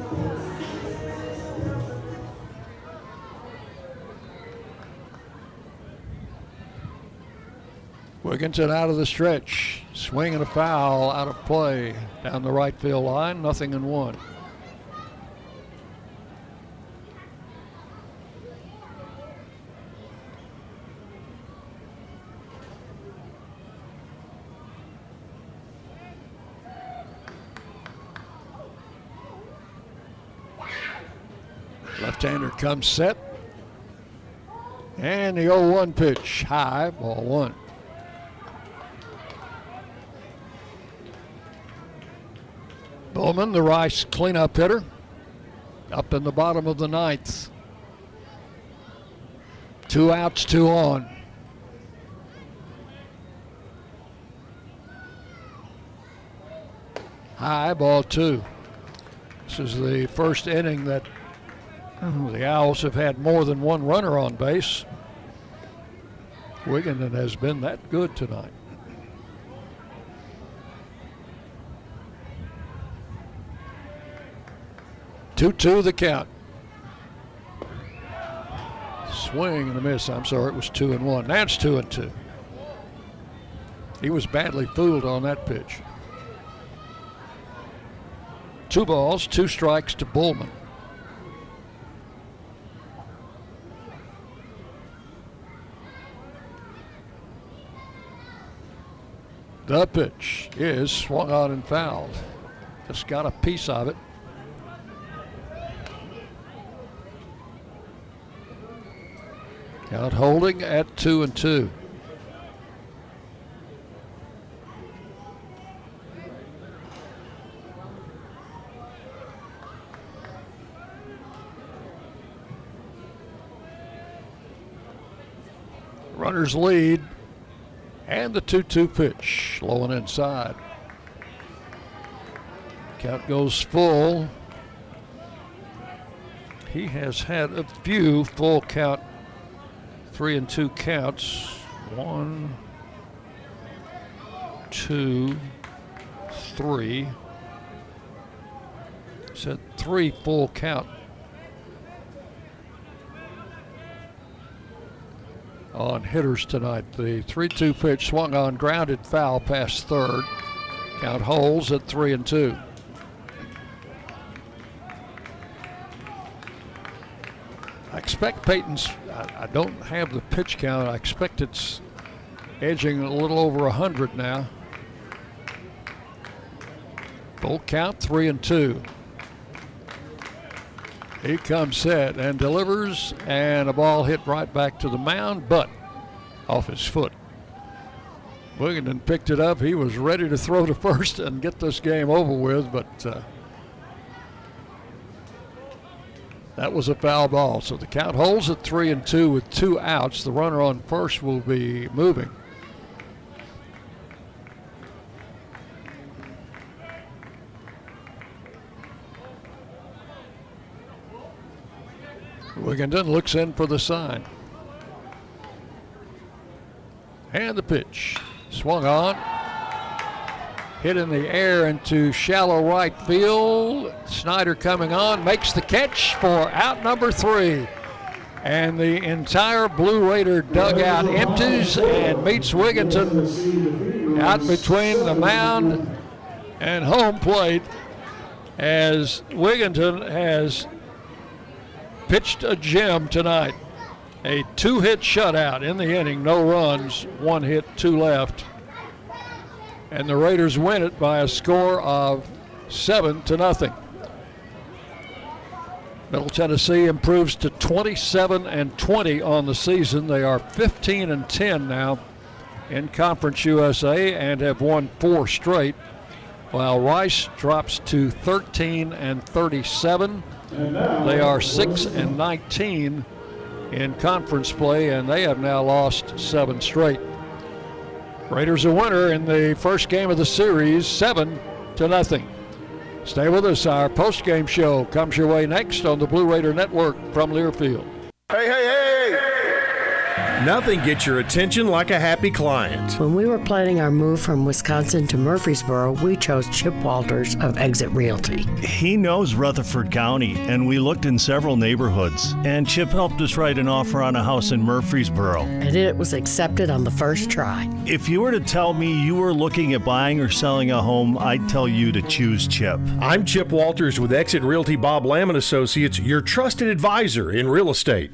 Wigginton out of the stretch, swinging a foul out of play down the right field line, nothing in one. Left-hander comes set. And the 0-1 pitch, high, ball one. Bowman, the Rice cleanup hitter, up in the bottom of the ninth. Two outs, two on. High ball two. This is the first inning that oh, the Owls have had more than one runner on base. Wigginton has been that good tonight. Two two the count. Swing and a miss. I'm sorry, it was two and one. Now it's two and two. He was badly fooled on that pitch. Two balls, two strikes to Bullman. The pitch is swung on and fouled. Just got a piece of it. Count holding at two and two. Runners lead and the 2 2 pitch, low and inside. Count goes full. He has had a few full count three and two counts. One, two, three. Said three full count. On hitters tonight, the 3 2 pitch swung on, grounded foul past third. Count holes at three and two. I expect Peyton's. I, I don't have the pitch count. I expect it's edging a little over 100 now. Full count, three and two. He comes set and delivers, and a ball hit right back to the mound, but off his foot. Wigginton picked it up. He was ready to throw to first and get this game over with, but uh, that was a foul ball. So the count holds at three and two with two outs. The runner on first will be moving. Wigginton looks in for the sign. And the pitch. Swung on. Hit in the air into shallow right field. Snyder coming on, makes the catch for out number three. And the entire Blue Raider dugout empties and meets Wigginton out between the mound and home plate as Wigginton has pitched a gem tonight. A two hit shutout in the inning, no runs, one hit, two left. And the Raiders win it by a score of seven to nothing. Middle Tennessee improves to 27 and 20 on the season. They are 15 and 10 now in Conference USA and have won four straight, while Rice drops to 13 and 37. They are 6 and 19 in conference play, and they have now lost seven straight. Raiders a winner in the first game of the series, seven to nothing. Stay with us. Our post-game show comes your way next on the Blue Raider Network from Learfield. Hey, hey, hey! Nothing gets your attention like a happy client. When we were planning our move from Wisconsin to Murfreesboro, we chose Chip Walters of Exit Realty. He knows Rutherford County, and we looked in several neighborhoods. And Chip helped us write an offer on a house in Murfreesboro. And it was accepted on the first try. If you were to tell me you were looking at buying or selling a home, I'd tell you to choose Chip. I'm Chip Walters with Exit Realty Bob Lamb and Associates, your trusted advisor in real estate.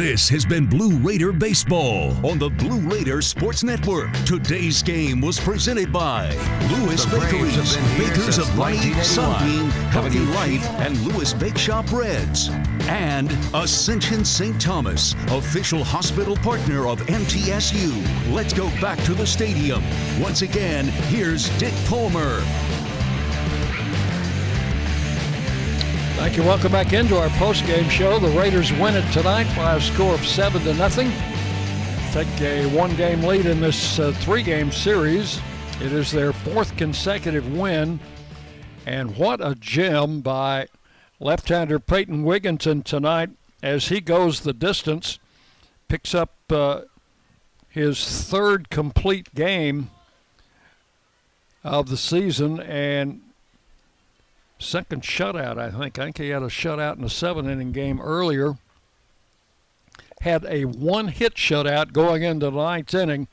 This has been Blue Raider Baseball on the Blue Raider Sports Network. Today's game was presented by Lewis The Bakeries, have been here Bakers of 1981. Sunbeam, Healthy Life, and Lewis Bake Shop Reds. And Ascension St. Thomas, official hospital partner of MTSU. Let's go back to the stadium. Once again, here's Dick Palmer. Thank you. Welcome back into our post-game show. The Raiders win it tonight by a score of seven to nothing. Take a one-game lead in this uh, three-game series. It is their fourth consecutive win, and what a gem by left-hander Peyton Wigginton tonight as he goes the distance, picks up uh, his third complete game of the season, and second shutout, I think. I think he had a shutout in a seven inning game earlier. Had a one hit shutout going into the ninth inning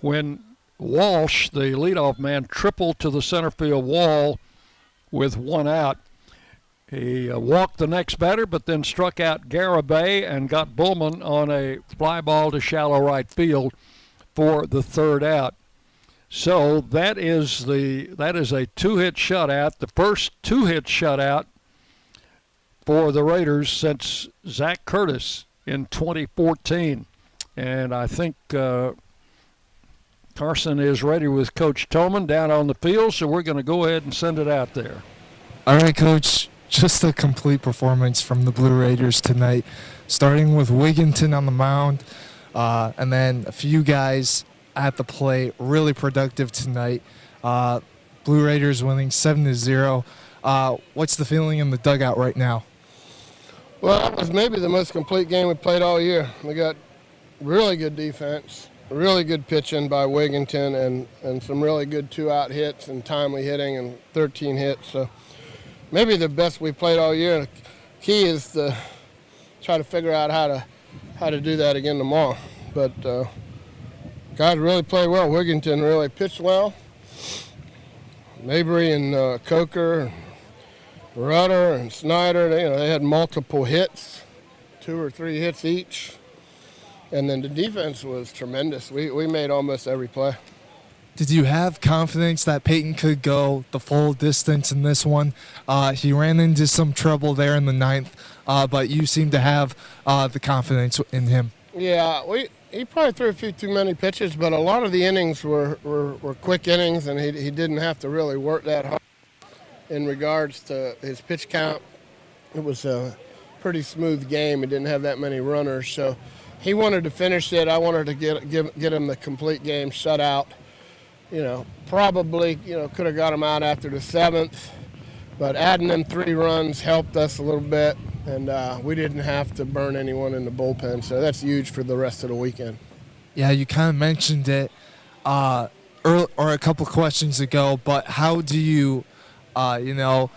when Walsh, the leadoff man, tripled to the center field wall with one out. He uh, walked the next batter, but then struck out Garibay and got Bullman on a fly ball to shallow right field for the third out. So that is the that is a two-hit shutout, the first two-hit shutout for the Raiders since Zach Curtis in 2014, and I think uh, Carson is ready with Coach Toman down on the field, so we're going to go ahead and send it out there. All right, Coach. Just a complete performance from the Blue Raiders tonight, starting with Wigginton on the mound, uh, and then a few guys at the plate. Really productive tonight. Uh, Blue Raiders winning seven to zero. Uh, what's the feeling in the dugout right now? Well, that was maybe the most complete game we played all year. We got really good defense, really good pitching by Wigginton, and, and some really good two out hits and timely hitting and 13 hits. So maybe the best we played all year. The key is to try to figure out how to how to do that again tomorrow. But uh, guys really played well. Wigginton really pitched well. Mabry and uh, Coker, Rudder and Snyder, they, you know, they had multiple hits, two or three hits each. And then the defense was tremendous. We, we made almost every play. Did you have confidence that Peyton could go the full distance in this one? Uh, he ran into some trouble there in the ninth, uh, but you seem to have uh, the confidence in him. Yeah, we he probably threw a few too many pitches, but a lot of the innings were, were, were quick innings, and he, he didn't have to really work that hard in regards to his pitch count. It was a pretty smooth game. He didn't have that many runners, so he wanted to finish it. I wanted to get give, get him the complete game shutout. You know, probably you know could have got him out after the seventh, but adding them three runs helped us a little bit, and uh, we didn't have to burn anyone in the bullpen. So that's huge for the rest of the weekend. Yeah, you kind of mentioned it uh, earl or a couple questions ago, but how do you, uh, you know,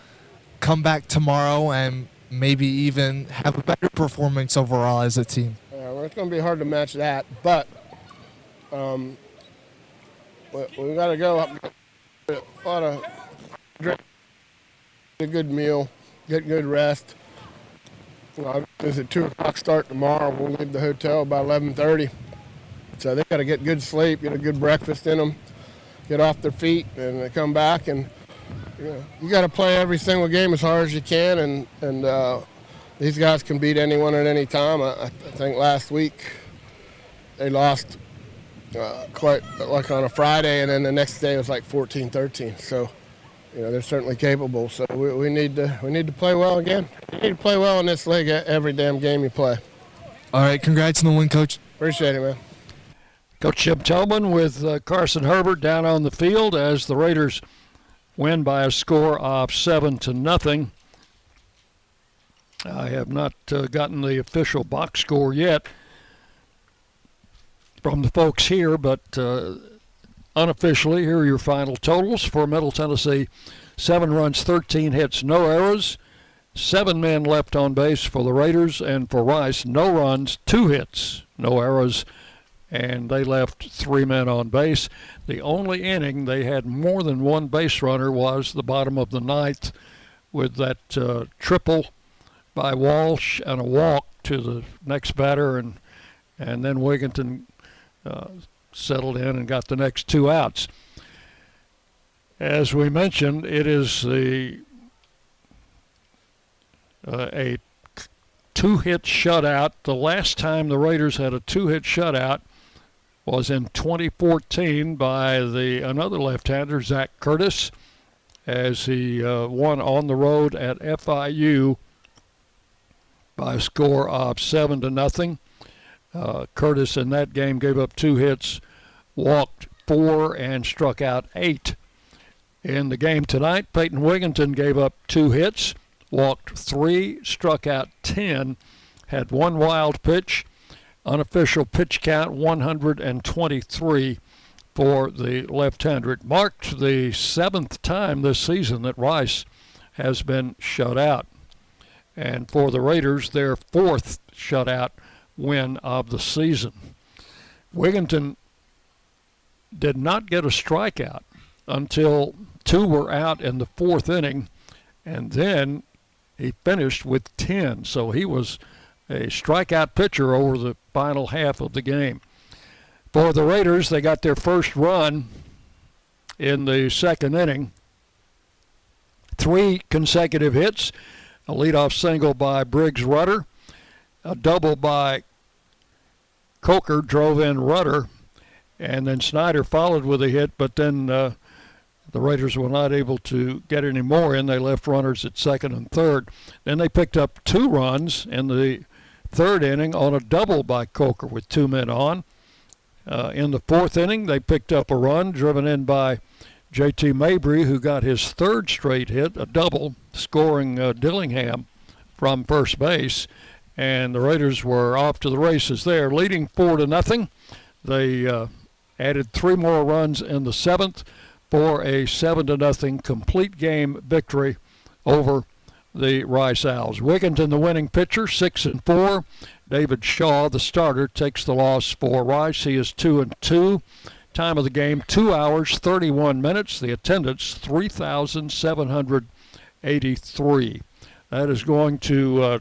come back tomorrow and maybe even have a better performance overall as a team? Uh, well, it's going to be hard to match that, but um, we, we got to go up. A lot of a good meal, get good rest. Know, it's a two o'clock start tomorrow. We'll leave the hotel by eleven thirty. So they got to get good sleep, get a good breakfast in them, get off their feet, and they come back and you, know, you got to play every single game as hard as you can, and and uh, these guys can beat anyone at any time. I, I think last week they lost uh, quite like on a Friday, and then the next day it was like 14-13. So you know they're certainly capable. So we, we need to we need to play well again. You need to play well in this league every damn game you play. All right, congrats on the win, Coach. Appreciate it, man. Coach Jim Toman with uh, Carson Herbert down on the field as the Raiders win by a score of seven to nothing. I have not uh, gotten the official box score yet from the folks here, but uh, unofficially, here are your final totals for Middle Tennessee: seven runs, 13 hits, no errors. Seven men left on base for the Raiders, and for Rice, no runs, two hits, no errors and they left three men on base. The only inning they had more than one base runner was the bottom of the ninth with that uh, triple by Walsh and a walk to the next batter, and and then Wigginton uh, settled in and got the next two outs. As we mentioned, it is the uh, a two-hit shutout. The last time the Raiders had a two-hit shutout was in 2014 by the another left-hander, Zach Curtis, as he uh, won on the road at FIU by a score of seven to nothing. Uh, Curtis in that game gave up two hits, walked four, and struck out eight. In the game tonight, Peyton Wigginton gave up two hits, walked three, struck out 10, had one wild pitch, unofficial pitch count 123 for the left-hander. It marked the seventh time this season that Rice has been shut out. And for the Raiders, their fourth shutout win of the season. Wigginton did not get a strikeout until two were out in the fourth inning, and then he finished with 10. So he was a strikeout pitcher over the final half of the game. For the Raiders, they got their first run in the second inning. Three consecutive hits, a leadoff single by Briggs Rudder, a double by Coker drove in Rudder, and then Snyder followed with a hit, but then uh, the Raiders were not able to get any more in. They left runners at second and third. Then they picked up two runs in the third inning on a double by Coker with two men on. Uh, in the fourth inning, they picked up a run driven in by J.T. Mabry, who got his third straight hit, a double, scoring uh, Dillingham from first base. And the Raiders were off to the races there, leading four to nothing. They uh, added three more runs in the seventh for a seven to nothing complete game victory over the Rice Owls. Wigginton, the winning pitcher, six and four. David Shaw, the starter, takes the loss for Rice. He is two and two. Time of the game, two hours, 31 minutes. The attendance, 3,783. That is going to uh,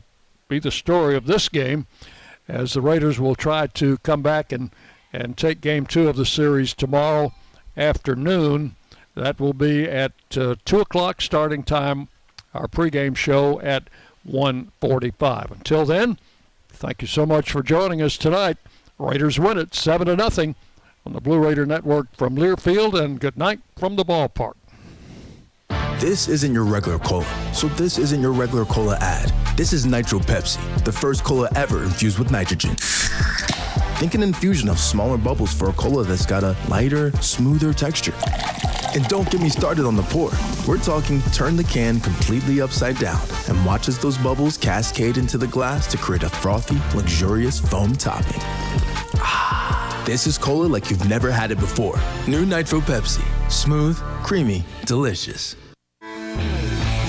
be the story of this game as the Raiders will try to come back and, and take game two of the series tomorrow afternoon. That will be at uh, 2 o'clock starting time, our pregame show at 1:45. Until then, thank you so much for joining us tonight. Raiders win it 7 to nothing on the Blue Raider Network from Learfield, and good night from the ballpark. This isn't your regular cola, so this isn't your regular cola ad. This is Nitro Pepsi, the first cola ever infused with nitrogen. Think an infusion of smaller bubbles for a cola that's got a lighter, smoother texture. And don't get me started on the pour. We're talking turn the can completely upside down and watch as those bubbles cascade into the glass to create a frothy, luxurious foam topping. Ah, this is cola like you've never had it before. New Nitro Pepsi. Smooth, creamy, delicious.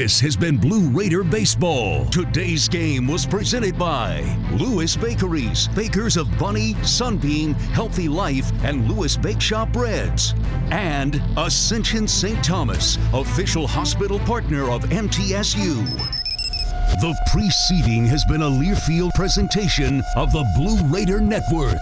This has been Blue Raider Baseball. Today's game was presented by Lewis Bakeries, bakers of Bunny, Sunbeam, Healthy Life, and Lewis Bake Shop Breads. And Ascension St. Thomas, official hospital partner of MTSU. The preceding has been a Learfield presentation of the Blue Raider Network.